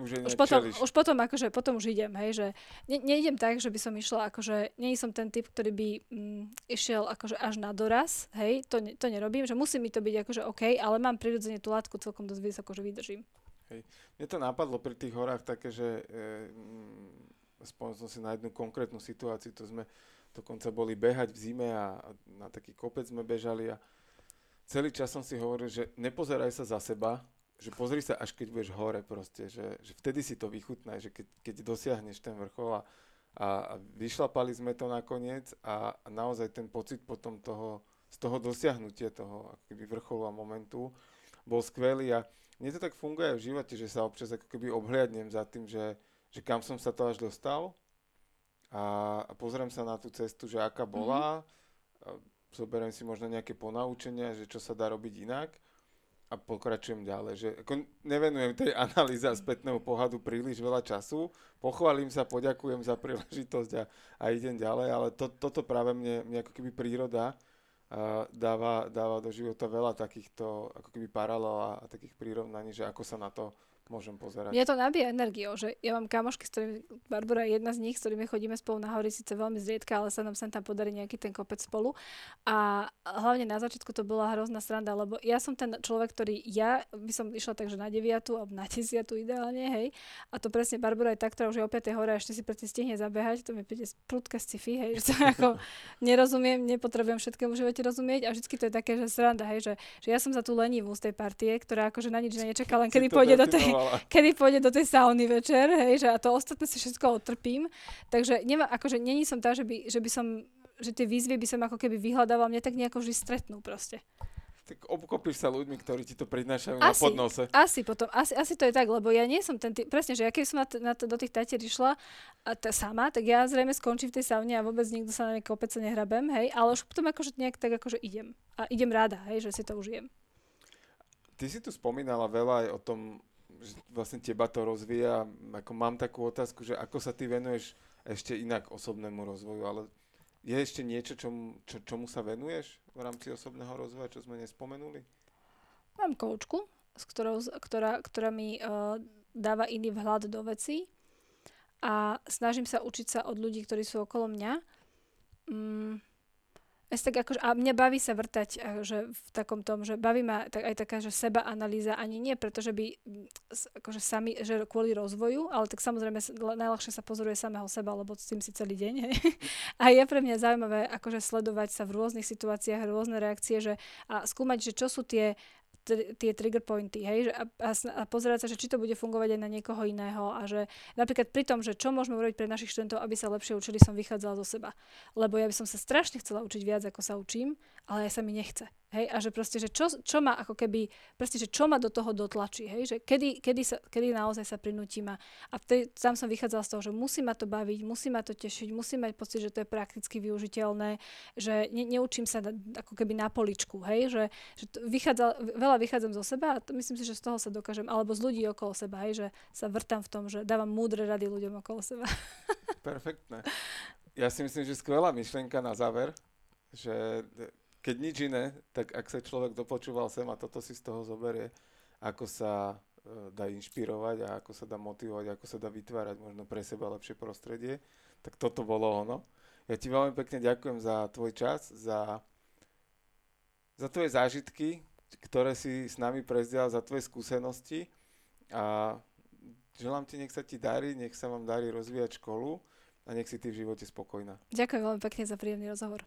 B: Už,
C: už potom, už potom akože, potom už idem, hej, že ne, neidem tak, že by som išla, akože, nie som ten typ, ktorý by mm, išiel akože až na doraz, hej, to, ne, to nerobím, že musí mi to byť akože OK, ale mám prirodzene tú látku celkom dosť vysoko, že vydržím.
B: Mne to napadlo pri tých horách také, že e, mm, som si na jednu konkrétnu situáciu, to sme dokonca boli behať v zime a, a na taký kopec sme bežali a celý čas som si hovoril, že nepozeraj sa za seba, že pozri sa až keď budeš hore proste, že, že vtedy si to vychutnaj, že keď, keď dosiahneš ten vrchol a, a, vyšlapali sme to nakoniec a, a naozaj ten pocit potom toho, z toho dosiahnutia toho vrcholu a momentu bol skvelý a mne to tak funguje aj v živote, že sa občas ako keby obhliadnem za tým, že, že kam som sa to až dostal. A, a pozriem sa na tú cestu, že aká bola, a zoberiem si možno nejaké ponaučenia, že čo sa dá robiť inak. A pokračujem ďalej. Že ako nevenujem tej analýze a spätného pohľadu príliš veľa času, pochválim sa, poďakujem za príležitosť a, a idem ďalej, ale to, toto práve mne, mne ako keby príroda dáva, dáva do života veľa takýchto ako keby paralel a, takých prirovnaní, že ako sa na to môžem pozerať.
C: Mne to nabíja energiou, že ja mám kamošky, s ktorými, Barbara je jedna z nich, s ktorými chodíme spolu na hory, síce veľmi zriedka, ale sa nám sem tam podarí nejaký ten kopec spolu. A hlavne na začiatku to bola hrozná sranda, lebo ja som ten človek, ktorý ja by som išla takže na 9 alebo na 10 ideálne, hej. A to presne Barbara je tá, ktorá už je o 5 hore a ešte si predtým stihne zabehať, to mi príde prudka sci-fi, hej, že to ako nerozumiem, nepotrebujem všetkému živote rozumieť a vždycky to je také, že sranda, hej, že, že ja som za tú lenivú z tej partie, ktorá akože na nič nečaká, len kedy pôjde do tej,
B: definovala.
C: kedy pôjde do tej sauny večer, hej, že a to ostatné si všetko odtrpím. Takže nemá, akože není som tá, že by, že by som že tie výzvy by som ako keby vyhľadávala, mňa tak nejako vždy stretnú proste.
B: Tak obkopíš sa ľuďmi, ktorí ti to prinášajú na
C: Asi.
B: podnose.
C: Asi potom, asi, asi to je tak, lebo ja nie som ten typ, presne, že ja keby som na, t- na t- do tých tatier išla a t- sama, tak ja zrejme skončím v tej saune a vôbec nikto sa na nejaké kopec nehrabem, hej, ale už potom akože nejak tak akože idem. A idem rada, hej, že si to užijem.
B: Ty si tu spomínala veľa aj o tom, že vlastne teba to rozvíja. Ako mám takú otázku, že ako sa ty venuješ ešte inak osobnému rozvoju, ale je ešte niečo, čomu, čo, čomu sa venuješ v rámci osobného rozvoja, čo sme nespomenuli?
C: Mám koučku, s ktorou, ktorá, ktorá mi uh, dáva iný vhľad do veci a snažím sa učiť sa od ľudí, ktorí sú okolo mňa. Mm, es tak akože, a mňa baví sa vrtať a že v takom tom, že baví ma tak, aj taká, že seba analýza, ani nie, pretože by mm, akože sami, že kvôli rozvoju, ale tak samozrejme najľahšie sa pozoruje samého seba, lebo s tým si celý deň. Hej. A je pre mňa zaujímavé akože sledovať sa v rôznych situáciách, rôzne reakcie, že a skúmať, že čo sú tie tr- tie trigger pointy, hej, že a, a, a pozerať sa, že či to bude fungovať aj na niekoho iného a že napríklad pri tom, že čo môžeme urobiť pre našich študentov, aby sa lepšie učili, som vychádzala zo seba. Lebo ja by som sa strašne chcela učiť viac, ako sa učím, ale ja sa mi nechce. Hej, a že proste, že čo, čo ma ako keby, proste, že čo ma do toho dotlačí, hej, že kedy, kedy, sa, kedy naozaj sa prinútim a, a vtedy, tam som vychádzala z toho, že musí ma to baviť, musí ma to tešiť, musí mať pocit, že to je prakticky využiteľné, že ne, neučím sa na, ako keby na poličku, hej, že, že to vychádza, veľa vychádzam zo seba a to myslím si, že z toho sa dokážem, alebo z ľudí okolo seba, hej, že sa vrtam v tom, že dávam múdre rady ľuďom okolo seba.
B: Perfektné. Ja si myslím, že skvelá myšlienka na záver, že keď nič iné, tak ak sa človek dopočúval sem a toto si z toho zoberie, ako sa e, dá inšpirovať a ako sa dá motivovať, ako sa dá vytvárať možno pre seba lepšie prostredie, tak toto bolo ono. Ja ti veľmi pekne ďakujem za tvoj čas, za, za tvoje zážitky, ktoré si s nami prezdiel, za tvoje skúsenosti a želám ti, nech sa ti darí, nech sa vám darí rozvíjať školu a nech si ty v živote spokojná.
C: Ďakujem veľmi pekne za príjemný rozhovor.